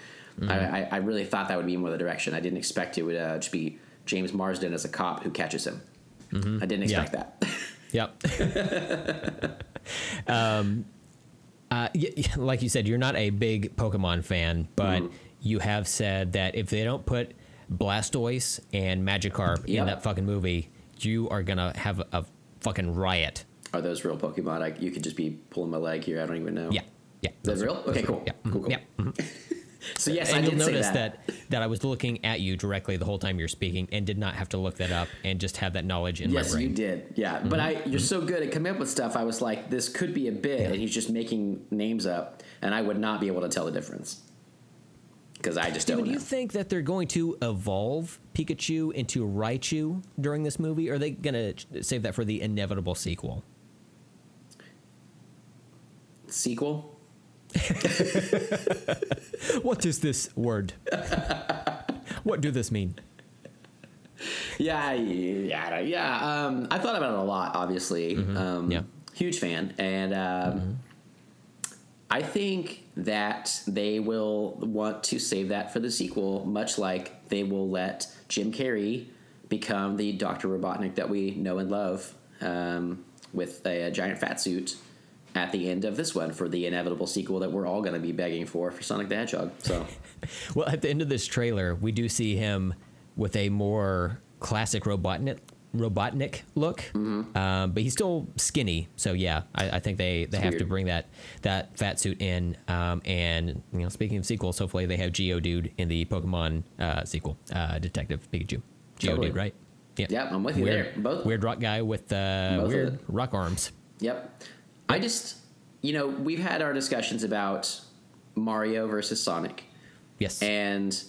[SPEAKER 1] I, I, I really thought that would be more the direction. I didn't expect it would uh, just be James Marsden as a cop who catches him. I didn't
[SPEAKER 2] Yeah.
[SPEAKER 1] expect that.
[SPEAKER 2] Yep. um, uh, like you said, you're not a big Pokemon fan, but
[SPEAKER 1] Mm-hmm.
[SPEAKER 2] you have said that if they don't put Blastoise and Magikarp
[SPEAKER 1] Yep.
[SPEAKER 2] in that fucking movie, you are gonna have a, fucking riot.
[SPEAKER 1] Are those real Pokemon? I, you could just be pulling my leg here. I don't even know.
[SPEAKER 2] Yeah. Yeah.
[SPEAKER 1] Is that real? Okay, cool.
[SPEAKER 2] Yeah.
[SPEAKER 1] Cool, cool.
[SPEAKER 2] Yeah. mhm.
[SPEAKER 1] So yes,
[SPEAKER 2] and
[SPEAKER 1] I
[SPEAKER 2] you'll notice
[SPEAKER 1] that.
[SPEAKER 2] that. that I was looking at you directly the whole time you're speaking and did not have to look that up and just have that knowledge in
[SPEAKER 1] Yes,
[SPEAKER 2] my brain.
[SPEAKER 1] Yes, you did. Yeah, but mm-hmm. I you're mm-hmm. so good at coming up with stuff. I was like, this could be a bit, and he's just making names up, and I would not be able to tell the difference because I just
[SPEAKER 2] Steven,
[SPEAKER 1] don't
[SPEAKER 2] do you think that they're going to evolve Pikachu into Raichu during this movie? Or are they going to save that for the inevitable sequel?
[SPEAKER 1] Sequel?
[SPEAKER 2] What is this word? what do this mean?
[SPEAKER 1] Yeah, yeah, yeah. Um, I thought about it a lot. Obviously, um,
[SPEAKER 2] Mm-hmm. Yeah.
[SPEAKER 1] huge fan, and um, I think that they will want to save that for the sequel, much like they will let Jim Carrey become the Doctor Robotnik that we know and love, um, with a, giant fat suit at the end of this one for the inevitable sequel that we're all going to be begging for for Sonic the Hedgehog. So.
[SPEAKER 2] Well, at the end of this trailer, we do see him with a more classic Robotnik Robotnik look,
[SPEAKER 1] Mm-hmm.
[SPEAKER 2] um, but he's still skinny. So yeah, I, I think they, they have to bring that that fat suit in. Um, and you know, speaking of sequels, hopefully they have Geodude in the Pokemon uh, sequel, uh, Detective Pikachu. Geodude,
[SPEAKER 1] Totally.
[SPEAKER 2] right? Yeah,
[SPEAKER 1] Yep, I'm with you
[SPEAKER 2] weird,
[SPEAKER 1] there. Both-
[SPEAKER 2] weird rock guy with uh, weird rock arms.
[SPEAKER 1] Yep. I just, you know, we've had our discussions about Mario versus Sonic,
[SPEAKER 2] Yes.
[SPEAKER 1] and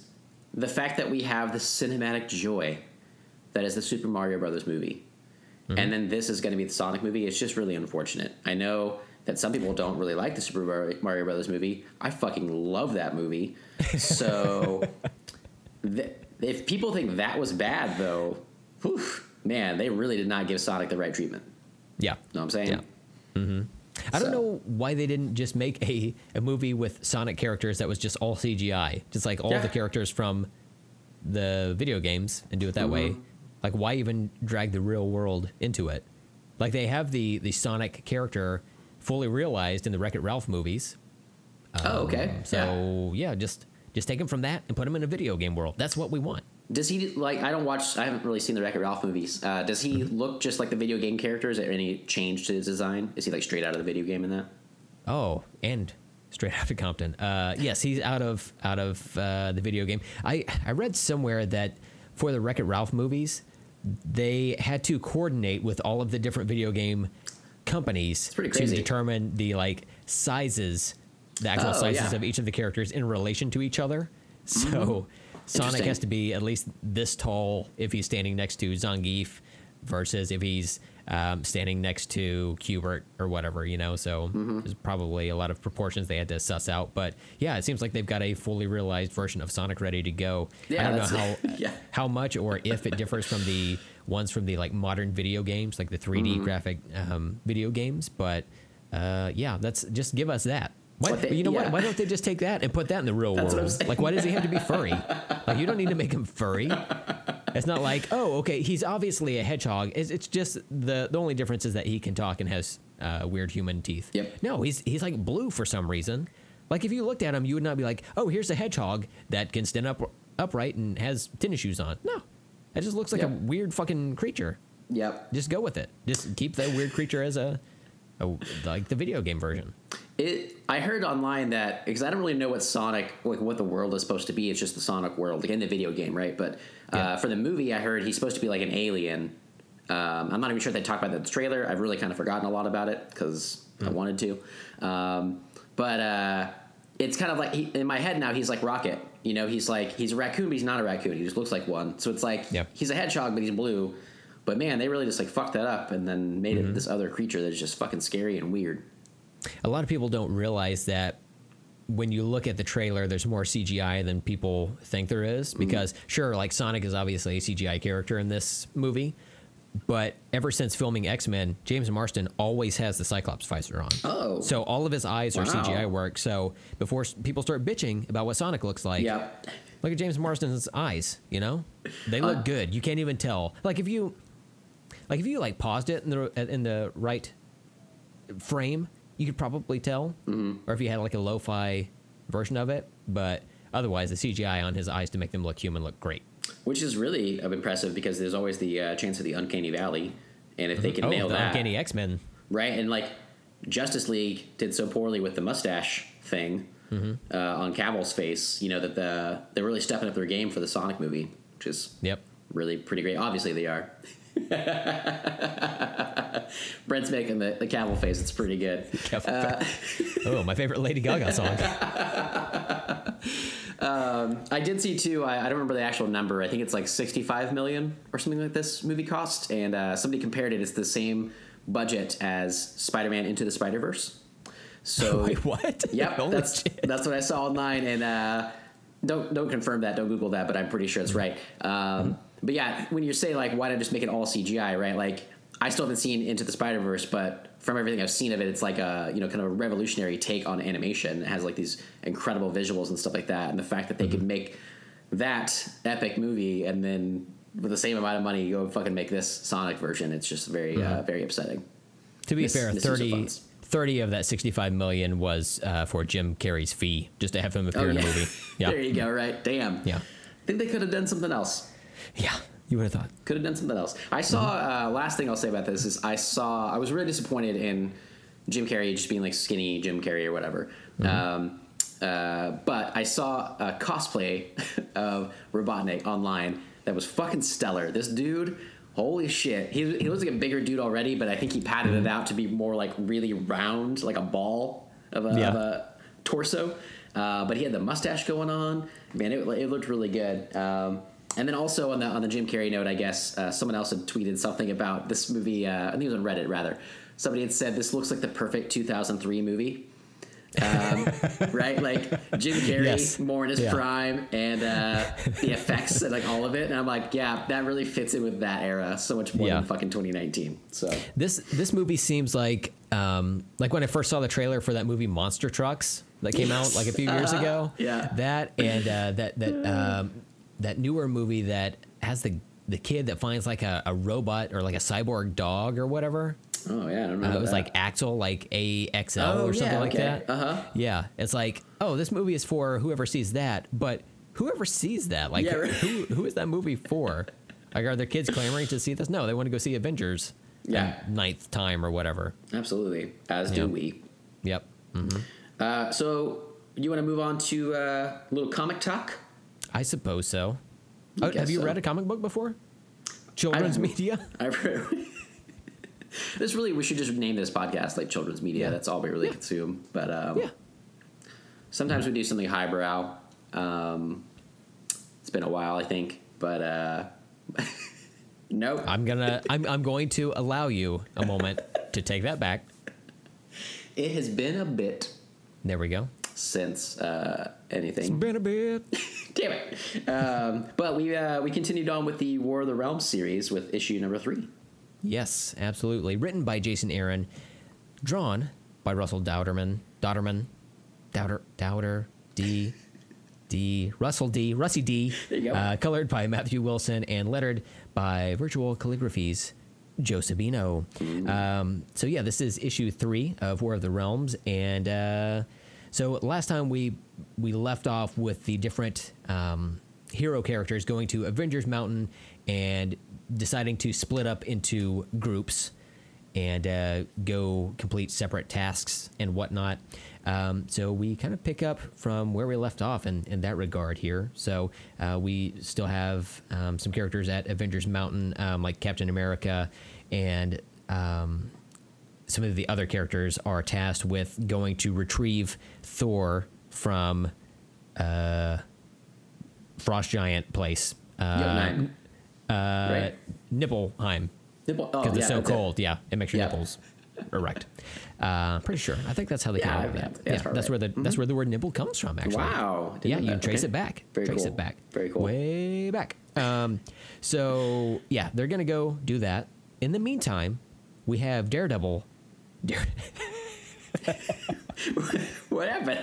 [SPEAKER 1] the fact that we have the cinematic joy that is the Super Mario Brothers movie, mm-hmm. and then this is going to be the Sonic movie. It's just really unfortunate. I know that some people don't really like the Super Mario Brothers movie. I fucking love that movie. So, th- if people think that was bad, though, whew, man, they really did not give Sonic the right treatment.
[SPEAKER 2] yeah.
[SPEAKER 1] Know what I'm saying?
[SPEAKER 2] Yeah. I don't know why they didn't just make a, a movie with Sonic characters that was just all CGI, just like all
[SPEAKER 1] Yeah.
[SPEAKER 2] the characters from the video games, and do it that way.
[SPEAKER 1] Mm-hmm.
[SPEAKER 2] Like, why even drag the real world into it? Like they have the the Sonic character fully realized in the Wreck It Ralph movies.
[SPEAKER 1] Oh, okay.
[SPEAKER 2] Um, So yeah. just just take him from that and put him in a video game world. That's what we want.
[SPEAKER 1] Does he like? I don't watch. I haven't really seen the Wreck-It Ralph movies. Uh, does he
[SPEAKER 2] Mm-hmm.
[SPEAKER 1] look just like the video game characters? Or any change to his design? Is he like straight out of the video game in that?
[SPEAKER 2] Oh, and straight out of Compton. Uh, yes, he's out of out of uh, the video game. I I read somewhere that for the Wreck It Ralph movies, they had to coordinate with all of the different video game companies to determine the like sizes, the actual
[SPEAKER 1] Oh,
[SPEAKER 2] sizes
[SPEAKER 1] yeah. Mm-hmm.
[SPEAKER 2] of each of the characters in relation to each other. So Sonic has to be at least this tall if he's standing next to Zangief versus if he's um, standing next to Q*bert or whatever, you know. So
[SPEAKER 1] Mm-hmm.
[SPEAKER 2] there's probably a lot of proportions they had to suss out. But yeah, it seems like they've got a fully realized version of Sonic ready to go.
[SPEAKER 1] Yeah,
[SPEAKER 2] I don't know how
[SPEAKER 1] yeah.
[SPEAKER 2] how much or if it differs from the ones from the like modern video games, like the 3D
[SPEAKER 1] Mm-hmm.
[SPEAKER 2] graphic um, video games. But uh, yeah, that's just give us that. Why,
[SPEAKER 1] they-
[SPEAKER 2] you know
[SPEAKER 1] yeah.
[SPEAKER 2] what? Why don't they just take that and put that in the real
[SPEAKER 1] That's
[SPEAKER 2] world? Like, why does he have to be furry? like, you don't need to make him furry. It's not like, oh, okay, he's obviously a hedgehog. It's, it's just the the only difference is that he can talk and has uh, weird human teeth.
[SPEAKER 1] Yep.
[SPEAKER 2] No, he's he's like blue for some reason. Like if you looked at him, you would not be like, oh, here's a hedgehog that can stand up upright and has tennis shoes on. No, it just looks like a weird fucking creature.
[SPEAKER 1] Yep.
[SPEAKER 2] Just go with it. Just keep the weird creature as a, a like the video game version.
[SPEAKER 1] It. I heard online that because I don't really know what Sonic, like what the world is supposed to be. It's just the Sonic world, like in the video game, right? But uh,
[SPEAKER 2] Yeah.
[SPEAKER 1] for the movie, I heard he's supposed to be like an alien. Um, I'm not even sure if they talked about that in the trailer. I've really kind of forgotten a lot about it because I wanted to. Um, but uh, it's kind of like he, in my head now. He's like Rocket. You know, he's like he's a raccoon, but he's not a raccoon. He just looks like one. So it's like
[SPEAKER 2] Yep.
[SPEAKER 1] he's a hedgehog, but he's blue. But man, they really just like fucked that up and then made it this other creature that's just fucking scary and weird.
[SPEAKER 2] A lot of people don't realize that when you look at the trailer, there's more CGI than people think there
[SPEAKER 1] Mm-hmm.
[SPEAKER 2] Because sure, like Sonic is obviously a CGI character in this movie, but ever since filming X Men, James Marsden always has the Cyclops visor on.
[SPEAKER 1] Oh.
[SPEAKER 2] so all of his eyes are CGI work. So before people start bitching about what Sonic looks like,
[SPEAKER 1] Yep.
[SPEAKER 2] look at James Marsden's eyes. You know, they look
[SPEAKER 1] Uh,
[SPEAKER 2] good. You can't even tell. Like if you, like if you like paused it in the in the right frame, you could probably tell. Mm-hmm. Or if you had like a lo-fi version of it, but otherwise, the CGI on his eyes to make them look human look great.
[SPEAKER 1] Which is really uh, impressive because there's always the uh, chance of the uncanny valley, and if they can
[SPEAKER 2] oh,
[SPEAKER 1] nail
[SPEAKER 2] the
[SPEAKER 1] that,
[SPEAKER 2] Uncanny X Men.
[SPEAKER 1] right? And like Justice League did so poorly with the mustache thing
[SPEAKER 2] Mm-hmm.
[SPEAKER 1] uh, on Cavill's face, you know that the they're really stepping up their game for the Sonic movie, which is
[SPEAKER 2] Yep.
[SPEAKER 1] really pretty great. Obviously, they are. Brent's making the, the Cavill face. It's pretty good.
[SPEAKER 2] oh, my favorite Lady Gaga song.
[SPEAKER 1] I did see too. I, I don't remember the actual number. I think it's like sixty-five million or something like this movie cost. And uh, somebody compared it. It's the same budget as Spider-Man Into the Spider-Verse. So
[SPEAKER 2] Wait, what?
[SPEAKER 1] Yep,
[SPEAKER 2] Holy
[SPEAKER 1] that's
[SPEAKER 2] shit.
[SPEAKER 1] that's what I saw online, and uh, don't don't confirm that, don't Google that, but I'm pretty sure it's right. Um, but yeah, when you say like, why not just make it all CGI, right? Like, I still haven't seen Into the Spider Verse, but from everything I've seen of it, it's like a you know kind of a revolutionary take on animation. It has like these incredible visuals and stuff like that, and the fact that they
[SPEAKER 2] Mm-hmm.
[SPEAKER 1] could make that epic movie and then with the same amount of money go fucking make this Sonic version, it's just very
[SPEAKER 2] Mm-hmm.
[SPEAKER 1] uh, very upsetting.
[SPEAKER 2] To be fair,
[SPEAKER 1] of
[SPEAKER 2] 30, 30 of that 65 million was uh, for Jim Carrey's fee, just to have him appear in a movie. Yeah.
[SPEAKER 1] there you go. Right, damn.
[SPEAKER 2] Yeah.
[SPEAKER 1] I think they could have done something else.
[SPEAKER 2] Yeah. You would have thought.
[SPEAKER 1] Could have done something else. I saw.
[SPEAKER 2] Mm-hmm.
[SPEAKER 1] Uh, last thing I'll say about this is I saw. I was really disappointed in Jim Carrey just being like skinny Jim Carrey or whatever.
[SPEAKER 2] Mm-hmm.
[SPEAKER 1] Um, uh, but I saw a cosplay of Robotnik online that was fucking stellar. This dude, holy shit, he, he looks like a bigger dude already, but I think he padded
[SPEAKER 2] Mm-hmm.
[SPEAKER 1] it out to be more like really round, like a ball of a,
[SPEAKER 2] Yeah.
[SPEAKER 1] of a torso. Uh, but he had the mustache going on. Man, it, it looked really good. Um, and then also on the on the Jim Carrey note, I guess uh, someone else had tweeted something about this movie. Uh, I think it was on Reddit rather. Somebody had said this looks like the perfect 2003 movie. Um, right, like Jim Carrey
[SPEAKER 2] Yes.
[SPEAKER 1] more in his
[SPEAKER 2] Yeah.
[SPEAKER 1] prime, and uh, the effects and like all of it. And I'm like, yeah, that really fits in with that era so much more
[SPEAKER 2] Yeah.
[SPEAKER 1] than fucking 2019. So
[SPEAKER 2] This this movie seems like um, like when I first saw the trailer for that movie Monster Trucks that came out like a few years ago.
[SPEAKER 1] Uh-huh. Yeah.
[SPEAKER 2] That and uh, that that um, that newer movie that has the the kid that finds like a, a robot or like a cyborg dog or whatever.
[SPEAKER 1] oh yeah, I don't know.
[SPEAKER 2] Uh, it was
[SPEAKER 1] that.
[SPEAKER 2] like Axel, like A X L
[SPEAKER 1] Oh,
[SPEAKER 2] or something
[SPEAKER 1] yeah,
[SPEAKER 2] like
[SPEAKER 1] okay.
[SPEAKER 2] that.
[SPEAKER 1] Uh-huh.
[SPEAKER 2] Yeah, it's like, oh, this movie is for whoever sees that, but whoever sees that, like,
[SPEAKER 1] Yeah, right.
[SPEAKER 2] who who is that movie for? Like, are there kids clamoring to see this? No, they want to go see Avengers.
[SPEAKER 1] Yeah.
[SPEAKER 2] ninth time or whatever.
[SPEAKER 1] absolutely, as do we.
[SPEAKER 2] Yep.
[SPEAKER 1] Uh, so you want to move on to uh, a little comic talk?
[SPEAKER 2] I suppose so. Oh, have you
[SPEAKER 1] so.
[SPEAKER 2] read a comic book before? Children's
[SPEAKER 1] I've-
[SPEAKER 2] media.
[SPEAKER 1] I've read. this really, we should just name this podcast like children's media.
[SPEAKER 2] Yeah.
[SPEAKER 1] That's all we really
[SPEAKER 2] Yeah.
[SPEAKER 1] consume. But um,
[SPEAKER 2] Yeah.
[SPEAKER 1] sometimes we do something highbrow. Um, it's been a while, I think, but uh, nope.
[SPEAKER 2] I'm gonna. I'm. I'm going to allow you a moment to take that back.
[SPEAKER 1] It has been a bit
[SPEAKER 2] There we go.
[SPEAKER 1] since uh, anything.
[SPEAKER 2] It's been a bit.
[SPEAKER 1] Damn it! Um, but we uh, we continued on with the War of the Realms series with issue number three.
[SPEAKER 2] Yes, absolutely. Written by Jason Aaron, drawn by Russell Dowderman. Dodderman. Doubter, Doubter, D, D, Russell D, Russie D,
[SPEAKER 1] There you go.
[SPEAKER 2] Uh, colored by Matthew Wilson and lettered by Virtual Calligraphies. Joe Sabino. Um, so yeah, this is issue three of War of the Realms, and uh, so last time we we left off with the different um, hero characters going to Avengers Mountain and deciding to split up into groups and uh, go complete separate tasks and whatnot. Um, so we kind of pick up from where we left off in, in that regard here. So uh, we still have um, some characters at Avengers Mountain, um, like Captain America, and um, some of the other characters are tasked with going to retrieve Thor from uh, Frost Giant place. Uh, uh,
[SPEAKER 1] Right.
[SPEAKER 2] Nibelheim
[SPEAKER 1] Nipple- oh,
[SPEAKER 2] because
[SPEAKER 1] yeah,
[SPEAKER 2] it's so
[SPEAKER 1] that's it.
[SPEAKER 2] cold. Yeah, it makes your
[SPEAKER 1] Yeah.
[SPEAKER 2] nipples erect. Uh, pretty sure. I think that's how they came up with that.
[SPEAKER 1] yeah, that's
[SPEAKER 2] that's where the
[SPEAKER 1] right. Mm-hmm.
[SPEAKER 2] that's where the word nipple comes from. Actually.
[SPEAKER 1] Wow.
[SPEAKER 2] Yeah, you can trace
[SPEAKER 1] Okay.
[SPEAKER 2] it back.
[SPEAKER 1] Very
[SPEAKER 2] trace
[SPEAKER 1] cool.
[SPEAKER 2] it back.
[SPEAKER 1] Very cool.
[SPEAKER 2] Way back. Um, so yeah, they're gonna go do that. In the meantime, we have Daredevil. Dare,
[SPEAKER 1] What happened?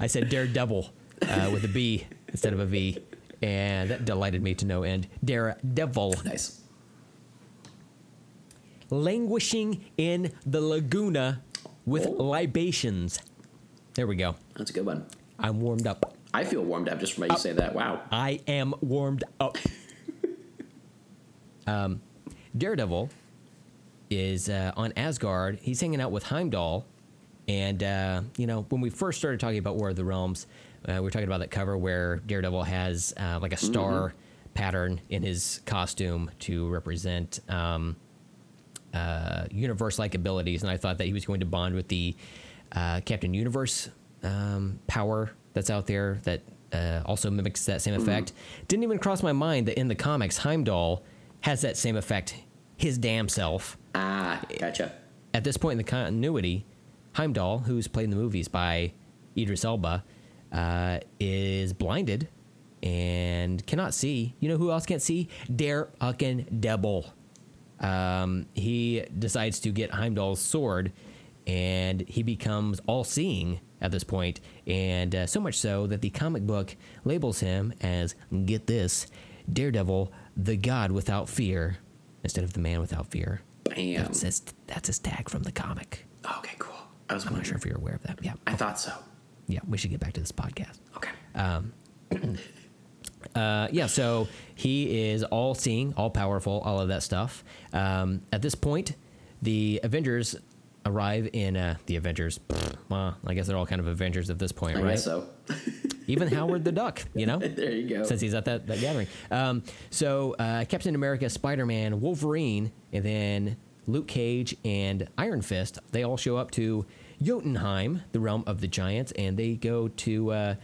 [SPEAKER 2] I said Daredevil uh, with a B instead of a V, and that delighted me to no end. Daredevil.
[SPEAKER 1] Nice.
[SPEAKER 2] languishing in the laguna with
[SPEAKER 1] Oh.
[SPEAKER 2] libations. There we go.
[SPEAKER 1] That's a good one.
[SPEAKER 2] I'm warmed up.
[SPEAKER 1] I feel warmed up just from you say that. Wow.
[SPEAKER 2] I am warmed up. um, Daredevil is uh, on Asgard. He's hanging out with Heimdall. And, uh, you know, when we first started talking about War of the Realms, uh, we were talking about that cover where Daredevil has uh, like a star pattern in his costume to represent um, uh, universe like abilities. And I thought that he was going to bond with the uh, Captain Universe um, power that's out there that uh, also mimics that same effect. Didn't even cross my mind that in the comics, Heimdall has that same effect his damn self.
[SPEAKER 1] Ah, gotcha.
[SPEAKER 2] At this point in the continuity, Heimdall, who's played in the movies by Idris Elba, uh, is blinded and cannot see. You know who else can't see? Dare fucking Devil. Um, he decides to get Heimdall's sword, and he becomes all-seeing at this point, and uh, so much so that the comic book labels him as get this, Daredevil, the God without fear, instead of the man without fear.
[SPEAKER 1] Bam.
[SPEAKER 2] That's his, that's his tag from the comic.
[SPEAKER 1] Okay, cool. I was
[SPEAKER 2] I'm not sure if you're aware of that. Yeah,
[SPEAKER 1] I thought so.
[SPEAKER 2] yeah. We should get back to this podcast.
[SPEAKER 1] Okay.
[SPEAKER 2] Uh, yeah, so he is all seeing, all powerful, all of that stuff. Um, at this point, the Avengers arrive in uh, the Avengers. Well, I guess they're all kind of Avengers at this point,
[SPEAKER 1] I
[SPEAKER 2] right?
[SPEAKER 1] guess so.
[SPEAKER 2] Even Howard the Duck, you know?
[SPEAKER 1] there you go.
[SPEAKER 2] since he's at that, that gathering. Um, so uh, Captain America, Spider Man, Wolverine, and then Luke Cage and Iron Fist, they all show up to Jotunheim, the realm of the giants, and they go to uh,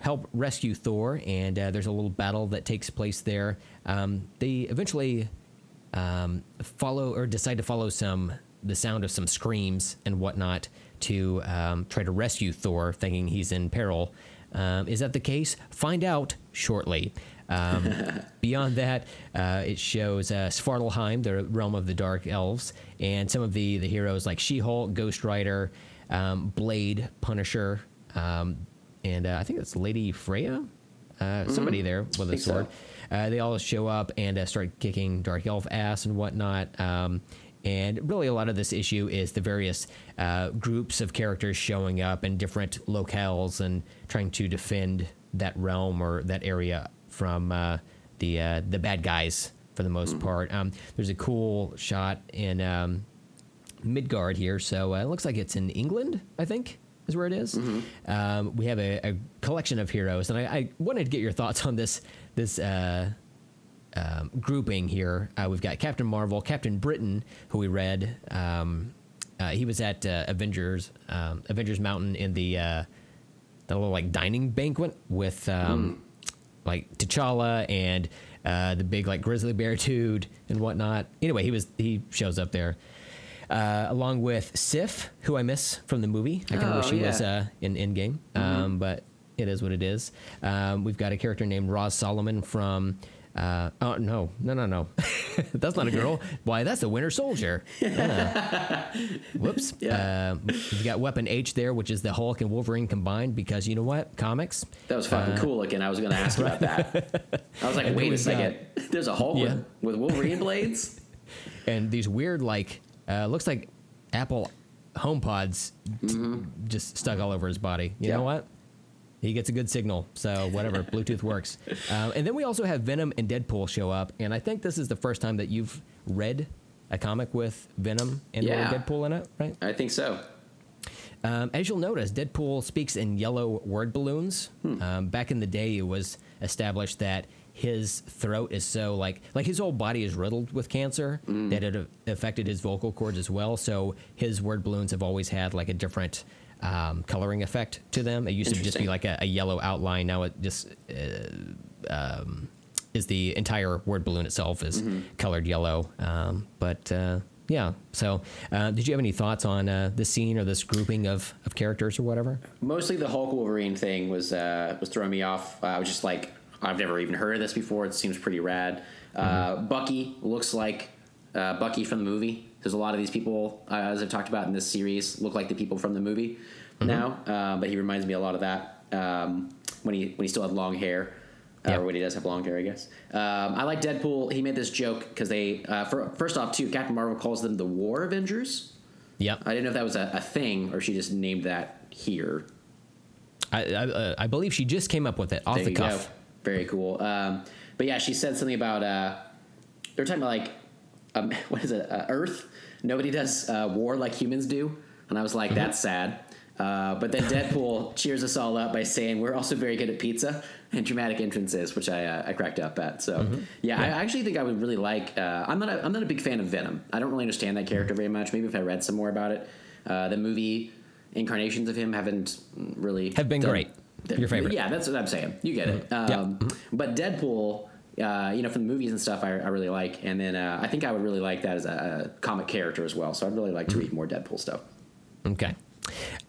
[SPEAKER 2] help rescue Thor. And uh, there's a little battle that takes place there. Um, they eventually um, follow or decide to follow some the sound of some screams and whatnot to um, try to rescue Thor, thinking he's in peril. Um, is that the case? Find out shortly. Um, beyond that, uh, it shows uh, Svartalfheim, the realm of the Dark Elves, and some of the the heroes like She-Hulk, Ghost Rider, um, Blade, Punisher, um, and uh, I think it's Lady Freya. Uh, somebody there with a
[SPEAKER 1] think so.
[SPEAKER 2] sword. Uh, they all show up and uh, start kicking Dark Elf ass and whatnot. Um, and really, a lot of this issue is the various uh, groups of characters showing up in different locales and trying to defend that realm or that area from uh, the uh, the bad guys for the most part. Um, there's a cool shot in um, Midgard here, so uh, it looks like it's in England. I think is where it is. Um, we have a, a collection of heroes, and I, I wanted to get your thoughts on this this uh, um, grouping here. Uh, we've got Captain Marvel, Captain Britain, who we read. Um, uh, he was at uh, Avengers um, Avengers Mountain in the uh, the little like dining banquet with um, like T'Challa and uh, the big like grizzly bear dude and whatnot. Anyway, he was he shows up there. Uh, along with Sif, who I miss from the movie. I kind of
[SPEAKER 1] Oh,
[SPEAKER 2] wish he was
[SPEAKER 1] yeah.
[SPEAKER 2] uh, in Endgame, um, but it is what it is. Um, we've got a character named Roz Solomon from Uh, oh no, no, no, no! that's not a girl. Why? That's a Winter Soldier. Ah. Whoops.
[SPEAKER 1] Yeah.
[SPEAKER 2] Uh, you got Weapon H there, which is the Hulk and Wolverine combined. Because you know what? Comics.
[SPEAKER 1] That was fucking cool looking. I was going to ask about that. I was like, wait a
[SPEAKER 2] we've
[SPEAKER 1] second. There's a Hulk
[SPEAKER 2] Yeah.
[SPEAKER 1] with, with Wolverine blades?
[SPEAKER 2] and these weird like uh, looks like Apple HomePods just stuck all over his body. You know what? He gets a good signal, so whatever. Bluetooth works. Um, and then we also have Venom and Deadpool show up, and I think this is the first time that you've read a comic with Venom and
[SPEAKER 1] Yeah.
[SPEAKER 2] Deadpool in it, right?
[SPEAKER 1] I think so.
[SPEAKER 2] Um, as you'll notice, Deadpool speaks in yellow word balloons. Um, back in the day, it was established that his throat is so like like his whole body is riddled with cancer that it affected his vocal cords as well. So his word balloons have always had like a different um, coloring effect to them. It used to just be like a, a yellow outline. Now it just uh, um, is the entire word balloon itself is colored yellow. Um, but uh, yeah, so uh, did you have any thoughts on uh, this scene or this grouping of, of characters or whatever?
[SPEAKER 1] Mostly the Hulk Wolverine thing was uh, was throwing me off. Uh, I was just like, I've never even heard of this before. It seems pretty rad. Uh, Bucky looks like uh, Bucky from the movie. There's a lot of these people, uh, as I've talked about in this series, look like the people from the movie now. Uh, but he reminds me a lot of that um, when he when he still had long hair. Uh,
[SPEAKER 2] Yeah.
[SPEAKER 1] Or when he does have long hair, I guess. Um, I like Deadpool. He made this joke because they, uh, for, first off, too, Captain Marvel calls them the War Avengers.
[SPEAKER 2] Yep.
[SPEAKER 1] I didn't know if that was a, a thing or she just named that here.
[SPEAKER 2] I, I, uh, I believe she just came up with it off
[SPEAKER 1] There
[SPEAKER 2] the cuff.
[SPEAKER 1] go. Very cool. Um, but yeah, she said something about uh, they're talking about like um, what is it? Uh, Earth. Nobody does uh, war like humans do, and I was like, that's sad. Uh, but then Deadpool cheers us all up by saying we're also very good at pizza and dramatic entrances, which I, uh, I cracked up at. So yeah, I actually think I would really like. Uh, I'm not a, I'm not a big fan of Venom. I don't really understand that character very much. Maybe if I read some more about it, uh, the movie incarnations of him haven't really
[SPEAKER 2] Have been
[SPEAKER 1] done-
[SPEAKER 2] great. Your favorite.
[SPEAKER 1] Yeah, that's what I'm saying. You get it.
[SPEAKER 2] Yeah.
[SPEAKER 1] Um, But Deadpool, uh, you know, from the movies and stuff, I, I really like. And then uh, I think I would really like that as a, a comic character as well. So I'd really like to read more Deadpool stuff.
[SPEAKER 2] Okay.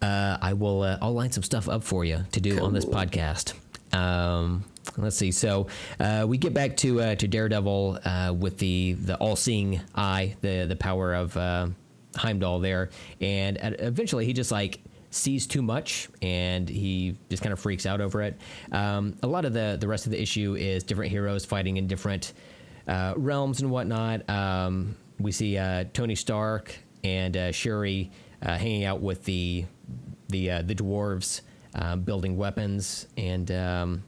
[SPEAKER 2] Uh, I will. Uh, I'll line some stuff up for you to do on this podcast. Um, let's see. So uh, we get back to uh, to Daredevil uh, with the the all seeing eye, the the power of uh, Heimdall there, and uh, eventually he just like sees too much and he just kind of freaks out over it. Um, a lot of the the rest of the issue is different heroes fighting in different uh, realms and whatnot. Um, we see uh, Tony Stark and uh, Shuri uh, hanging out with the the uh, the dwarves um, building weapons, and um,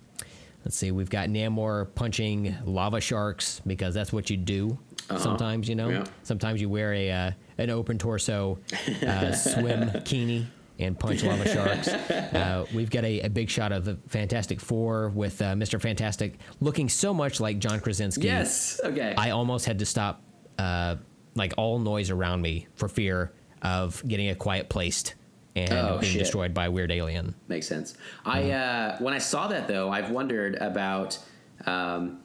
[SPEAKER 2] let's see, we've got Namor punching lava sharks because that's what you do. Sometimes you know.
[SPEAKER 1] Yeah.
[SPEAKER 2] Sometimes you wear a uh, an open torso uh, swim bikini and punch lava sharks. Uh, we've got a, a big shot of the Fantastic Four with uh, Mr. Fantastic looking so much like John Krasinski.
[SPEAKER 1] Yes. Okay.
[SPEAKER 2] I almost had to stop, uh, like all noise around me for fear of getting a quiet placed and
[SPEAKER 1] Oh,
[SPEAKER 2] being
[SPEAKER 1] shit.
[SPEAKER 2] destroyed by a weird alien.
[SPEAKER 1] Makes sense. I uh, when I saw that though, I've wondered about. Um,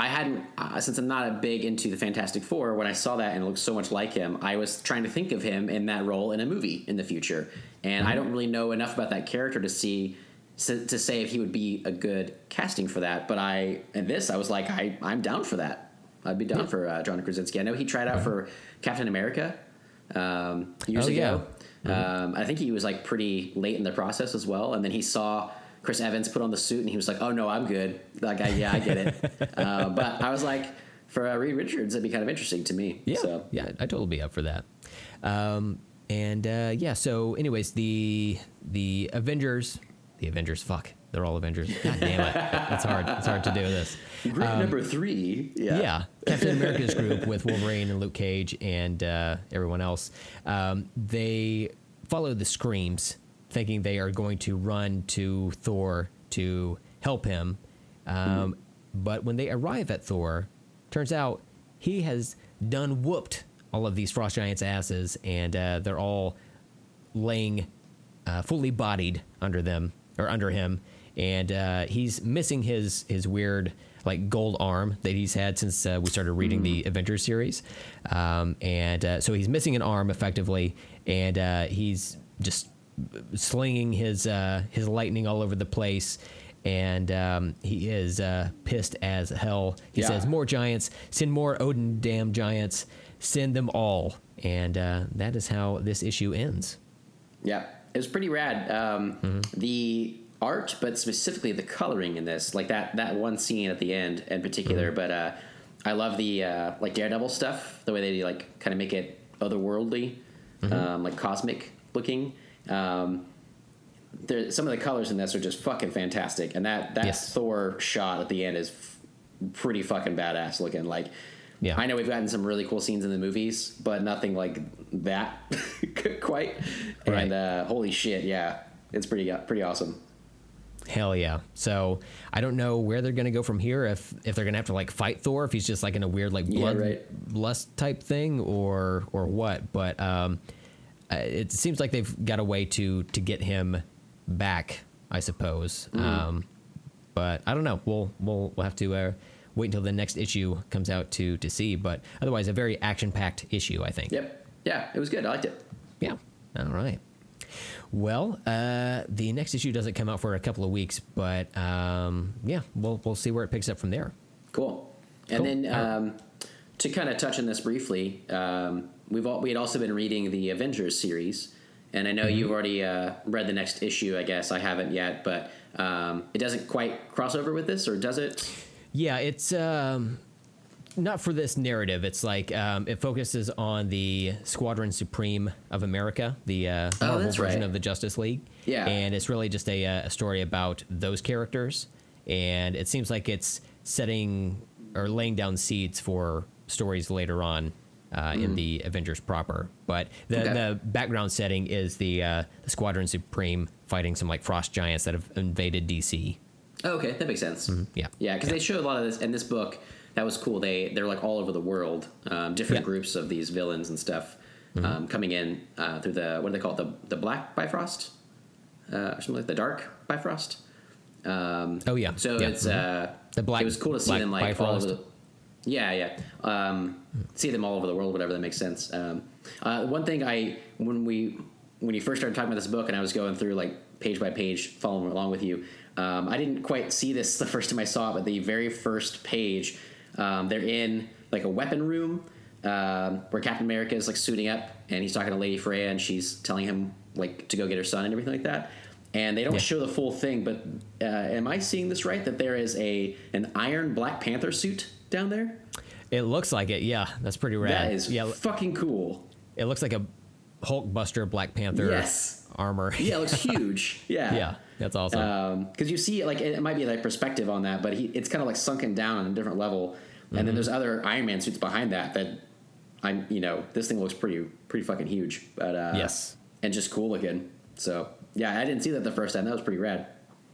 [SPEAKER 1] I hadn't uh, since I'm not a big into the Fantastic Four. When I saw that and it looked so much like him, I was trying to think of him in that role in a movie in the future, and I don't really know enough about that character to see to, to say if he would be a good casting for that. But I in this, I was like, I I'm down for that. I'd be down for uh, John Krasinski. I know he tried out for Captain America um, years
[SPEAKER 2] Oh, yeah.
[SPEAKER 1] ago. Um, I think he was like pretty late in the process as well, and then he saw Chris Evans put on the suit, and he was like, "Oh no, I'm good." Like, I, yeah, I get it. uh, but I was like, for uh, Reed Richards, it'd be kind of interesting to me.
[SPEAKER 2] Yeah,
[SPEAKER 1] So
[SPEAKER 2] yeah, I'd totally be up for that. Um, and uh, yeah, so anyways, the the Avengers, the Avengers, fuck, they're all Avengers. God damn it, it's hard. It's hard to do this.
[SPEAKER 1] group number three. Yeah.
[SPEAKER 2] Um, Yeah, Captain America's group with Wolverine and Luke Cage and uh, everyone else. Um, they follow the screams, thinking they are going to run to Thor to help him. Um, But when they arrive at Thor, turns out he has done whooped all of these frost giants' asses, and uh, they're all laying uh, fully bodied under them or under him, and uh, he's missing his his weird like gold arm that he's had since uh, we started reading the Avengers series, um, and uh, so he's missing an arm effectively, and uh, he's just slinging his uh, his lightning all over the place, and um, he is uh, pissed as hell. He
[SPEAKER 1] Yeah.
[SPEAKER 2] says, "More giants! Send more Odin damn giants! Send them all!" And uh, that is how this issue ends.
[SPEAKER 1] Yeah, it was pretty rad. Um, The art, but specifically the coloring in this, like that that one scene at the end in particular. But uh, I love the uh, like Daredevil stuff, the way they like kind of make it otherworldly, um, like cosmic looking. Um, there, some of the colors in this are just fucking fantastic, and that that
[SPEAKER 2] Yes.
[SPEAKER 1] Thor shot at the end is f- pretty fucking badass looking. Like,
[SPEAKER 2] Yeah.
[SPEAKER 1] I know we've gotten some really cool scenes in the movies, but nothing like that quite.
[SPEAKER 2] Right.
[SPEAKER 1] And uh, holy shit, yeah, it's pretty pretty awesome.
[SPEAKER 2] Hell yeah! So I don't know where they're gonna go from here. If if they're gonna have to like fight Thor, if he's just like in a weird like
[SPEAKER 1] Yeah,
[SPEAKER 2] blood
[SPEAKER 1] right.
[SPEAKER 2] lust type thing, or or what. But um, uh, it seems like they've got a way to to get him back. I suppose.
[SPEAKER 1] Mm-hmm.
[SPEAKER 2] Um, but I don't know. We'll we'll we'll have to uh, wait until the next issue comes out to to see. But otherwise, a very action packed issue. I think.
[SPEAKER 1] Yep, yeah, it was good. I liked it.
[SPEAKER 2] Yeah. All right. Well, uh, the next issue doesn't come out for a couple of weeks, but um, yeah, we'll we'll see where it picks up from there.
[SPEAKER 1] Cool. And
[SPEAKER 2] Cool.
[SPEAKER 1] then
[SPEAKER 2] right.
[SPEAKER 1] um, to kind of touch on this briefly, um, we've all, we had also been reading the Avengers series, and I know
[SPEAKER 2] Mm-hmm.
[SPEAKER 1] you've already uh, read the next issue. I guess I haven't yet, but um, it doesn't quite cross over with this, or does it?
[SPEAKER 2] Yeah, it's um, not for this narrative. It's like um, it focuses on the Squadron Supreme of America, the uh,
[SPEAKER 1] Oh,
[SPEAKER 2] Marvel version
[SPEAKER 1] right.
[SPEAKER 2] of the Justice League.
[SPEAKER 1] Yeah.
[SPEAKER 2] and it's really just a, uh, a story about those characters, and it seems like it's setting or laying down seeds for stories later on. Uh, in the Avengers proper, but the,
[SPEAKER 1] Mm. Okay.
[SPEAKER 2] the background setting is the, uh, the Squadron Supreme fighting some like frost giants that have invaded DC.
[SPEAKER 1] Oh, okay, that makes sense.
[SPEAKER 2] Yeah.
[SPEAKER 1] yeah, because they show a lot of this in this book. That was cool. They they're like all over the world, um, different
[SPEAKER 2] Yeah.
[SPEAKER 1] groups of these villains and stuff um, coming in uh, through the what do they call it the the Black Bifrost uh, or something like the Dark Bifrost. Um,
[SPEAKER 2] Oh yeah,
[SPEAKER 1] So
[SPEAKER 2] yeah.
[SPEAKER 1] it's
[SPEAKER 2] mhm.
[SPEAKER 1] uh,
[SPEAKER 2] The black-
[SPEAKER 1] It was cool to see them like all over
[SPEAKER 2] Bifrost.
[SPEAKER 1] the. Yeah, yeah. Um, see them all over the world, whatever that makes sense. Um, uh, one thing I when we when you first started talking about this book, and I was going through like page by page, following along with you, um, I didn't quite see this the first time I saw it, but the very first page, um, they're in like a weapon room um, where Captain America is like suiting up, and he's talking to Lady Freya, and she's telling him like to go get her son and everything like that. And they don't
[SPEAKER 2] Yeah.
[SPEAKER 1] show the full thing, but uh, am I seeing this right? That there is a an Iron Black Panther suit down there.
[SPEAKER 2] It looks like it. Yeah, that's pretty rad.
[SPEAKER 1] That is
[SPEAKER 2] yeah,
[SPEAKER 1] fucking cool.
[SPEAKER 2] it looks like a Hulkbuster Black Panther
[SPEAKER 1] Yes.
[SPEAKER 2] armor.
[SPEAKER 1] Yeah, it looks huge. Yeah.
[SPEAKER 2] yeah, that's awesome.
[SPEAKER 1] because you see like it, it might be like perspective on that, but he it's kind of like sunken down on a different level, and
[SPEAKER 2] Mm-hmm.
[SPEAKER 1] then there's other Iron Man suits behind that that I'm you know this thing looks pretty pretty fucking huge, but uh,
[SPEAKER 2] Yes.
[SPEAKER 1] and just cool looking. So yeah, I didn't see that the first time. That was pretty rad.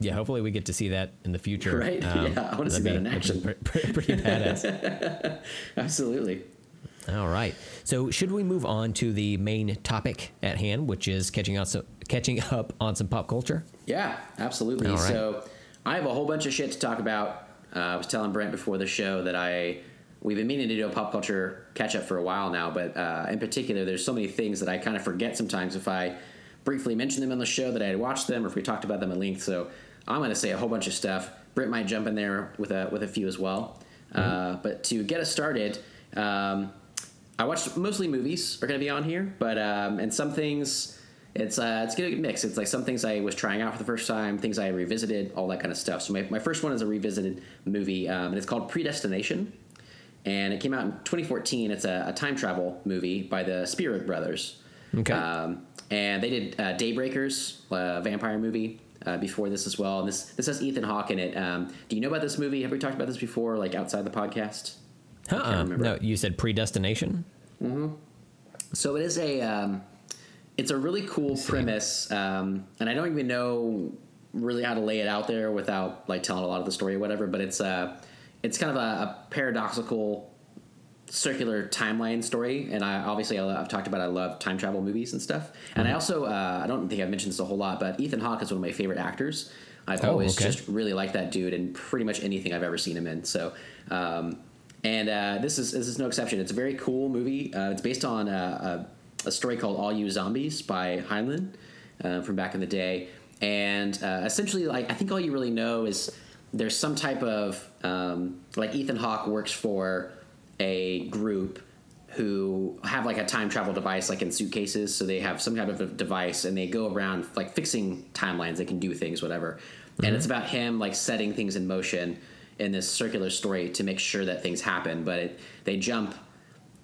[SPEAKER 2] Yeah, hopefully we get to see that in the future.
[SPEAKER 1] Right? Yeah, I wanna see
[SPEAKER 2] that'd
[SPEAKER 1] in action.
[SPEAKER 2] Pretty, pretty badass.
[SPEAKER 1] Absolutely.
[SPEAKER 2] All right. So, should we move on to the main topic at hand, which is catching up, catching up on some pop culture?
[SPEAKER 1] Yeah, absolutely.
[SPEAKER 2] Right.
[SPEAKER 1] So I have a whole bunch of shit to talk about. Uh, I was telling Brent before the show that I we've been meaning to do a pop culture catch up for a while now, but uh, in particular, there's so many things that I kind of forget sometimes if I briefly mention them on the show that I had watched them or if we talked about them at length. So I'm going to say a whole bunch of stuff. Brent might jump in there with a with a few as well. Uh, but to get us started. Um, I watched mostly movies are going to be on here, but um, and some things it's uh, it's gonna get mixed. It's like some things I was trying out for the first time, things I revisited, all that kind of stuff. So my, my first one is a revisited movie, um, and it's called Predestination, and it came out in 2014. It's a, a time travel movie by the Spierig Brothers.
[SPEAKER 2] Okay.
[SPEAKER 1] Um, and they did uh, Daybreakers, a vampire movie. Uh, before this as well, and this this has Ethan Hawke in it. Um, do you know about this movie? Have we talked about this before, like outside the podcast?
[SPEAKER 2] Uh-uh.
[SPEAKER 1] remember.
[SPEAKER 2] No, you said predestination.
[SPEAKER 1] So it is a um, it's a really cool premise, um, and I don't even know really how to lay it out there without like telling a lot of the story or whatever. But it's uh, it's kind of a, a paradoxical circular timeline story, and I obviously I, I've talked about I love time travel movies and stuff, and I also uh, I don't think I've mentioned this a whole lot, but Ethan Hawke is one of my favorite actors. I've
[SPEAKER 2] Oh,
[SPEAKER 1] always
[SPEAKER 2] okay.
[SPEAKER 1] just really liked that dude in pretty much anything I've ever seen him in. So, um, and uh, this is this is no exception. It's a very cool movie. Uh, it's based on a, a, a story called All You Zombies by Heinlein uh, from back in the day. and uh, essentially, like I think all you really know is there's some type of um, like Ethan Hawke works for a group who have like a time travel device like in suitcases. So they have some kind of a device and they go around like fixing timelines. They can do things whatever. And it's about him like setting things in motion in this circular story to make sure that things happen. But it, they jump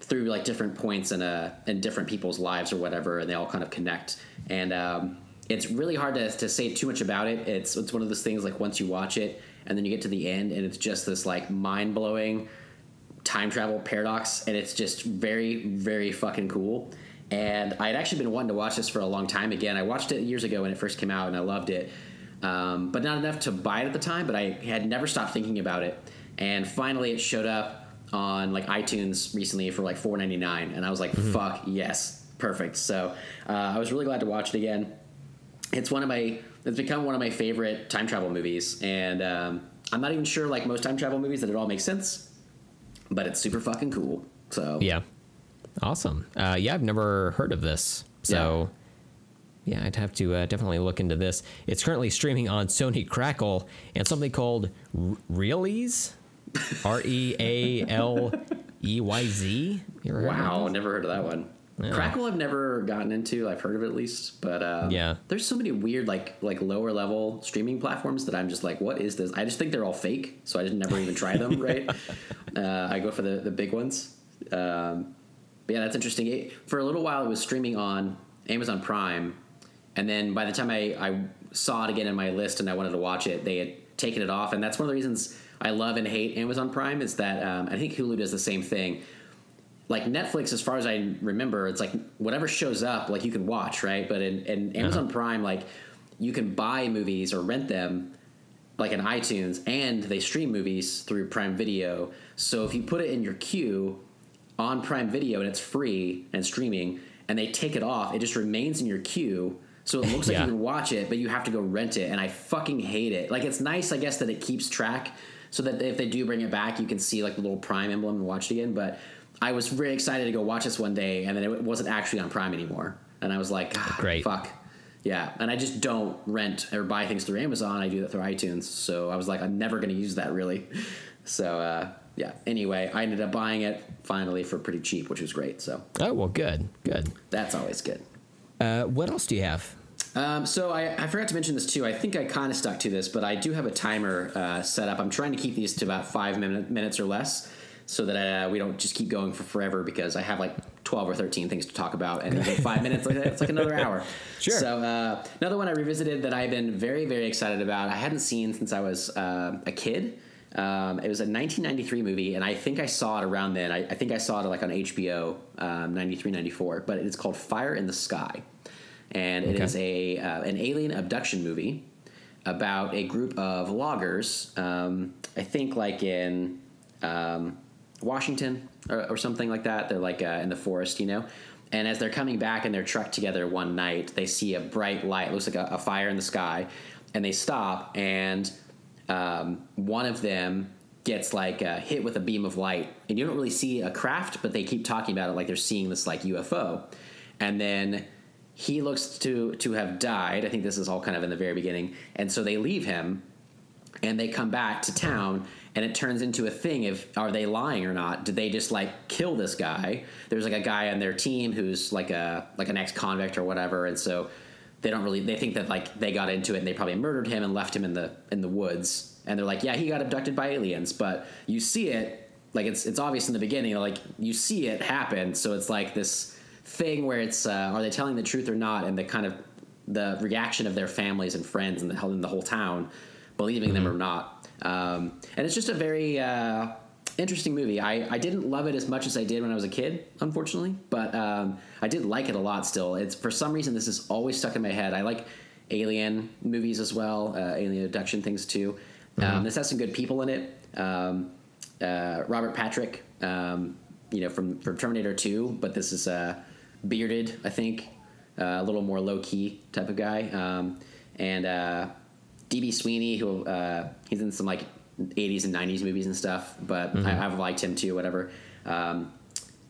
[SPEAKER 1] through like different points in a in different people's lives or whatever, and they all kind of connect. And um, it's really hard to, to say too much about it. It's it's one of those things like once you watch it, and then you get to the end, and it's just this like mind blowing time travel paradox, and it's just very very fucking cool. And I had actually been wanting to watch this for a long time. Again, I watched it years ago when it first came out, and I loved it, um, but not enough to buy it at the time. But I had never stopped thinking about it, and finally it showed up on like iTunes recently for like four ninety nine, and I was like, "Fuck yes, perfect." So uh, I was really glad to watch it again. It's one of my it's become one of my favorite time travel movies, and um, I'm not even sure like most time travel movies that it all makes sense, but it's super fucking cool. So
[SPEAKER 2] Yeah. Awesome. Uh, yeah, I've never heard of this. So, yeah, I'd have to uh, definitely look into this. It's currently streaming on Sony Crackle and something called R- Realeyz. R E A L E Y Z. You ever heard of
[SPEAKER 1] Wow, never heard of that one.
[SPEAKER 2] Yeah.
[SPEAKER 1] Crackle, I've never gotten into. I've heard of it at least, but um,
[SPEAKER 2] Yeah.
[SPEAKER 1] there's so many weird like like lower level streaming platforms that I'm just like, what is this? I just think they're all fake, so I just never even try them. Right? Uh, I go for the the big ones. Um, but yeah, that's interesting. It, for a little while, it was streaming on Amazon Prime, and then by the time I, I saw it again in my list and I wanted to watch it, they had taken it off, and that's one of the reasons I love and hate Amazon Prime is that um, I think Hulu does the same thing like Netflix, as far as I remember, it's like whatever shows up, like you can watch, right? But in, in uh-huh. Amazon Prime, like you can buy movies or rent them, like in iTunes, and they stream movies through Prime Video. So if you put it in your queue on Prime Video and it's free and streaming, and they take it off, it just remains in your queue. So it looks like
[SPEAKER 2] Yeah.
[SPEAKER 1] you can watch it, but you have to go rent it, and I fucking hate it. Like it's nice, I guess, that it keeps track, so that if they do bring it back, you can see like the little Prime emblem and watch it again. But I was really excited to go watch this one day, and then it wasn't actually on Prime anymore, and I was like, "Ah,
[SPEAKER 2] Great.
[SPEAKER 1] fuck, yeah. And I just don't rent or buy things through Amazon. I do that through iTunes. So I was like, I'm never going to use that really. So uh, yeah. Anyway, I ended up buying it finally for pretty cheap, which was great. So
[SPEAKER 2] Oh, well, good. Good.
[SPEAKER 1] that's always good.
[SPEAKER 2] Uh, what else do you have?
[SPEAKER 1] Um, so I, I forgot to mention this too. I think I kind of stuck to this, but I do have a timer uh, set up. I'm trying to keep these to about five minute, minutes or less, so that uh, we don't just keep going for forever. Because I have like twelve or thirteen things to talk about, and even five minutes, like it's like another hour.
[SPEAKER 2] Sure.
[SPEAKER 1] So uh, another one I revisited that I've been very very excited about. I hadn't seen since I was uh, a kid. Um, it was a 1993 movie, and I think I saw it around then. I, I think I saw it like on HBO, um, 93, 94. But it's called Fire in the Sky and it
[SPEAKER 2] Okay.
[SPEAKER 1] is a uh, an alien abduction movie about a group of loggers. Um, I think like in um, Washington or, or something like that. They're like uh, in the forest, you know. And as they're coming back in their truck together one night, they see a bright light. looks like a, a fire in the sky, and they stop. And um, one of them gets like uh, hit with a beam of light, and you don't really see a craft, but they keep talking about it like they're seeing this like UFO. And then he looks to to have died. I think this is all kind of in the very beginning, and so they leave him, and they come back to town, and it turns into a thing of are they lying or not? Did they just like kill this guy? There's like a guy on their team who's like a like an ex convict or whatever, and so they don't really they think that like they got into it and they probably murdered him and left him in the in the woods, and they're like, yeah, he got abducted by aliens, but you see it like it's it's obvious in the beginning, like you see it happen, so it's like this thing where it's uh, are they telling the truth or not, and the kind of the reaction of their families and friends and the, and the whole town believing them or not. Um, and it's just a very uh, interesting movie. I, I didn't love it as much as I did when I was a kid, unfortunately, but um, I did like it a lot still. It's for some reason this is always stuck in my head. I like alien movies as well, uh, alien abduction things too. Um, this has some good people in it. Um, uh, Robert Patrick, um, you know, from from Terminator Two, but this is uh, bearded, I think, uh, a little more low key type of guy, um, and uh, DB Sweeney, who uh, he's in some like '80s and '90s movies and stuff, but I, I've liked him too. Whatever. Um,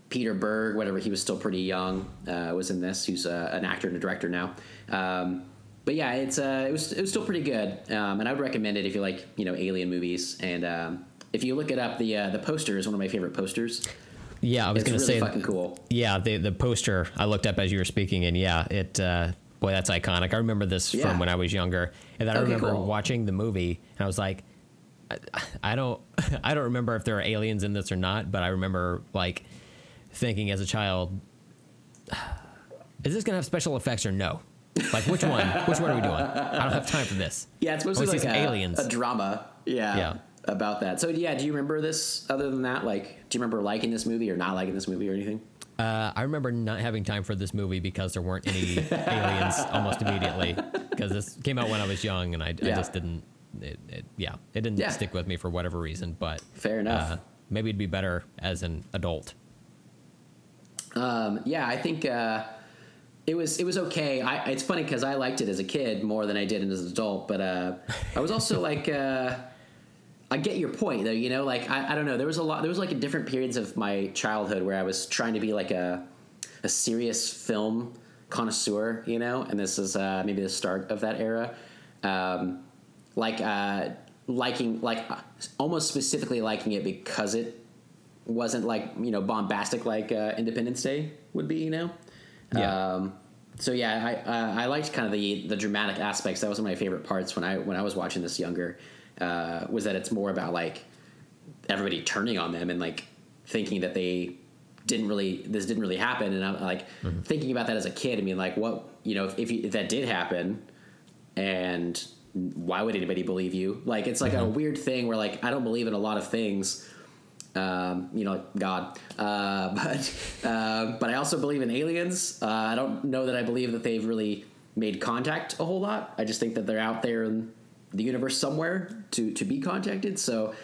[SPEAKER 1] Peter Berg, whatever he was still pretty young, uh, was in this. He's uh, an actor and a director now. Um, but yeah, it's uh, it was it was still pretty good, um, and I would recommend it if you like you know alien movies. And um, if you look it up, the uh, the poster is one of my favorite posters.
[SPEAKER 2] Yeah, I was going to
[SPEAKER 1] really
[SPEAKER 2] say
[SPEAKER 1] fucking cool.
[SPEAKER 2] Yeah, the the poster I looked up as you were speaking, and yeah, it uh, boy, that's iconic. I remember this
[SPEAKER 1] Yeah.
[SPEAKER 2] from when I was younger, and then I remember
[SPEAKER 1] cool.
[SPEAKER 2] watching the movie, and I was like, I, I don't, I don't remember if there are aliens in this or not, but I remember like thinking as a child, is this going to have special effects or no? Like which one? which one are we doing? I don't have time for this.
[SPEAKER 1] Yeah, it's mostly
[SPEAKER 2] I wanna
[SPEAKER 1] like a,
[SPEAKER 2] aliens.
[SPEAKER 1] a drama. Yeah,
[SPEAKER 2] Yeah.
[SPEAKER 1] about that. So yeah, do you remember this? Other than that, like, do you remember liking this movie or not liking this movie or anything?
[SPEAKER 2] Uh, I remember not having time for this movie because there weren't any aliens almost immediately. Because this came out when I was young, and I, I just didn't. It, it, yeah, it didn't
[SPEAKER 1] Yeah.
[SPEAKER 2] stick with me for whatever reason. But
[SPEAKER 1] Fair enough.
[SPEAKER 2] Uh, maybe it'd be better as an adult.
[SPEAKER 1] Um, yeah, I think uh, it was it was okay. I, it's funny because I liked it as a kid more than I did as an adult, but uh, I was also like, uh, I get your point though. You know, like I, I don't know. There was a lot. There was like different periods of my childhood where I was trying to be like a a serious film connoisseur. You know, and this is uh, maybe the start of that era. Um, like uh, liking like uh, almost specifically liking it because it wasn't like you know bombastic like uh, Independence Day would be, you know.
[SPEAKER 2] Yeah.
[SPEAKER 1] Um, so yeah, I uh, I liked kind of the the dramatic aspects. That was one of my favorite parts when I when I was watching this younger. Uh, was that it's more about like everybody turning on them and like thinking that they didn't really this didn't really happen and I'm like thinking about that as a kid i mean like what you know if, if, you, if that did happen and why would anybody believe you like it's like a weird thing where like I don't believe in a lot of things um, you know, like God. Uh, but uh, but I also believe in aliens. Uh, I don't know that I believe that they've really made contact a whole lot. I just think that they're out there in the universe somewhere to to be contacted. So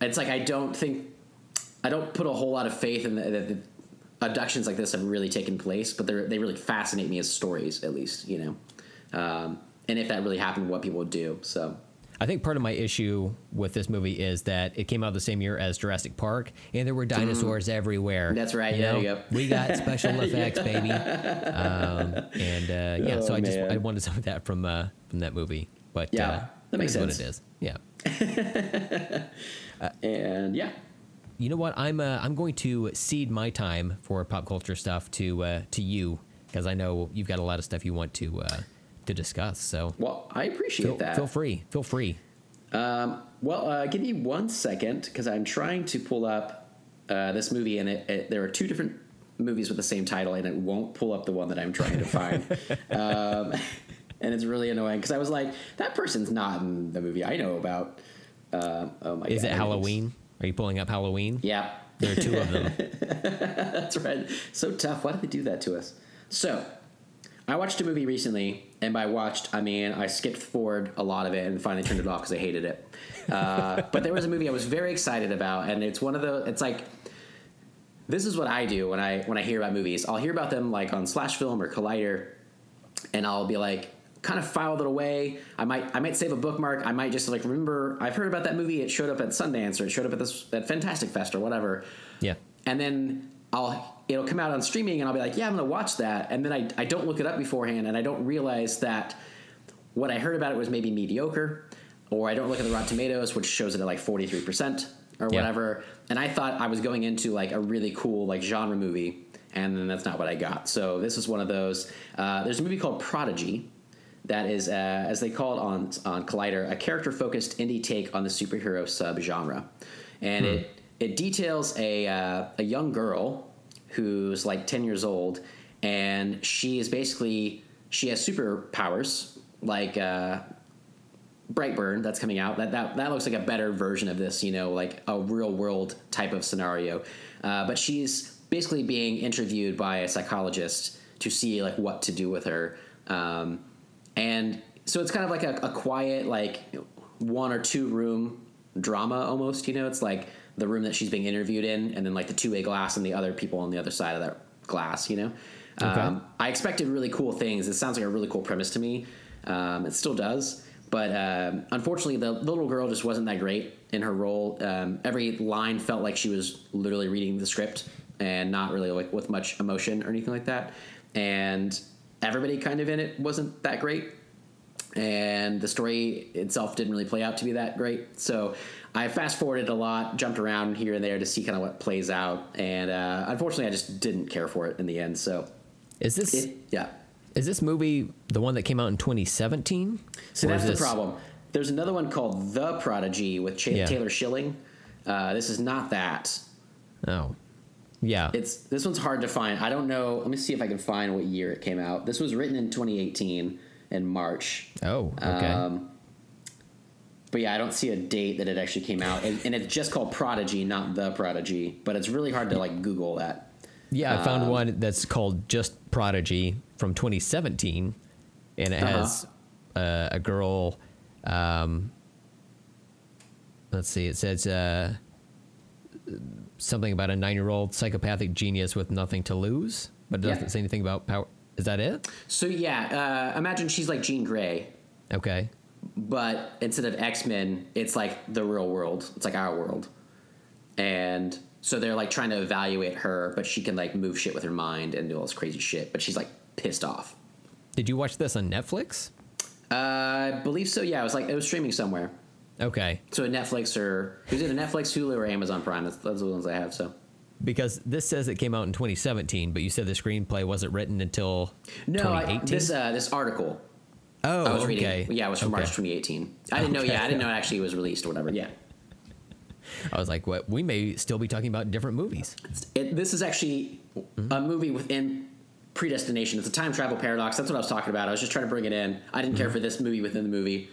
[SPEAKER 1] it's like I don't think I don't put a whole lot of faith in that the, abductions like this have really taken place, but they they really fascinate me as stories, at least you know. Um, and if that really happened, what people would do. So
[SPEAKER 2] I think part of my issue with this movie is that it came out the same year as Jurassic Park, and there were dinosaurs everywhere.
[SPEAKER 1] Mm. That's right, you go.
[SPEAKER 2] We got special effects, baby. Um, and uh, yeah, so
[SPEAKER 1] Oh,
[SPEAKER 2] I just. I wanted some of that from uh, from that movie. But
[SPEAKER 1] Yeah,
[SPEAKER 2] uh,
[SPEAKER 1] that makes sense.
[SPEAKER 2] What it is. Yeah.
[SPEAKER 1] and yeah,
[SPEAKER 2] You know what? I'm uh, I'm going to cede my time for pop culture stuff to uh, to you because I know you've got a lot of stuff you want to uh, to discuss. So
[SPEAKER 1] well, I appreciate
[SPEAKER 2] feel,
[SPEAKER 1] that.
[SPEAKER 2] feel free. Feel free.
[SPEAKER 1] Um, well, uh, give me one second because I'm trying to pull up uh, this movie, and it, it, there are two different movies with the same title, and it won't pull up the one that I'm trying to find. um, and it's really annoying because I was like, that person's not in the movie I know about. Um oh my
[SPEAKER 2] Is
[SPEAKER 1] God,
[SPEAKER 2] it. Halloween? Are you pulling up Halloween?
[SPEAKER 1] Yeah,
[SPEAKER 2] There are two of them.
[SPEAKER 1] that's right. So tough. Why did they do that to us? So, I watched a movie recently, and by watched, I mean I skipped forward a lot of it and finally turned it off because I hated it. Uh, but there was a movie I was very excited about, and it's one of the. It's like this is what I do when I when I hear about movies. I'll hear about them like on Slash Film or Collider, and I'll be like kind of filed it away. I might I might save a bookmark. I might just like remember I've heard about that movie. It showed up at Sundance or it showed up at this at Fantastic Fest or whatever
[SPEAKER 2] Yeah.
[SPEAKER 1] and then I'll it'll come out on streaming and I'll be like, yeah, I'm gonna watch that, and then I I don't look it up beforehand and I don't realize that what I heard about it was maybe mediocre, or I don't look at the Rotten Tomatoes, which shows it at like 43 percent or
[SPEAKER 2] Yeah.
[SPEAKER 1] whatever, and I thought I was going into like a really cool like genre movie, and then that's not what I got. So this is one of those. Uh, there's a movie called Prodigy. That is, uh, as they call it on on Collider, a character-focused indie take on the superhero subgenre, and it it details a uh, a young girl who's like ten years old, and she is basically she has superpowers like uh, Brightburn that's coming out. That, that that looks like a better version of this, you know, like a real world type of scenario. Uh, but she's basically being interviewed by a psychologist to see like what to do with her, um, and so it's kind of like a, a quiet like one or two room drama almost. You know, it's like the room that she's being interviewed in, and then like the two way glass and the other people on the other side of that glass. You know,
[SPEAKER 2] Okay.
[SPEAKER 1] um, I expected really cool things. It sounds like a really cool premise to me. Um, it still does, but um, unfortunately, the little girl just wasn't that great in her role. Um, every line felt like she was literally reading the script and not really like with much emotion or anything like that. And everybody kind of in it wasn't that great. and the story itself didn't really play out to be that great. So I fast forwarded a lot, jumped around here and there to see kind of what plays out, and uh, unfortunately, I just didn't care for it in the end. So
[SPEAKER 2] Is this
[SPEAKER 1] it, yeah.
[SPEAKER 2] is this movie the one that came out in 2017?
[SPEAKER 1] So that's the
[SPEAKER 2] this-
[SPEAKER 1] problem. There's another one called The Prodigy with Ch-
[SPEAKER 2] Yeah.
[SPEAKER 1] Taylor Schilling. Uh, this is not that.
[SPEAKER 2] Oh, yeah.
[SPEAKER 1] It's this one's hard to find. I don't know. Let me see if I can find what year it came out. This was written in 2018 in March.
[SPEAKER 2] oh, okay.
[SPEAKER 1] Um, but yeah, I don't see a date that it actually came out, and, and it's just called Prodigy, not The Prodigy. But it's really hard to like Google that.
[SPEAKER 2] yeah, I found
[SPEAKER 1] um,
[SPEAKER 2] one that's called just Prodigy from 2017, and it
[SPEAKER 1] Uh-huh.
[SPEAKER 2] has uh, a girl. Um, let's see. It says uh, something about a nine-year-old psychopathic genius with nothing to lose, but it doesn't
[SPEAKER 1] Yeah.
[SPEAKER 2] say anything about power. Is that it?
[SPEAKER 1] So yeah, uh, imagine she's like Jean Grey,
[SPEAKER 2] Okay.
[SPEAKER 1] but instead of X Men, it's like the real world. It's like our world, and so they're like trying to evaluate her, but she can like move shit with her mind and do all this crazy shit. But she's like pissed off.
[SPEAKER 2] Did you watch this on Netflix?
[SPEAKER 1] Uh, I believe so. Yeah, it was like it was streaming somewhere.
[SPEAKER 2] Okay.
[SPEAKER 1] So Netflix or it was either Netflix, Hulu, or Amazon Prime. That's, those are the ones I have. So
[SPEAKER 2] Because this says it came out in 2017, but you said the screenplay wasn't written until
[SPEAKER 1] no, I,
[SPEAKER 2] 2018.
[SPEAKER 1] this uh, this article
[SPEAKER 2] oh,
[SPEAKER 1] I was
[SPEAKER 2] okay.
[SPEAKER 1] reading. Yeah, it was from
[SPEAKER 2] Okay.
[SPEAKER 1] March 2018. I didn't know. Yeah, I didn't know it actually was released or whatever. Yeah.
[SPEAKER 2] I was like, what? We may still be talking about different movies.
[SPEAKER 1] It, this is actually a movie within predestination. It's a time travel paradox. That's what I was talking about. I was just trying to bring it in. I didn't care for this movie within the movie,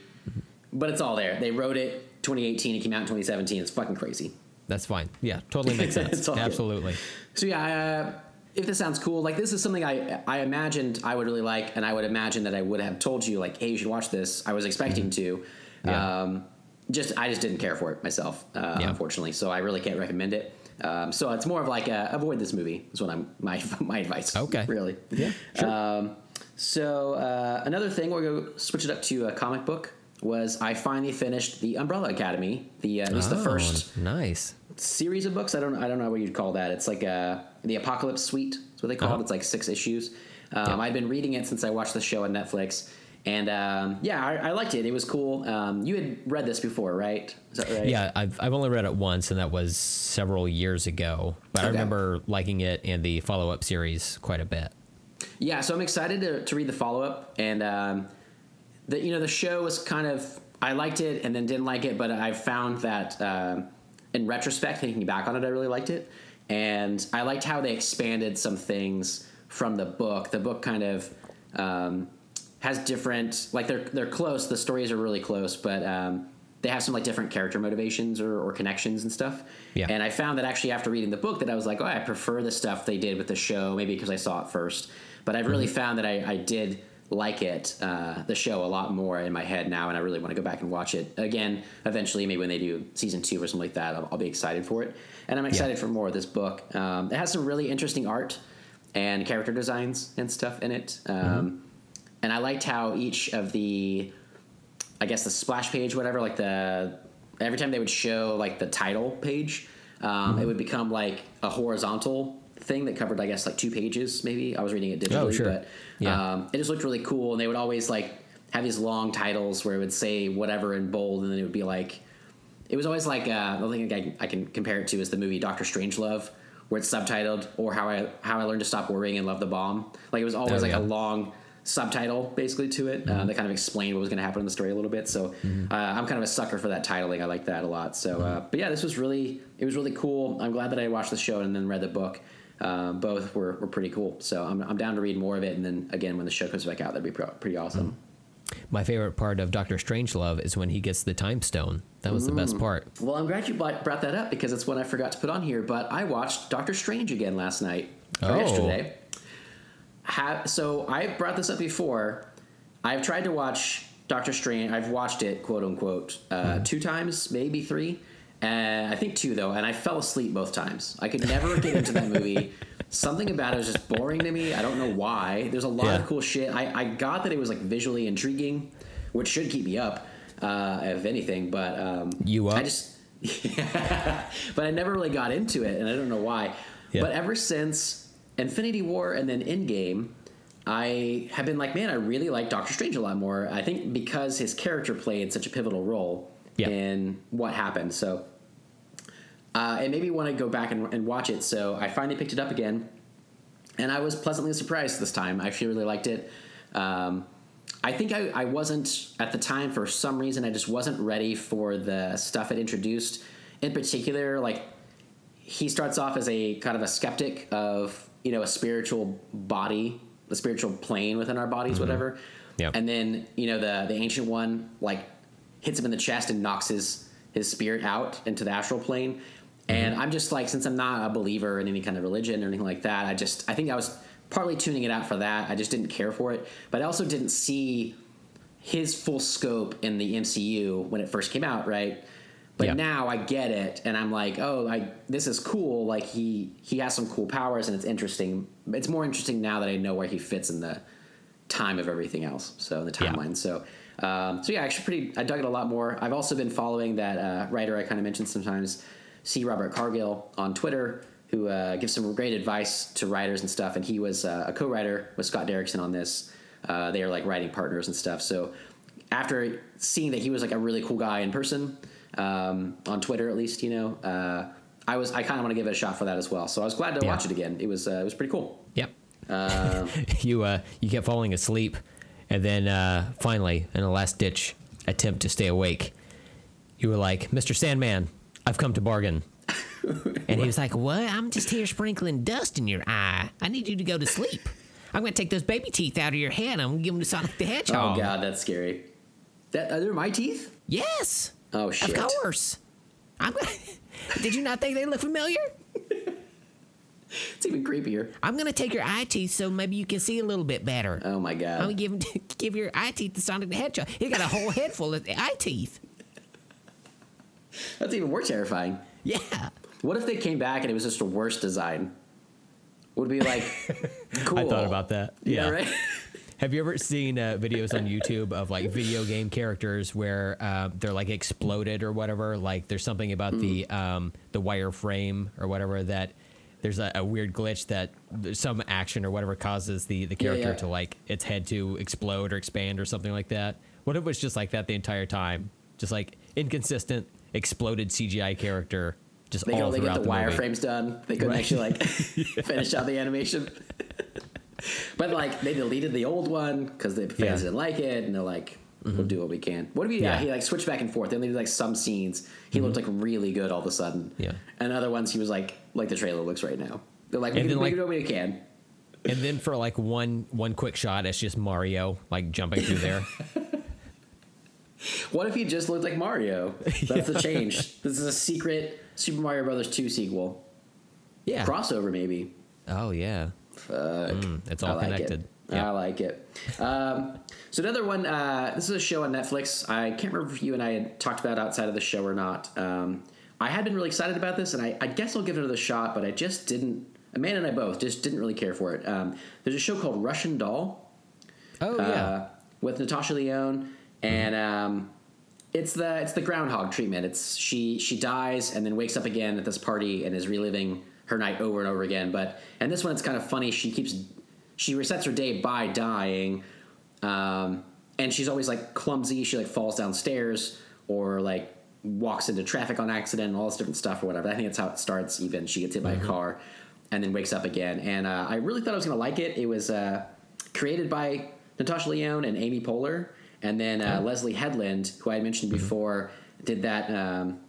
[SPEAKER 1] but it's all there. They wrote it 2018. It came out in 2017. It's fucking crazy.
[SPEAKER 2] That's fine. Yeah, totally makes sense.
[SPEAKER 1] All good.
[SPEAKER 2] Absolutely.
[SPEAKER 1] So yeah, uh, if this sounds cool, like this is something I I imagined I would really like, and I would imagine that I would have told you like, hey, you should watch this. I was expecting to.
[SPEAKER 2] Mm-hmm. Yeah.
[SPEAKER 1] Um, just I just didn't care for it myself, uh,
[SPEAKER 2] Yeah.
[SPEAKER 1] unfortunately. So I really can't recommend it. Um, so it's more of like a, avoid this movie. Is what I'm my my advice.
[SPEAKER 2] Okay.
[SPEAKER 1] really.
[SPEAKER 2] Yeah, sure.
[SPEAKER 1] Um, so uh, another thing, we're gonna switch it up to a comic book. Was I finally finished the Umbrella Academy? The uh, at least the
[SPEAKER 2] Oh,
[SPEAKER 1] first
[SPEAKER 2] Nice.
[SPEAKER 1] series of books. I don't I don't know what you'd call that. It's like uh the Apocalypse Suite. That's what they call
[SPEAKER 2] Uh-huh.
[SPEAKER 1] it. It's like six issues. Um,
[SPEAKER 2] Yeah.
[SPEAKER 1] I've been reading it since I watched the show on Netflix, and um, yeah, I, I liked it. It was cool. Um, you had read this before, right? Is that right?
[SPEAKER 2] Yeah, I've, I've only read it once, and that was several years ago. But I remember liking it and the follow up series quite a bit.
[SPEAKER 1] Yeah, so I'm excited to, to read the follow up, and um, the you know the show was kind of I liked it and then didn't like it, but I found that um in retrospect, thinking back on it, I really liked it, and I liked how they expanded some things from the book. The book kind of um, has different like they're they're close. The stories are really close, but um, they have some like different character motivations or, or connections and stuff.
[SPEAKER 2] Yeah.
[SPEAKER 1] And I found that actually after reading the book that I was like, oh, I prefer the stuff they did with the show, maybe because I saw it first. But I've really found that I, I did like it, uh, the show, a lot more in my head now, and I really want to go back and watch it again eventually. Maybe when they do season two or something like that, I'll, I'll be excited for it. And I'm excited for more of this book. Um, it has some really interesting art and character designs and stuff in it. Um, And I liked how each of the I guess the splash page, whatever, like the every time they would show like the title page, um, it would become like a horizontal thing that covered, I guess, like two pages. Maybe I was reading it digitally,
[SPEAKER 2] Oh, sure.
[SPEAKER 1] but
[SPEAKER 2] Yeah.
[SPEAKER 1] um, it just looked really cool. And they would always like have these long titles where it would say whatever in bold, and then it would be like it was always like uh, the thing I can, I can compare it to is the movie Doctor Strangelove, where it's subtitled or how I how I learned to stop worrying and love the bomb. Like it was always
[SPEAKER 2] Oh,
[SPEAKER 1] like
[SPEAKER 2] yeah.
[SPEAKER 1] a long subtitle basically to it uh, that kind of explained what was going to happen in the story a little bit. So uh, I'm kind of a sucker for that titling. I like that a lot. So, uh, but yeah, this was really it was really cool. I'm glad that I watched the show and then read the book. Uh, both were, were pretty cool. So I'm, I'm down to read more of it. And then again, when the show comes back out, that'd be pro- pretty awesome.
[SPEAKER 2] My favorite part of Doctor Strangelove is when he gets the time stone. That was the
[SPEAKER 1] Mm.
[SPEAKER 2] best part.
[SPEAKER 1] Well, I'm glad you brought that up because it's one I forgot to put on here. But I watched Doctor Strange again last night or
[SPEAKER 2] Oh.
[SPEAKER 1] yesterday. Have, so I brought this up before. I've tried to watch Doctor Strange. I've watched it, quote unquote, uh, two times, maybe three. Uh, I think two though, and I fell asleep both times. I could never get into that movie. Something about it was just boring to me. I don't know why. There's a lot
[SPEAKER 2] Yeah.
[SPEAKER 1] of cool shit. I, I got that it was like visually intriguing, which should keep me up, uh, if anything. But um,
[SPEAKER 2] You up?
[SPEAKER 1] I just, but I never really got into it, and I don't know why.
[SPEAKER 2] Yeah.
[SPEAKER 1] But ever since Infinity War and then Endgame, I have been like, man, I really like Doctor Strange a lot more. I think because his character played such a pivotal role
[SPEAKER 2] Yeah.
[SPEAKER 1] in what happened. So, uh, it made me want to go back and, and watch it. So I finally picked it up again, and I was pleasantly surprised this time. I actually really liked it. Um, I think I, I wasn't at the time for some reason. I just wasn't ready for the stuff it introduced. In particular, like he starts off as a kind of a skeptic of you know a spiritual body, the spiritual plane within our bodies, whatever.
[SPEAKER 2] Yeah.
[SPEAKER 1] And then you know the the ancient one like hits him in the chest and knocks his his spirit out into the astral plane. And mm-hmm. I'm just like, since I'm not a believer in any kind of religion or anything like that, I just I think I was partly tuning it out for that. I just didn't care for it, but I also didn't see his full scope in the MCU when it first came out, right? But
[SPEAKER 2] Yeah.
[SPEAKER 1] now I get it, and I'm like, oh, I this is cool. Like he he has some cool powers, and it's interesting. It's more interesting now that I know where he fits in the time of everything else. So in the
[SPEAKER 2] Yeah.
[SPEAKER 1] timeline. So um, so yeah, actually, pretty. I dug it a lot more. I've also been following that uh, writer I kind of mentioned sometimes, C. Robert Cargill on Twitter, who uh, gives some great advice to writers and stuff. And he was uh, a co-writer with Scott Derrickson on this. Uh, they are like writing partners and stuff. So after seeing that he was like a really cool guy in person um, on Twitter, at least you know, uh, I was I kind of want to give it a shot for that as well. So I was glad to
[SPEAKER 2] Yeah.
[SPEAKER 1] watch it again. It was uh, it was pretty cool.
[SPEAKER 2] Yep.
[SPEAKER 1] Uh,
[SPEAKER 2] you uh, you kept falling asleep, and then uh, finally, in a last ditch attempt to stay awake, you were like, "Mr. Sandman, I've come to bargain." and he was like, "What? I'm just here sprinkling dust in your eye. I need you to go to sleep. I'm going to take those baby teeth out of your head. I'm going to give them to Sonic the Hedgehog.
[SPEAKER 1] oh god, that's scary. That are they my teeth?
[SPEAKER 2] Yes.
[SPEAKER 1] Oh shit.
[SPEAKER 2] Of course. I'm gonna, Did you not think they look familiar?
[SPEAKER 1] It's even creepier.
[SPEAKER 2] I'm going to take your eye teeth so maybe you can see a little bit better.
[SPEAKER 1] Oh my god.
[SPEAKER 2] I'm gonna give him, give your eye teeth to Sonic the Hedgehog. He got a whole head full of eye teeth.
[SPEAKER 1] That's even more terrifying.
[SPEAKER 2] Yeah.
[SPEAKER 1] What if they came back and it was just a worse design? Would be like, cool.
[SPEAKER 2] I thought about that.
[SPEAKER 1] Yeah,
[SPEAKER 2] Yeah.
[SPEAKER 1] right.
[SPEAKER 2] Have you ever seen uh, videos on YouTube of like video game characters where uh, they're like exploded or whatever? Like there's something about the
[SPEAKER 1] Mm.
[SPEAKER 2] um, the wireframe or whatever that there's a, a weird glitch that some action or whatever causes the the character
[SPEAKER 1] yeah.
[SPEAKER 2] to like its head to explode or expand or something like that. What if it was just like that the entire time? Just like inconsistent exploded CGI character just
[SPEAKER 1] They could
[SPEAKER 2] all
[SPEAKER 1] only get the,
[SPEAKER 2] the,
[SPEAKER 1] wireframes done. They couldn't
[SPEAKER 2] Right.
[SPEAKER 1] actually like finish out the animation. but like they deleted the old one because the fans
[SPEAKER 2] Yeah.
[SPEAKER 1] Didn't like it, and they're like, "We'll do what we can." What do we? Yeah,
[SPEAKER 2] Yeah.
[SPEAKER 1] he like switched back and forth. They only did like some scenes. He looked like really good all of a sudden.
[SPEAKER 2] Mm-hmm. Yeah.
[SPEAKER 1] and other ones he was like, like the trailer looks right now. They're like, we
[SPEAKER 2] And
[SPEAKER 1] can
[SPEAKER 2] then,
[SPEAKER 1] we
[SPEAKER 2] like-
[SPEAKER 1] do what we can.
[SPEAKER 2] And then for like one one quick shot, it's just Mario like jumping through there.
[SPEAKER 1] What if he just looked like Mario? That's the change. This is a secret Super Mario Brothers 2 sequel.
[SPEAKER 2] Yeah.
[SPEAKER 1] Crossover, maybe.
[SPEAKER 2] Oh yeah.
[SPEAKER 1] Fuck.
[SPEAKER 2] it's
[SPEAKER 1] I
[SPEAKER 2] all
[SPEAKER 1] like
[SPEAKER 2] connected.
[SPEAKER 1] It.
[SPEAKER 2] Yeah.
[SPEAKER 1] I like it. Um, so another one. Uh, this is a show on Netflix. I can't remember if you and I had talked about outside of the show or not. Um, I had been really excited about this, and I, I guess I'll give it another shot. But I just didn't. Amanda and I both just didn't really care for it. Um, there's a show called Russian Doll
[SPEAKER 2] Oh yeah.
[SPEAKER 1] uh, with Natasha Lyonne, and um, it's the it's the groundhog treatment. It's she she dies and then wakes up again at this party and is reliving her night over and over again. But and this one it's kind of funny. She keeps she resets her day by dying, um, and she's always like clumsy. She like falls downstairs or like walks into traffic on accident and all this different stuff or whatever. I think that's how it starts. Even she gets hit by a car and then wakes up again. And uh, I really thought I was gonna like it. It was uh, created by Natasha Lyonne and Amy Poehler, and then uh, Leslie Headland, who I had mentioned before, did that um,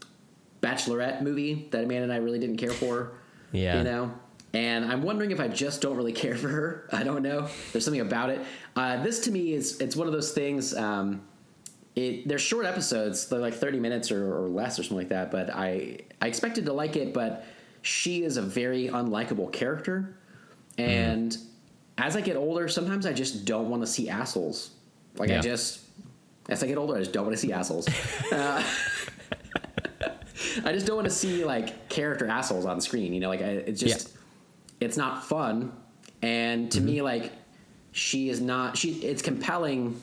[SPEAKER 1] Bachelorette movie that Amanda and I really didn't care for.
[SPEAKER 2] Yeah.
[SPEAKER 1] you know. And I'm wondering if I just don't really care for her. I don't know. There's something about it. Uh, this to me is it's one of those things. Um, it they're short episodes. They're like 30 minutes or, or less or something like that. But I I expected to like it, but she is a very unlikable character. And as I get older, sometimes I just don't want to see assholes. Like I just as I get older, I just don't want to see assholes. Uh, I just don't want to see like character assholes on screen. You know, like I, it's just it's not fun. And to me, like she is not. She it's compelling.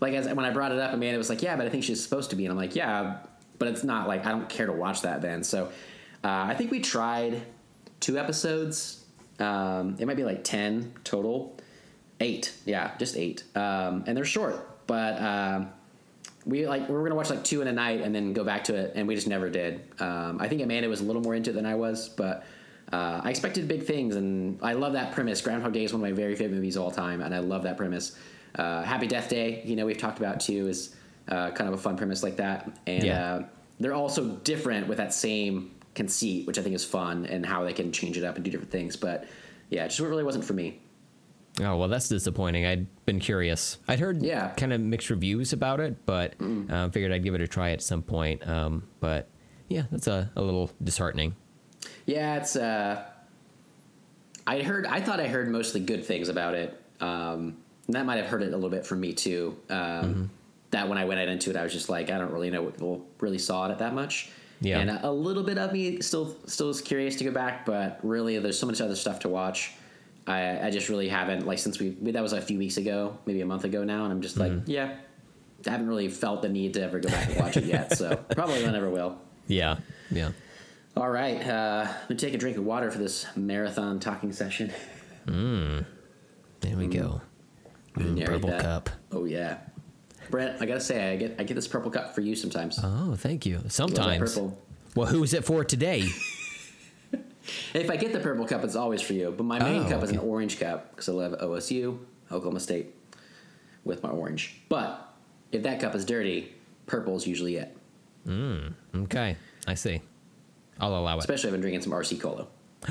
[SPEAKER 1] Like as when I brought it up, Amanda was like, "Yeah, but I think she's supposed to be," and I'm like, "Yeah, but it's not like I don't care to watch that then." So uh, I think we tried two episodes. Um, it might be like ten total. Eight, yeah, just eight. Um, and they're short, but um, we like we were gonna watch like two in a night and then go back to it, and we just never did. Um, I think Amanda was a little more into it than I was, but uh, I expected big things, and I love that premise. Groundhog Day is one of my very favorite movies of all time, and I love that premise. Uh, Happy Death Day, you know, we've talked about too, is uh, kind of a fun premise like that, and
[SPEAKER 2] Yeah.
[SPEAKER 1] uh, they're also different with that same conceit, which I think is fun, and how they can change it up and do different things. But yeah, it just really wasn't for me.
[SPEAKER 2] Oh well, that's disappointing. I'd been curious. I'd heard
[SPEAKER 1] Yeah.
[SPEAKER 2] kind of mixed reviews about it, but uh, figured I'd give it a try at some point. Um, but yeah, that's a, a little disheartening.
[SPEAKER 1] Yeah, it's. Uh, I heard. I thought I heard mostly good things about it. Um, and that might have hurt it a little bit from me too. Um, That when I went into it, I was just like, I don't really know. Well, really saw it that much.
[SPEAKER 2] Yeah.
[SPEAKER 1] And a, a little bit of me still still is curious to go back, but really, there's so much other stuff to watch. I, I just really haven't like since we that was a few weeks ago, maybe a month ago now, and I'm just like, yeah, I haven't really felt the need to ever go back and watch it yet. So probably I never will.
[SPEAKER 2] Yeah, yeah.
[SPEAKER 1] All right, uh, I'm gonna take a drink of water for this marathon talking session.
[SPEAKER 2] There we go. Mm,
[SPEAKER 1] Narrate
[SPEAKER 2] purple
[SPEAKER 1] that.
[SPEAKER 2] cup.
[SPEAKER 1] Oh yeah, Brent. I gotta say, I get I get this purple cup for you sometimes.
[SPEAKER 2] Oh, thank you. Sometimes.
[SPEAKER 1] purple.
[SPEAKER 2] Well, who's it for today?
[SPEAKER 1] If I get the purple cup, it's always for you. But my main
[SPEAKER 2] Oh,
[SPEAKER 1] cup is an orange cup because I love OSU, Oklahoma State, with my orange. But if that cup is dirty, purple's usually it.
[SPEAKER 2] Okay, I see. I'll allow it.
[SPEAKER 1] Especially if I'm drinking some RC Cola.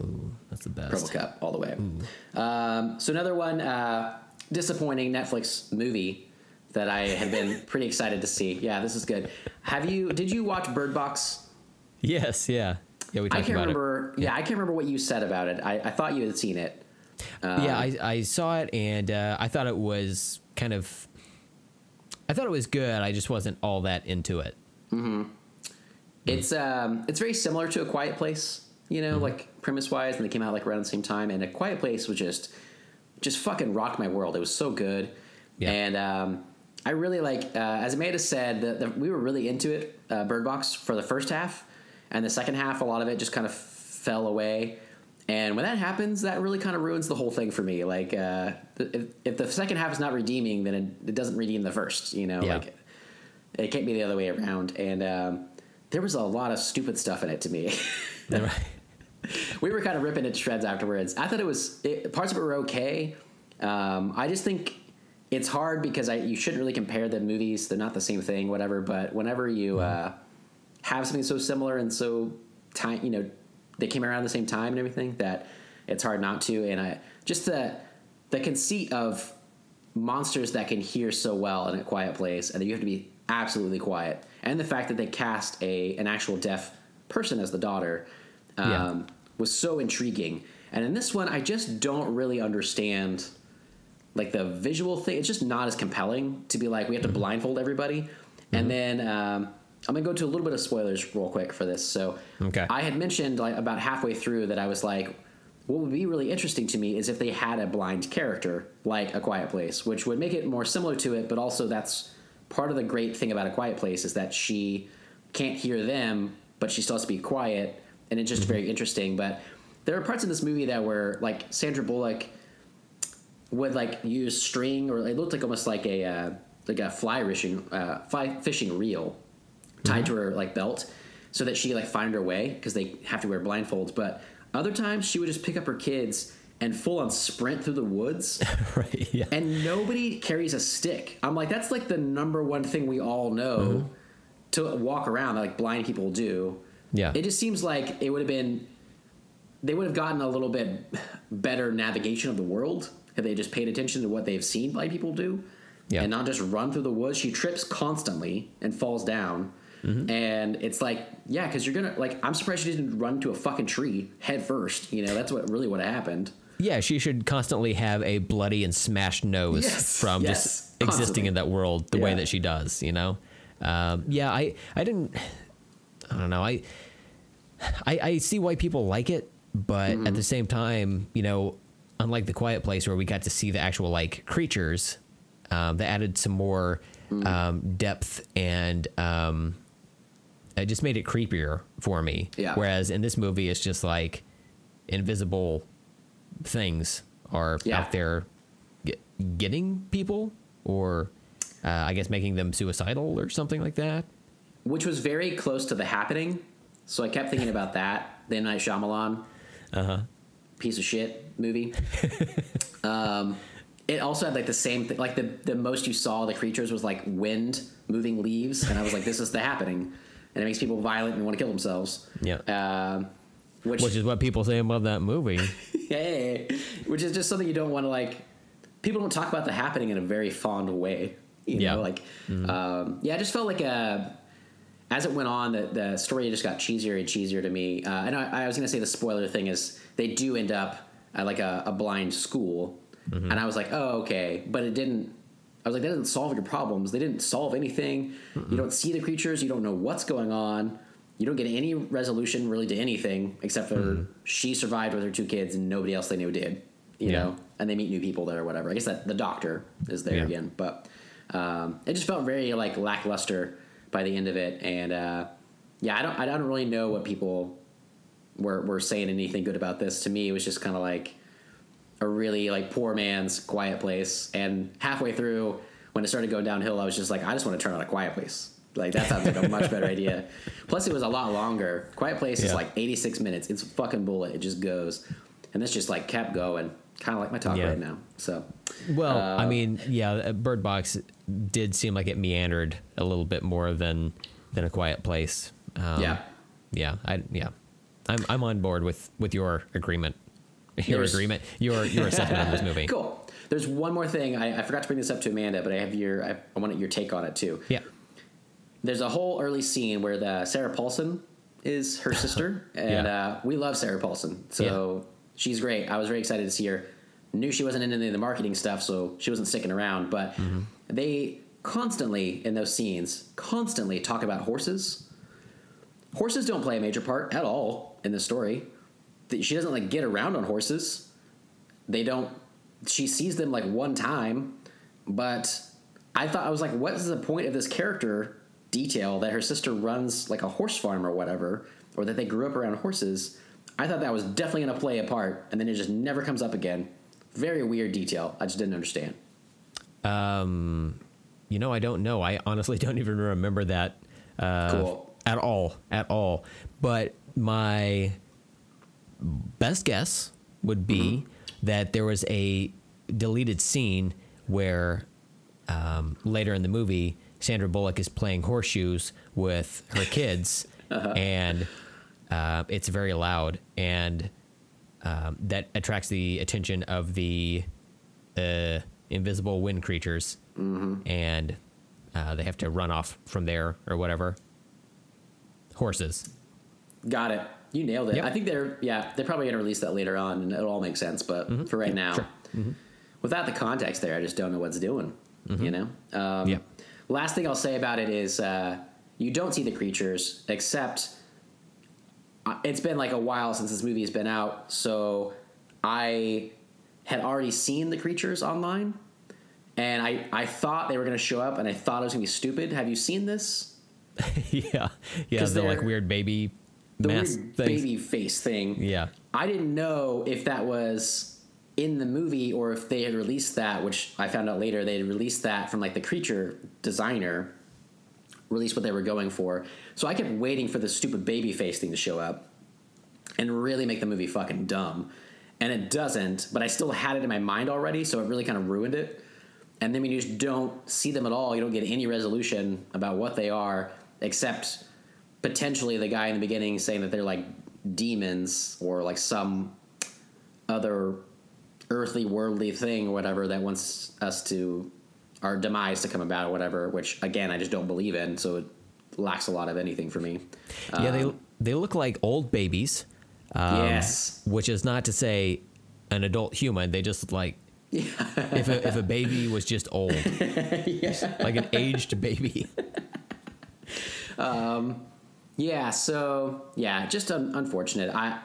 [SPEAKER 2] Ooh, That's the best. Purple.
[SPEAKER 1] Cup all the way. Um, so another one uh, disappointing Netflix movie that I had been pretty excited to see. Yeah, this is good. Have you? Did you watch Bird Box?
[SPEAKER 2] Yes, yeah, yeah. We talked I
[SPEAKER 1] can't
[SPEAKER 2] about
[SPEAKER 1] remember. Yeah. I can't remember what you said about it. I, I thought you had seen it.
[SPEAKER 2] it. yeah, I, I saw it and uh, I thought it was kind of. I thought it was good. I just wasn't all that into it.
[SPEAKER 1] It's um, it's very similar to A Quiet Place. You know, like premise wise, and they came out like around the same time. And A Quiet Place was just, just fucking rocked my world. It was so good.
[SPEAKER 2] Yeah.
[SPEAKER 1] And um, I really like, uh, as Amanda said, the, the, we were really into it, uh, Bird Box, for the first half, and the second half, a lot of it just kind of fell away. And when that happens, that really kind of ruins the whole thing for me. Like, uh, if, if the second half is not redeeming, then it, it doesn't redeem the first. You know,
[SPEAKER 2] Yeah.
[SPEAKER 1] like it can't be the other way around. And um, there was a lot of stupid stuff in it to me.
[SPEAKER 2] Right.
[SPEAKER 1] we were kind of ripping it to shreds afterwards. I thought it was it, parts of it were okay. Um, I just think it's hard because I you shouldn't really compare the movies. They're not the same thing, whatever. But whenever you uh, have something so similar and so time, you know, they came around the same time and everything that it's hard not to. And I just the the conceit of monsters that can hear so well in a quiet place and that you have to be absolutely quiet and the fact that they cast a an actual deaf person as the daughter um,
[SPEAKER 2] Yeah.
[SPEAKER 1] was so intriguing. And in this one i just don't really understand like the visual thing. It's just not as compelling to be like we have to blindfold everybody. And then um, i'm gonna go to a little bit of spoilers real quick for this. So
[SPEAKER 2] Okay.
[SPEAKER 1] i had mentioned like about halfway through that i was like what would be really interesting to me is if they had a blind character like a quiet place which would make it more similar to it but also that's part of the great thing about a quiet place is that she can't hear them but she still has to be quiet and it's just very interesting. But there are parts in this movie that were like sandra bullock would like use string or it looked like almost like a uh, like a fly fishing uh, fly fishing reel tied to her like belt so that she like find her way because they have to wear blindfolds. But other times she would just pick up her kids and full on sprint through the woods
[SPEAKER 2] right. Yeah.
[SPEAKER 1] and nobody carries a stick i'm like that's like the number one thing we all know mm-hmm. to walk around like blind people do
[SPEAKER 2] Yeah.
[SPEAKER 1] it just seems like it would have been they would have gotten a little bit better navigation of the world if they just paid attention to what they've seen blind people do
[SPEAKER 2] Yeah.
[SPEAKER 1] and not just run through the woods she trips constantly and falls down mm-hmm. and it's like yeah because you're gonna like i'm surprised she didn't run to a fucking tree head first you know that's what really would have happened
[SPEAKER 2] Yeah, she should constantly have a bloody and smashed nose
[SPEAKER 1] Yes,
[SPEAKER 2] from
[SPEAKER 1] yes,
[SPEAKER 2] just existing in that world the way that she does. You know, um, yeah. I I didn't. I don't know. I I, I see why people like it, but
[SPEAKER 1] Mm-hmm.
[SPEAKER 2] at the same time, you know, unlike the Quiet Place where we got to see the actual like creatures, um, they added some more
[SPEAKER 1] Mm.
[SPEAKER 2] um, depth and. Um, it just made it creepier for me.
[SPEAKER 1] Yeah.
[SPEAKER 2] Whereas in this movie, it's just like invisible things are
[SPEAKER 1] Yeah.
[SPEAKER 2] out there get, getting people, or uh, I guess making them suicidal or something like that.
[SPEAKER 1] which was very close to the happening. So I kept thinking about that. The M. Night Shyamalan,
[SPEAKER 2] Uh-huh.
[SPEAKER 1] piece of shit movie. um, it also had like the same thing. Like the the most you saw the creatures was like wind moving leaves, and I was like, this is the happening, and it makes people violent and want to kill themselves.
[SPEAKER 2] Yeah.
[SPEAKER 1] Um, which,
[SPEAKER 2] Which is what people say about that movie.
[SPEAKER 1] hey, which is just something you don't want to like. People don't talk about the happening in a very fond way. You
[SPEAKER 2] Yeah.
[SPEAKER 1] know, like, um, yeah, I just felt like a. As it went on, the, the story just got cheesier and cheesier to me. Uh, and I, I was going to say the spoiler thing is they do end up at like a, a blind school, and I was like, oh okay, but it didn't. I was like, that doesn't solve your problems. They didn't solve anything. You don't see the creatures. You don't know what's going on. You don't get any resolution really to anything except for she survived with her two kids and nobody else they knew did. You
[SPEAKER 2] Yeah.
[SPEAKER 1] know, and they meet new people there or whatever. I guess that the doctor is there
[SPEAKER 2] Yeah.
[SPEAKER 1] again, but um, it just felt very like lackluster by the end of it. And uh, yeah, I don't, I don't really know what people were were saying anything good about this. To me, it was just kind of like a really like poor man's quiet place. And halfway through, when it started going downhill, I was just like, I just want to turn on a quiet place. Like that sounds like a much better idea. Plus, it was a lot longer. Quiet place is like 86 minutes. It's a fucking bullet. It just goes, and this just like kept going, kind of like my talk
[SPEAKER 2] Yeah.
[SPEAKER 1] right now. So
[SPEAKER 2] Well, I
[SPEAKER 1] Uh,
[SPEAKER 2] mean, yeah, uh, Bird Box did seem like it meandered a little bit more than than a quiet place. Um,
[SPEAKER 1] Yeah.
[SPEAKER 2] yeah, I yeah, I'm I'm on board with with your agreement, your
[SPEAKER 1] There's-
[SPEAKER 2] agreement, your your assessment of this movie.
[SPEAKER 1] cool. There's one more thing. I, I forgot to bring this up to Amanda, but I have your I, I want your take on it too.
[SPEAKER 2] Yeah,
[SPEAKER 1] there's a whole early scene where the Sarah Paulson is her sister, and
[SPEAKER 2] Yeah.
[SPEAKER 1] uh, we love Sarah Paulson, so she's great. I was very excited to see her. Knew she wasn't in any of the marketing stuff, so she wasn't sticking around. But they constantly in those scenes constantly talk about horses. Horses don't play a major part at all in the story. She doesn't like get around on horses. They don't. She sees them like one time, but I thought I was like, what is the point of this character detail that her sister runs like a horse farm or whatever, or that they grew up around horses? I thought that was definitely going to play a part, and then it just never comes up again. Very weird detail. I just didn't understand.
[SPEAKER 2] Um, you know, I don't know. I honestly don't even remember that uh,
[SPEAKER 1] Cool.
[SPEAKER 2] at all, at all. But my best guess would be that there was a deleted scene where um, later in the movie, Sandra Bullock is playing horseshoes with her kids, and uh, it's very loud, and um, that attracts the attention of the uh, invisible wind creatures, and uh, they have to run off from there or whatever. Horses.
[SPEAKER 1] Got it. You nailed it.
[SPEAKER 2] Yep.
[SPEAKER 1] I think they're yeah they're probably going to release that later on, and it'll all make sense. But for right now, without the context there, I just don't know what's doing. You know. Um,
[SPEAKER 2] Yeah.
[SPEAKER 1] Last thing I'll say about it is uh, you don't see the creatures except uh, it's been like a while since this movie has been out, so I had already seen the creatures online, and I I thought they were going to show up, and I thought it was going to be stupid. Have you seen this?
[SPEAKER 2] yeah, yeah. The like weird baby
[SPEAKER 1] The
[SPEAKER 2] mask
[SPEAKER 1] weird
[SPEAKER 2] things.
[SPEAKER 1] baby face thing.
[SPEAKER 2] Yeah.
[SPEAKER 1] I didn't know if that was in the movie or if they had released that, which I found out later. They had released that from like the creature designer, released what they were going for. So I kept waiting for the stupid baby face thing to show up and really make the movie fucking dumb. And it doesn't, but I still had it in my mind already, so it really kind of ruined it. And then when you just don't see them at all, you don't get any resolution about what they are, except potentially the guy in the beginning saying that they're like demons or like some other earthly worldly thing or whatever that wants us to our demise to come about or whatever which again i just don't believe in so it lacks a lot of anything for me
[SPEAKER 2] Yeah, they
[SPEAKER 1] Um,
[SPEAKER 2] they look like old babies. Um,
[SPEAKER 1] yes
[SPEAKER 2] Which is not to say an adult human. They just look like if a, if a baby was just old, like an aged baby.
[SPEAKER 1] Um, Yeah, so yeah, just un- unfortunate. I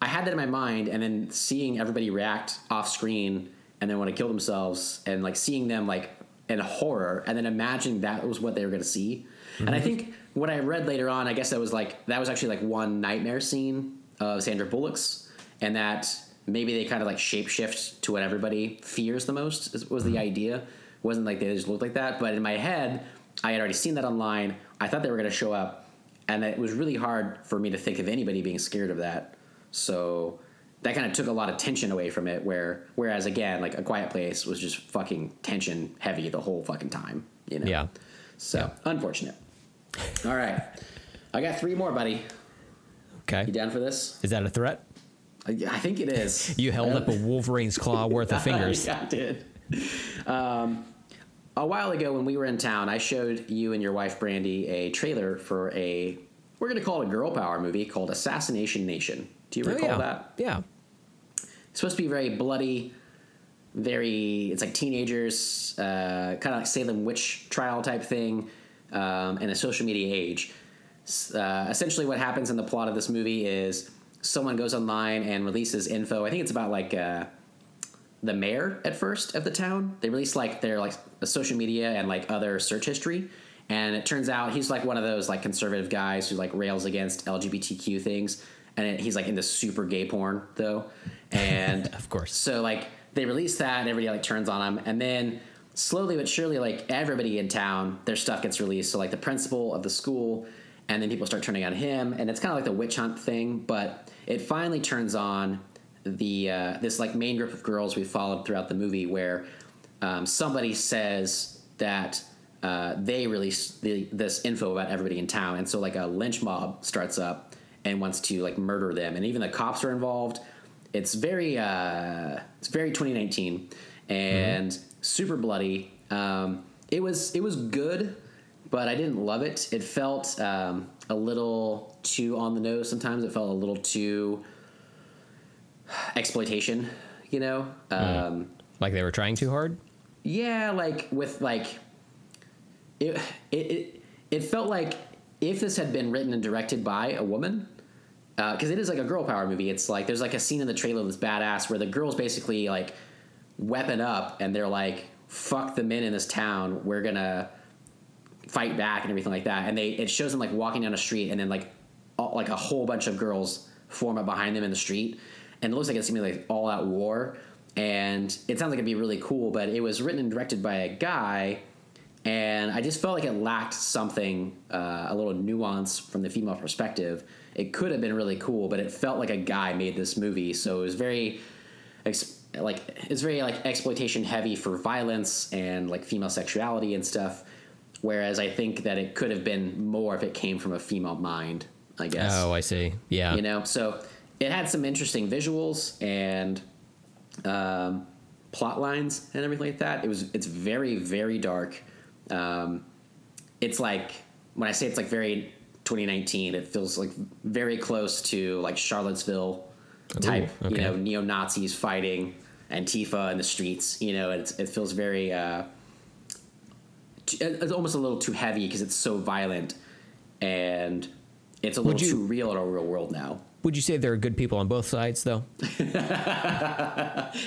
[SPEAKER 1] I had that in my mind, and then seeing everybody react off screen, and then want to kill themselves, and like seeing them like in horror, and then imagining that was what they were going to see. And I mm-hmm. think what I read later on, I guess that was like that was actually like one nightmare scene of Sandra Bullock's, and that maybe they kind of like shapeshift to what everybody fears the most was the mm-hmm. idea. It wasn't like they just looked like that, but in my head, I had already seen that online. I thought they were going to show up, and it was really hard for me to think of anybody being scared of that. So that kind of took a lot of tension away from it. Where whereas again, like a Quiet Place was just fucking tension heavy the whole fucking time. You know.
[SPEAKER 2] Yeah.
[SPEAKER 1] So unfortunate. All right, I got three more, buddy.
[SPEAKER 2] Okay.
[SPEAKER 1] You down for this?
[SPEAKER 2] Is that a threat?
[SPEAKER 1] I I think it is.
[SPEAKER 2] You held up a Wolverine's claw worth of fingers.
[SPEAKER 1] yeah, I did. Um, a while ago, when we were in town, I showed you and your wife Brandy a trailer for a we're going to call it a girl power movie called Assassination Nation. Do you
[SPEAKER 2] Oh,
[SPEAKER 1] recall
[SPEAKER 2] yeah.
[SPEAKER 1] that?
[SPEAKER 2] Yeah.
[SPEAKER 1] It's supposed to be very bloody, very. It's like teenagers, uh, kind of like Salem witch trial type thing, um, in a social media age. Uh, essentially, what happens in the plot of this movie is someone goes online and releases info. I think it's about like uh, the mayor at first of the town. They release like their like social media and like other search history. And it turns out he's like one of those like conservative guys who like rails against LGBTQ things. And it, he's like in into super gay porn though. And
[SPEAKER 2] Of course.
[SPEAKER 1] so like they release that and everybody like turns on him. And then slowly but surely like everybody in town, their stuff gets released. So like the principal of the school and then people start turning on him and it's kind of like the witch hunt thing, but it finally turns on the uh, this like main group of girls we followed throughout the movie where um, somebody says that uh, they release the, this info about everybody in town and so like a lynch mob starts up and wants to like murder them and even the cops are involved it's very uh, it's very 2019 and super bloody um, it was it was good but I didn't love it. It felt um, a little too on the nose. Sometimes it felt a little too exploitation. You know, um,
[SPEAKER 2] Like they were trying too hard?
[SPEAKER 1] yeah, like with like it, it it it felt like if this had been written and directed by a woman. Uh, because it is like a girl power movie. It's like there's like a scene in the trailer that's badass where the girls basically like weapon up and they're like, "Fuck the men in this town. We're gonna fight back and everything like that. And they it shows them like walking down a street and then like all, like a whole bunch of girls form up behind them in the street, and it looks like it's gonna be like all out war. And it sounds like it'd be really cool, but it was written and directed by a guy, and I just felt like it lacked something, uh, a little nuance from the female perspective. It could have been really cool, but it felt like a guy made this movie, so it was very ex- like it's very like exploitation heavy for violence and like female sexuality and stuff. Whereas I think that it could have been more if it came from a female mind. I guess
[SPEAKER 2] Oh, I see. Yeah.
[SPEAKER 1] you know so it had some interesting visuals and um, plot lines and everything like that it was it's very very dark um, it's like when i say it's like very 2019 it feels like very close to like charlottesville type
[SPEAKER 2] Ooh,
[SPEAKER 1] you know neo-nazis fighting antifa in the streets you know it's, it feels very. Uh, it's almost a little too heavy because it's so violent and it's a
[SPEAKER 2] Would
[SPEAKER 1] little
[SPEAKER 2] you-
[SPEAKER 1] too real in our real world now.
[SPEAKER 2] Would you say there are good people on both sides, though?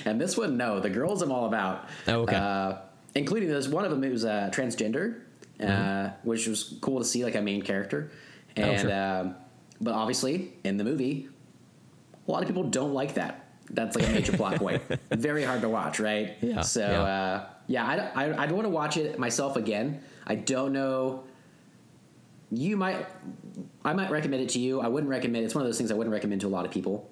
[SPEAKER 1] And this one, no, the girls I'm all about.
[SPEAKER 2] Oh, okay.
[SPEAKER 1] Uh, including this one of them who's uh, transgender, uh,
[SPEAKER 2] Mm-hmm.
[SPEAKER 1] which was cool to see, like a main character.
[SPEAKER 2] Oh,
[SPEAKER 1] And
[SPEAKER 2] sure.
[SPEAKER 1] um, but obviously in the movie, a lot of people don't like that. That's like a major plot point. Very hard to watch, right?
[SPEAKER 2] Yeah,
[SPEAKER 1] So
[SPEAKER 2] yeah.
[SPEAKER 1] Uh, yeah, I, I, I'd want to watch it myself again. I don't know. You might, I might recommend it to you. I wouldn't recommend. It's one of those things I wouldn't recommend to a lot of people.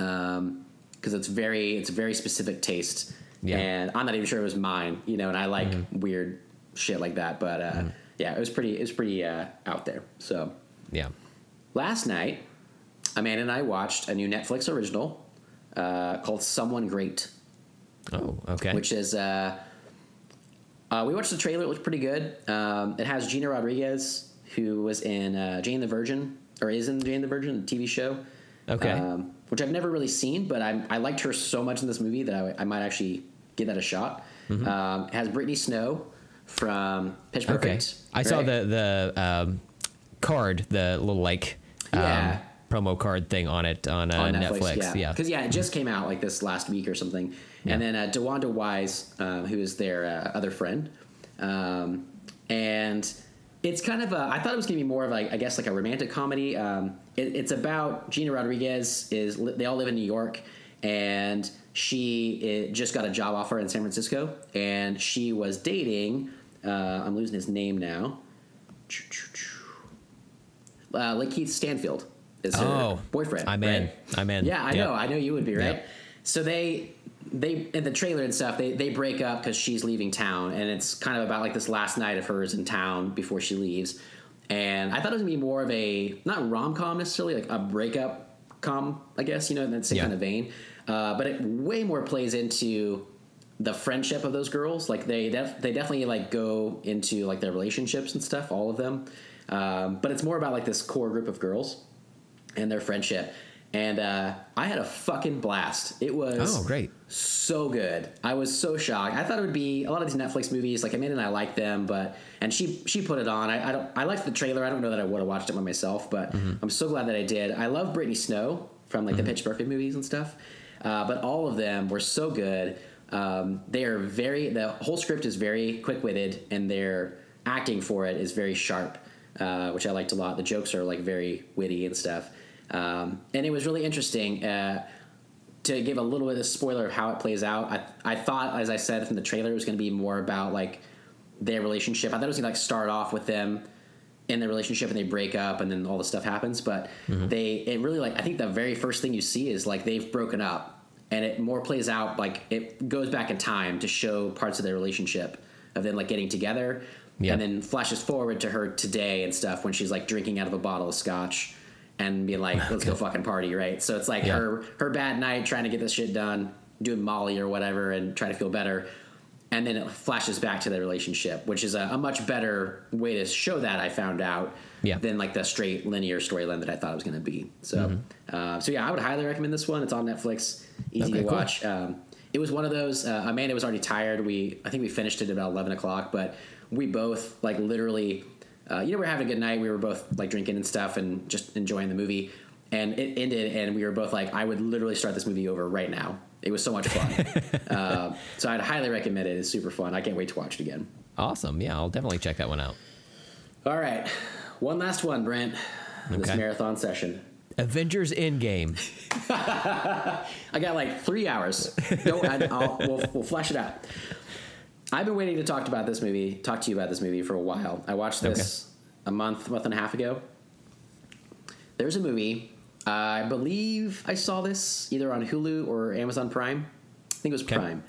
[SPEAKER 1] Um, because it's very, it's a very specific taste,
[SPEAKER 2] Yeah.
[SPEAKER 1] and I'm not even sure it was mine. You know, and I like
[SPEAKER 2] Mm-hmm.
[SPEAKER 1] weird shit like that. But uh, yeah, it was pretty, it was pretty uh, out there. So
[SPEAKER 2] Yeah.
[SPEAKER 1] last night, Amanda and I watched a new Netflix original uh, called Someone Great
[SPEAKER 2] Oh, okay.
[SPEAKER 1] which is uh, uh, we watched the trailer. It looked pretty good. Um, it has Gina Rodriguez, who was in uh, Jane the Virgin, or is in Jane the Virgin, the TV show.
[SPEAKER 2] Okay.
[SPEAKER 1] Um, which I've never really seen, but I, I liked her so much in this movie that I, I might actually give that a shot.
[SPEAKER 2] Mm-hmm.
[SPEAKER 1] Um, has Brittany Snow from Pitch Perfect. okay.
[SPEAKER 2] I saw the the um, card, the little like um,
[SPEAKER 1] Yeah.
[SPEAKER 2] promo card thing on it on, uh,
[SPEAKER 1] on
[SPEAKER 2] Netflix.
[SPEAKER 1] Netflix.
[SPEAKER 2] Yeah.
[SPEAKER 1] because yeah. it just came out like this last week or something. And then uh, DeWanda Wise, um, who is their uh, other friend, um, and it's kind of a. I thought it was going to be more of like I guess like a romantic comedy. Um, it, it's about Gina Rodriguez is they all live in New York, and she uh, just got a job offer in San Francisco, and she was dating. Uh, I'm losing his name now. Uh, Keith Stanfield is her
[SPEAKER 2] Oh,
[SPEAKER 1] boyfriend.
[SPEAKER 2] I'm in.
[SPEAKER 1] right?
[SPEAKER 2] I'm in.
[SPEAKER 1] Yeah, I
[SPEAKER 2] Yep.
[SPEAKER 1] know. I know you would be right.
[SPEAKER 2] Yep.
[SPEAKER 1] So they they in the trailer and stuff they they break up because she's leaving town, and it's kind of about like this last night of hers in town before she leaves. And I thought it was gonna be more of a not rom com necessarily, like a breakup com, I guess you know in that same kind of vein. Uh, but it way more plays into the friendship of those girls. Like they def- they definitely like go into like their relationships and stuff, all of them. Um, but it's more about like this core group of girls and their friendship. And uh, I had a fucking blast. It was
[SPEAKER 2] Oh, great.
[SPEAKER 1] so good. I was so shocked. I thought it would be a lot of these Netflix movies. Like Amanda and I like them, but and she she put it on. I, I don't. I liked the trailer. I don't know that I would have watched it by myself, but I'm so glad that I did. I love Brittany Snow from like the Pitch Perfect movies and stuff. Uh, but all of them were so good. Um, they are very. The whole script is very quick witted, and their acting for it is very sharp, uh, which I liked a lot. The jokes are like very witty and stuff. Um, and it was really interesting. Uh, to give a little bit of spoiler of how it plays out, I, I thought, as I said from the trailer, it was going to be more about like their relationship. I thought it was going to like start off with them in their relationship and they break up and then all the stuff happens. But mm-hmm. they, it really like, I think the very first thing you see is like they've broken up and it more plays out like it goes back in time to show parts of their relationship of them like getting together and then flashes forward to her today and stuff when she's like drinking out of a bottle of scotch and being like, let's go fucking party, right? So it's like her her bad night trying to get this shit done, doing Molly or whatever, and trying to feel better. And then it flashes back to the relationship, which is a, a much better way to show that I found out
[SPEAKER 2] Yeah.
[SPEAKER 1] than like the straight linear storyline that I thought it was going to be. So, uh, so yeah, I would highly recommend this one. It's on Netflix, easy
[SPEAKER 2] Okay,
[SPEAKER 1] to
[SPEAKER 2] cool.
[SPEAKER 1] watch. Um, it was one of those. Uh, Amanda was already tired. We I think we finished it about eleven o'clock, but we both like literally. Uh, you know, we are having a good night. We were both like drinking and stuff and just enjoying the movie. And it ended, and we were both like, I would literally start this movie over right now. It was so much fun. uh, so I'd highly recommend it. It's super fun. I can't wait to watch it again.
[SPEAKER 2] Awesome. Yeah, I'll definitely check that one out.
[SPEAKER 1] All right, one last one, Brent. in This marathon session.
[SPEAKER 2] Avengers Endgame.
[SPEAKER 1] I got like three hours. No, I, I'll, we'll, we'll flesh it out. I've been waiting to talk about this movie, talk to you about this movie for a while. I watched this a month, month and a half ago. There's a movie. I believe I saw this either on Hulu or Amazon Prime. I think it was
[SPEAKER 2] Okay.
[SPEAKER 1] Prime.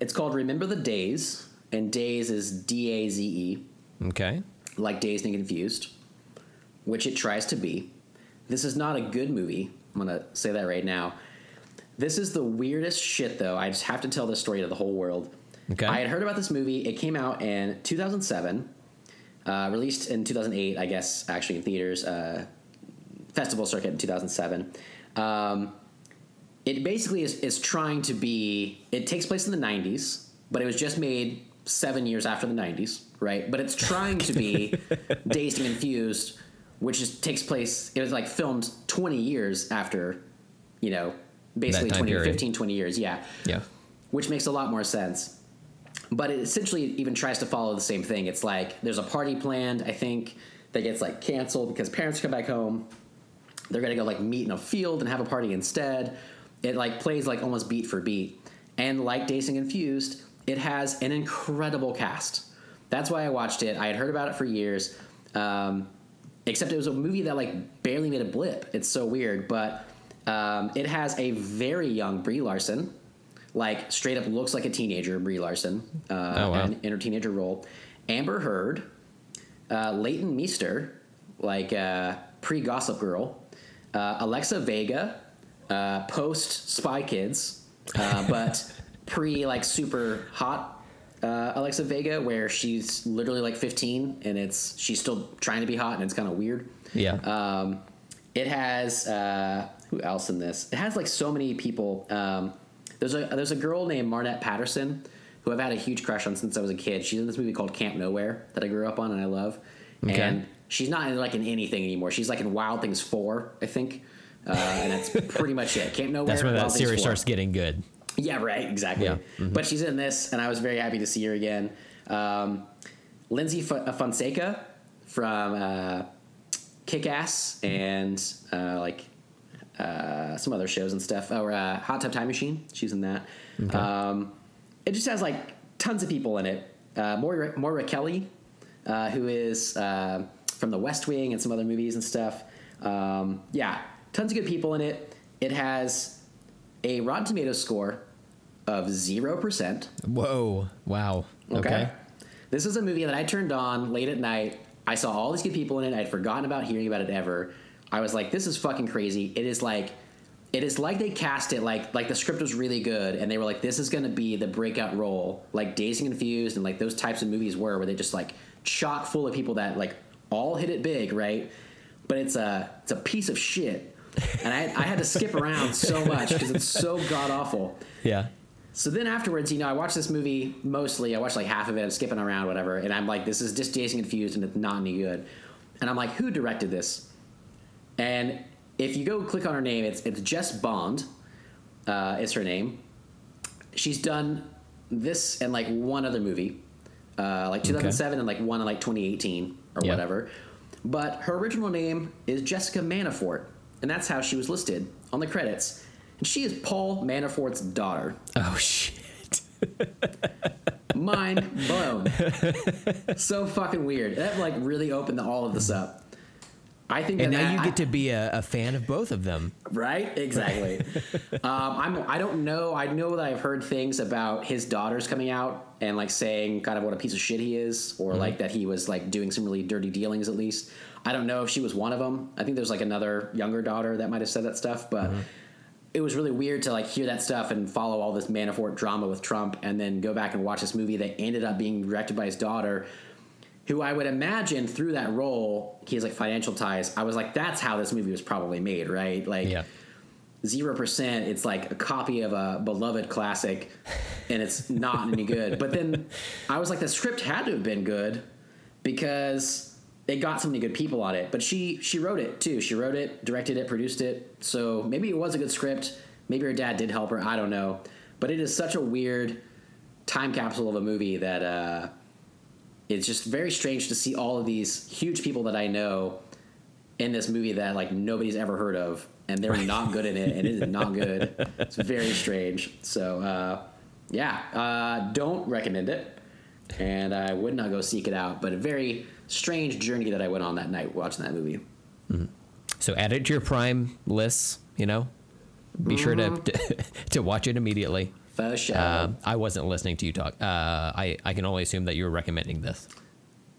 [SPEAKER 1] It's called Remember the Daze, and Days is D A Z E
[SPEAKER 2] Okay.
[SPEAKER 1] like Dazed and Confused, which it tries to be. This is not a good movie. I'm gonna say that right now. This is the weirdest shit, though. I just have to tell this story to the whole world.
[SPEAKER 2] Okay.
[SPEAKER 1] I had heard about this movie. It came out in 2007, uh, released in 2008, I guess, actually in theaters. Uh, festival circuit in 2007. Um, it basically is, is trying to be. It takes place in the 90s, but it was just made seven years after the 90s, right? But it's trying to be Dazed and Confused, which is, takes place. It was like filmed 20 years after, you know, basically
[SPEAKER 2] time
[SPEAKER 1] 20,
[SPEAKER 2] period.
[SPEAKER 1] 15, 20 years, yeah
[SPEAKER 2] Yeah.
[SPEAKER 1] which makes a lot more sense. But it essentially even tries to follow the same thing. It's like there's a party planned, I think, that gets like canceled because parents come back home. They're gonna go like meet in a field and have a party instead. It like plays like almost beat for beat. And like Dazed Infused, it has an incredible cast. That's why I watched it. I had heard about it for years. Um, except it was a movie that like barely made a blip. It's so weird, but um, it has a very young Brie Larson, like straight up looks like a teenager Brie Larson uh,
[SPEAKER 2] Oh, wow.
[SPEAKER 1] in, in her teenager role. Amber Heard, uh, Leighton Meester, like uh, pre Gossip Girl, uh, Alexa Vega, uh, post Spy Kids, uh, but pre like super hot uh, Alexa Vega, where she's literally like 15 and it's she's still trying to be hot and it's kind of weird.
[SPEAKER 2] Yeah.
[SPEAKER 1] Um, it has uh, who else in this? It has like so many people. Um, there's a there's a girl named Marnette Patterson who I've had a huge crush on since I was a kid. She's in this movie called Camp Nowhere that I grew up on and I love.
[SPEAKER 2] Okay.
[SPEAKER 1] And she's not in, like in anything anymore. She's like in Wild Things Four, I think. Uh, and that's pretty much it. Camp Nowhere.
[SPEAKER 2] That's when that series starts getting good.
[SPEAKER 1] Yeah, right, exactly.
[SPEAKER 2] Yeah. Mm-hmm.
[SPEAKER 1] But she's in this, and I was very happy to see her again. Um, Lyndsy F- Fonseca from uh, Kick Ass and uh, like uh, some other shows and stuff. Or uh, Hot Tub Time Machine, she's in that. Um, it just has like tons of people in it. Uh, Moira, Moira Kelly, uh, who is uh, from The West Wing and some other movies and stuff. Um, yeah, tons of good people in it. It has a Rotten Tomatoes score of zero percent.
[SPEAKER 2] Whoa! Wow. Okay.
[SPEAKER 1] This is a movie that I turned on late at night. I saw all these good people in it. I'd forgotten about hearing about it ever. I was like, this is fucking crazy. It is like it is like they cast it like like the script was really good and they were like, this is gonna be the breakout role, like Dazed and Confused and like those types of movies were where they just like chock full of people that like all hit it big, right? But it's a it's a piece of shit. And I, I had to skip around so much because it's so god awful.
[SPEAKER 2] Yeah.
[SPEAKER 1] So then afterwards, you know, I watched this movie mostly. I watched like half of it. I'm skipping around, whatever. And I'm like, this is just and Confused, and it's not any good. And I'm like, who directed this? And if you go click on her name, it's it's Jess Bond. Uh, is her name. She's done this and like one other movie, uh, like 2007 and like one in like 2018 or whatever. But her original name is Jessica Manafort, and that's how she was listed on the credits. And she is Paul Manafort's daughter.
[SPEAKER 2] Oh shit.
[SPEAKER 1] mind blown. so fucking weird. That like really opened all of this up. I think,
[SPEAKER 2] And now you get to be a, a fan of both of them.
[SPEAKER 1] right exactly. um, I'm I don't know. I know that I've heard things about his daughters coming out and like saying kind of what a piece of shit he is, or like that he was like doing some really dirty dealings at least. I don't know if she was one of them. I think there's like another younger daughter that might have said that stuff, but. It was really weird to like hear that stuff and follow all this Manafort drama with Trump, and then go back and watch this movie that ended up being directed by his daughter, who I would imagine through that role, he has like financial ties. I was like, that's how this movie was probably made, right? Like,
[SPEAKER 2] Yeah.
[SPEAKER 1] zero percent. It's like a copy of a beloved classic, and it's not any good. But then I was like, the script had to have been good because it got so many good people on it. But she she wrote it too. She wrote it, directed it, produced it. So maybe it was a good script. Maybe her dad did help her. I don't know. But it is such a weird time capsule of a movie that uh, it's just very strange to see all of these huge people that I know in this movie that like nobody's ever heard of, and they're not good in it, and it is not good. It's very strange. So uh, yeah, uh, don't recommend it, and I would not go seek it out. But a very strange journey that I went on that night watching that movie.
[SPEAKER 2] So add it to your Prime lists. You know, be sure to to watch it immediately.
[SPEAKER 1] For sure.
[SPEAKER 2] Um, I wasn't listening to you talk. Uh, I I can only assume that you were recommending this.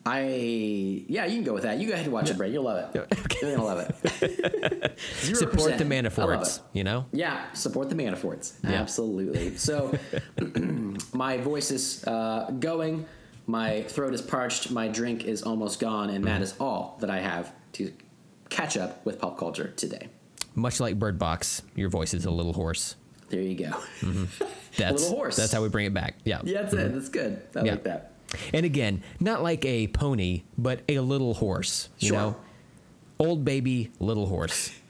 [SPEAKER 1] I yeah, you can go with that. You go ahead and watch it, Brett. You'll love it. You're gonna love it.
[SPEAKER 2] Support the Manaforts. You know.
[SPEAKER 1] Yeah, support the Manaforts.
[SPEAKER 2] Yeah.
[SPEAKER 1] Absolutely. So, my voice is uh, going, my throat is parched, my drink is almost gone, and that is all that I have to catch up with pop culture today.
[SPEAKER 2] Much like Bird Box, your voice is a little hoarse.
[SPEAKER 1] There you go. Mm-hmm.
[SPEAKER 2] That's
[SPEAKER 1] little horse.
[SPEAKER 2] That's how we bring it back. Yeah.
[SPEAKER 1] Yeah, that's it. Mm-hmm. That's good. I
[SPEAKER 2] Yeah.
[SPEAKER 1] like that.
[SPEAKER 2] And again, not like a pony, but a little horse. You
[SPEAKER 1] Sure.
[SPEAKER 2] know, old baby, little horse.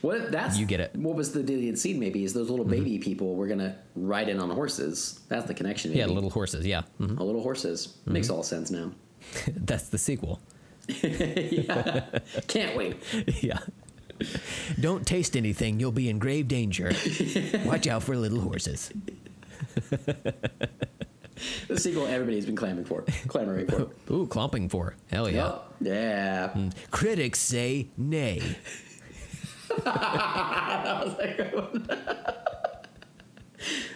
[SPEAKER 1] What if that's
[SPEAKER 2] You get it.
[SPEAKER 1] What was the deleted scene? Maybe is those little mm-hmm. baby people were gonna ride in on horses. That's the connection. Maybe.
[SPEAKER 2] Yeah, little horses. Yeah, Mhm.
[SPEAKER 1] Oh, little horses makes all sense now.
[SPEAKER 2] that's the sequel.
[SPEAKER 1] Can't wait.
[SPEAKER 2] yeah. Don't taste anything; you'll be in grave danger. Watch out for little horses.
[SPEAKER 1] The sequel everybody's been clamoring for. Clamoring for.
[SPEAKER 2] Ooh, clomping for hell yeah.
[SPEAKER 1] Yup. Yeah.
[SPEAKER 2] Critics say nay. That was a good one.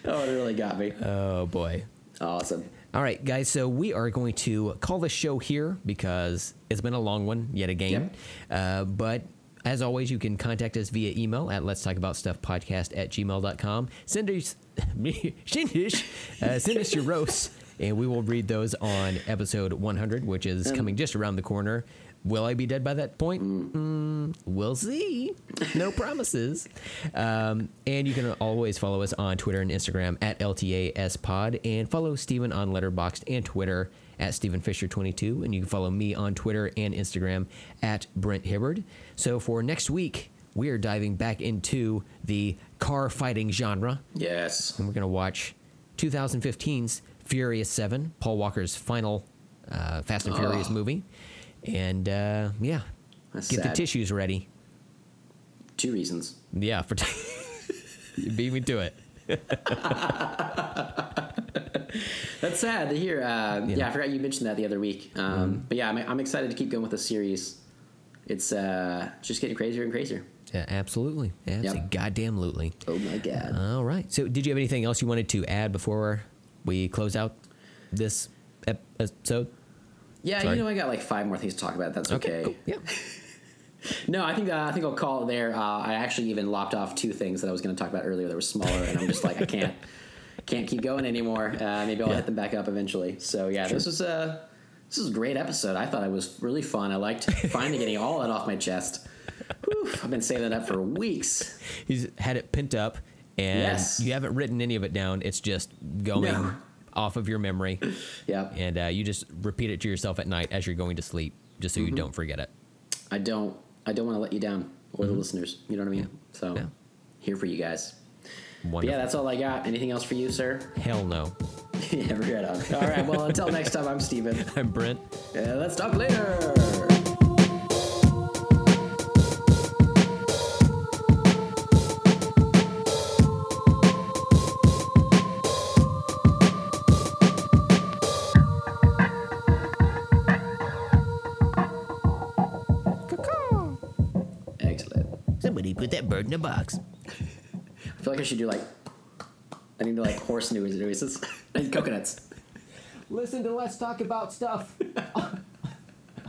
[SPEAKER 1] oh, it really got me.
[SPEAKER 2] Oh boy.
[SPEAKER 1] Awesome.
[SPEAKER 2] All right, guys. So we are going to call the show here because it's been a long one yet again. Uh, but as always, you can contact us via email at let's talk about stuff podcast at gmail.com. Send us, uh, send us your roasts, and we will read those on episode 100, which is coming just around the corner. Will I be dead by that point? Mm, we'll see. No promises. Um, and you can always follow us on Twitter and Instagram at LTASPod and follow Steven on Letterboxd and Twitter at Stephen Fisher22. And you can follow me on Twitter and Instagram at Brent Hibbard. So for next week, we are diving back into the car fighting genre.
[SPEAKER 1] Yes.
[SPEAKER 2] And we're going to watch 2015's Furious 7, Paul Walker's final uh, Fast and Furious movie. And uh, yeah,
[SPEAKER 1] That's
[SPEAKER 2] get the tissues ready.
[SPEAKER 1] Two reasons.
[SPEAKER 2] Yeah, for you beat me to it.
[SPEAKER 1] That's sad to hear. Uh, yeah. I forgot you mentioned that the other week. Um, But yeah, I'm, I'm excited to keep going with the series. It's uh, just getting crazier and crazier.
[SPEAKER 2] Yeah, absolutely. Absolutely.
[SPEAKER 1] Yep.
[SPEAKER 2] Goddamn lootly.
[SPEAKER 1] Oh my god.
[SPEAKER 2] All right. So, did you have anything else you wanted to add before we close out this episode?
[SPEAKER 1] yeah,
[SPEAKER 2] sorry.
[SPEAKER 1] you know I got like five more things to talk about. That's okay.
[SPEAKER 2] cool. Yeah.
[SPEAKER 1] No, I think uh, I think I'll call it there. Uh, I actually even lopped off two things that I was going to talk about earlier that were smaller, and I'm just like I can't can't keep going anymore. Uh, maybe I'll
[SPEAKER 2] Yeah.
[SPEAKER 1] hit them back up eventually. So yeah, this was a this was a great episode. I thought it was really fun. I liked finally getting all that off my chest. Whew, I've been saving that up for weeks.
[SPEAKER 2] He's had it pent up, and
[SPEAKER 1] Yes.
[SPEAKER 2] you haven't written any of it down. It's just going
[SPEAKER 1] No.
[SPEAKER 2] off of your memory,
[SPEAKER 1] Yep.
[SPEAKER 2] and uh, you just repeat it to yourself at night as you're going to sleep, just so
[SPEAKER 1] Mm-hmm.
[SPEAKER 2] you don't forget it.
[SPEAKER 1] I don't I don't want to let you down or the listeners. You know what I mean? So
[SPEAKER 2] Mm-hmm. Yeah.
[SPEAKER 1] here for you guys. But
[SPEAKER 2] Wonderful.
[SPEAKER 1] yeah, that's all I got. Anything else for you, sir?
[SPEAKER 2] Hell no.
[SPEAKER 1] yeah, right on. All right. Well, until next time, I'm Steven.
[SPEAKER 2] I'm Brent.
[SPEAKER 1] Yeah, let's talk later. Excellent.
[SPEAKER 2] Somebody put that bird in a box.
[SPEAKER 1] I feel like I should do like I need to like horse noises, noises and coconuts.
[SPEAKER 3] Listen to Let's Talk About Stuff on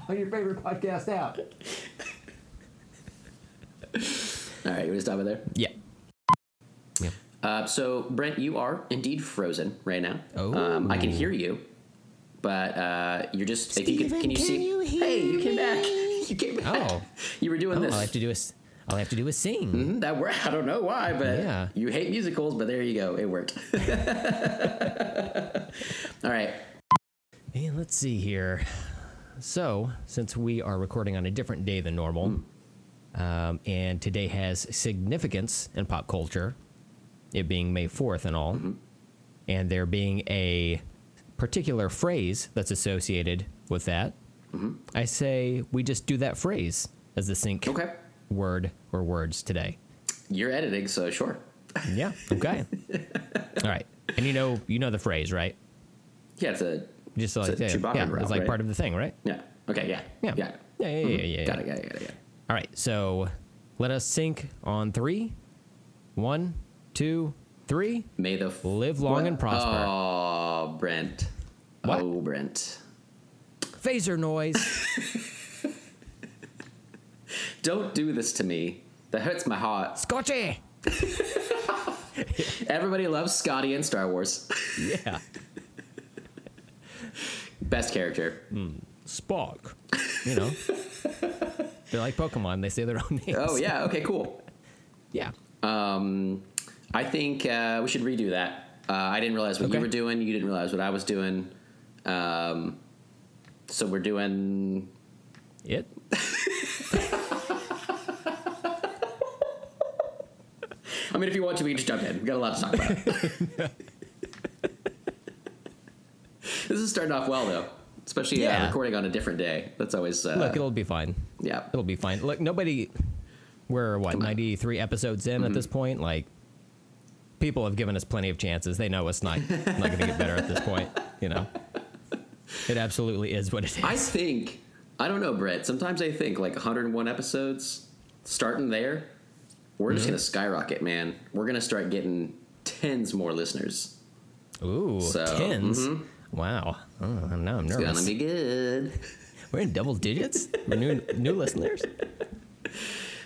[SPEAKER 3] your favorite podcast app.
[SPEAKER 1] All right, you want to stop it there?
[SPEAKER 2] Yeah. Yeah.
[SPEAKER 1] Uh, so, Brent, you are indeed frozen right now.
[SPEAKER 2] Oh.
[SPEAKER 1] Um, I can hear you, but uh, you're just. if you can, can you
[SPEAKER 2] can
[SPEAKER 1] see?
[SPEAKER 2] you hear
[SPEAKER 1] hey, you came back. You came back.
[SPEAKER 2] Oh.
[SPEAKER 1] You were doing
[SPEAKER 2] Oh,
[SPEAKER 1] this.
[SPEAKER 2] I have to do is all I have to do is sing.
[SPEAKER 1] Mhm, that worked. I don't know why, but
[SPEAKER 2] Yeah.
[SPEAKER 1] you hate musicals, but there you go. It worked. All right.
[SPEAKER 2] And let's see here. So, since we are recording on a different day than normal, um, and today has significance in pop culture, it being May 4th and all, and there being a particular phrase that's associated with that, I say we just do that phrase as the sync
[SPEAKER 1] Okay.
[SPEAKER 2] Word or words today.
[SPEAKER 1] You're editing, so sure.
[SPEAKER 2] Yeah. Okay. all right. And you know, you know the phrase, right?
[SPEAKER 1] Yeah, it's a.
[SPEAKER 2] Just
[SPEAKER 1] It's
[SPEAKER 2] like
[SPEAKER 1] a
[SPEAKER 2] yeah, yeah,
[SPEAKER 1] growl,
[SPEAKER 2] it's like
[SPEAKER 1] right?
[SPEAKER 2] part of the thing, right?
[SPEAKER 1] Yeah. Okay. Yeah.
[SPEAKER 2] Yeah.
[SPEAKER 1] Yeah.
[SPEAKER 2] Yeah, yeah, yeah, mm-hmm. yeah, yeah. yeah.
[SPEAKER 1] Got it. Got it. Got it. Got it.
[SPEAKER 2] All right, so let us sync on three. One, two, three.
[SPEAKER 1] May the f-
[SPEAKER 2] Live long
[SPEAKER 1] What?
[SPEAKER 2] and prosper.
[SPEAKER 1] Oh, Brent.
[SPEAKER 2] What?
[SPEAKER 1] Oh, Brent.
[SPEAKER 2] Phaser noise.
[SPEAKER 1] Don't do this to me. That hurts my heart.
[SPEAKER 2] Scotchy.
[SPEAKER 1] Everybody loves Scotty in Star Wars.
[SPEAKER 2] Yeah.
[SPEAKER 1] Best character.
[SPEAKER 2] Spock. You know. They're like Pokemon. They say their own names.
[SPEAKER 1] Oh yeah. Okay. Cool.
[SPEAKER 2] Yeah.
[SPEAKER 1] Um, I think uh, we should redo that. Uh, I didn't realize what
[SPEAKER 2] Okay.
[SPEAKER 1] you were doing. You didn't realize what I was doing. Um, so we're doing.
[SPEAKER 2] It.
[SPEAKER 1] I mean, if you want to, we can just jump in. We got a lot to talk about. this is starting off well, though. Especially
[SPEAKER 2] Yeah.
[SPEAKER 1] uh, recording on a different day. That's always. Uh,
[SPEAKER 2] Look, it'll be fine.
[SPEAKER 1] yeah.
[SPEAKER 2] It'll be fine. Look, nobody. We're what ninety three episodes in
[SPEAKER 1] Mm-hmm.
[SPEAKER 2] at this point. Like, people have given us plenty of chances. They know it's not not going to get better at this point. You know. It absolutely is what it is.
[SPEAKER 1] I think I don't know, Brett. Sometimes I think like 101 episodes, starting there, we're
[SPEAKER 2] Mm-hmm.
[SPEAKER 1] just gonna skyrocket, man. We're gonna start getting tens more listeners.
[SPEAKER 2] Ooh,
[SPEAKER 1] So,
[SPEAKER 2] 10s Wow. Oh, now I'm
[SPEAKER 1] It's
[SPEAKER 2] nervous.
[SPEAKER 1] gonna be good.
[SPEAKER 2] We're in double digits new new listeners.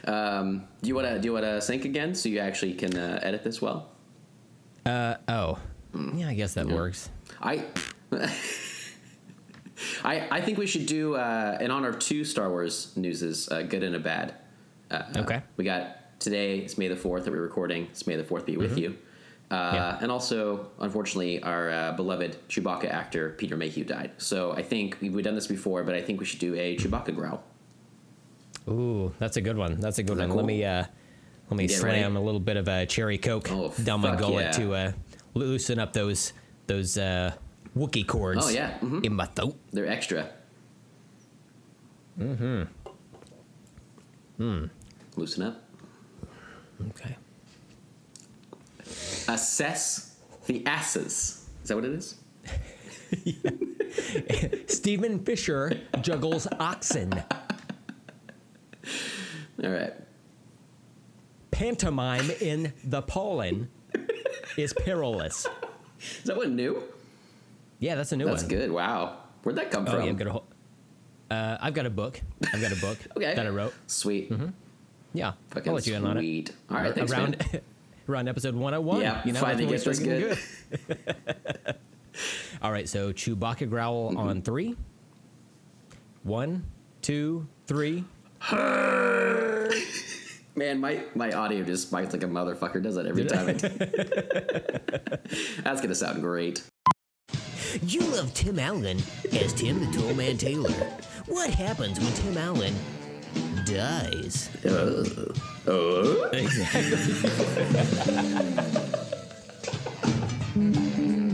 [SPEAKER 1] Um, do you wanna do you wanna sync again so you actually can uh, edit this well?
[SPEAKER 2] Uh oh.
[SPEAKER 1] Mm.
[SPEAKER 2] Yeah, I guess that works.
[SPEAKER 1] I. I, I think we should do uh, in honor of two Star Wars newses, uh, good and a bad. Uh,
[SPEAKER 2] Okay.
[SPEAKER 1] We got today. It's May the fourth that we're recording. It's May the fourth be with you. Uh,
[SPEAKER 2] Mm-hmm. Yeah.
[SPEAKER 1] And also, unfortunately, our uh, beloved Chewbacca actor Peter Mayhew died. So I think we've done this before, but I think we should do a Chewbacca growl.
[SPEAKER 2] Ooh, that's a good one. That's a good
[SPEAKER 1] that
[SPEAKER 2] one. Let me uh let me
[SPEAKER 1] Get
[SPEAKER 2] slam
[SPEAKER 1] ready.
[SPEAKER 2] a little bit of a cherry coke
[SPEAKER 1] Oh,
[SPEAKER 2] down my gullet
[SPEAKER 1] yeah.
[SPEAKER 2] to uh loosen up those those uh Wookie cords.
[SPEAKER 1] Oh, yeah, mhm.
[SPEAKER 2] in my throat.
[SPEAKER 1] They're extra. Mm-hmm. Hmm. Loosen up.
[SPEAKER 2] Okay.
[SPEAKER 1] Assess the asses. Is that what it is?
[SPEAKER 2] Stephen Fisher juggles oxen.
[SPEAKER 1] All right.
[SPEAKER 2] Pantomime in the pollen is perilous.
[SPEAKER 1] Is that one new?
[SPEAKER 2] Yeah, that's a new
[SPEAKER 1] That's
[SPEAKER 2] one.
[SPEAKER 1] That's good. Wow. Where'd that come
[SPEAKER 2] Oh
[SPEAKER 1] from?
[SPEAKER 2] yeah, I've got a whole. Uh, I've got a book. I've got a book
[SPEAKER 1] Okay.
[SPEAKER 2] that I wrote.
[SPEAKER 1] Sweet.
[SPEAKER 2] Yeah,
[SPEAKER 1] Fucking
[SPEAKER 2] I'll let you in on it.
[SPEAKER 1] sweet. All right. Thanks,
[SPEAKER 2] around
[SPEAKER 1] man.
[SPEAKER 2] around episode 101.
[SPEAKER 1] Yeah,
[SPEAKER 2] you know,
[SPEAKER 1] finally
[SPEAKER 2] that's when
[SPEAKER 1] get this
[SPEAKER 2] start getting good. All right, so Chewbacca growl
[SPEAKER 1] Mm-hmm.
[SPEAKER 2] on three. One, two, three.
[SPEAKER 1] Man, my, my audio just spikes like a motherfucker. Does that every
[SPEAKER 2] Did
[SPEAKER 1] time. I That's gonna sound great.
[SPEAKER 6] You love Tim Allen as Tim the Toolman Taylor. What happens when Tim Allen dies.
[SPEAKER 1] Uh, uh. Exactly.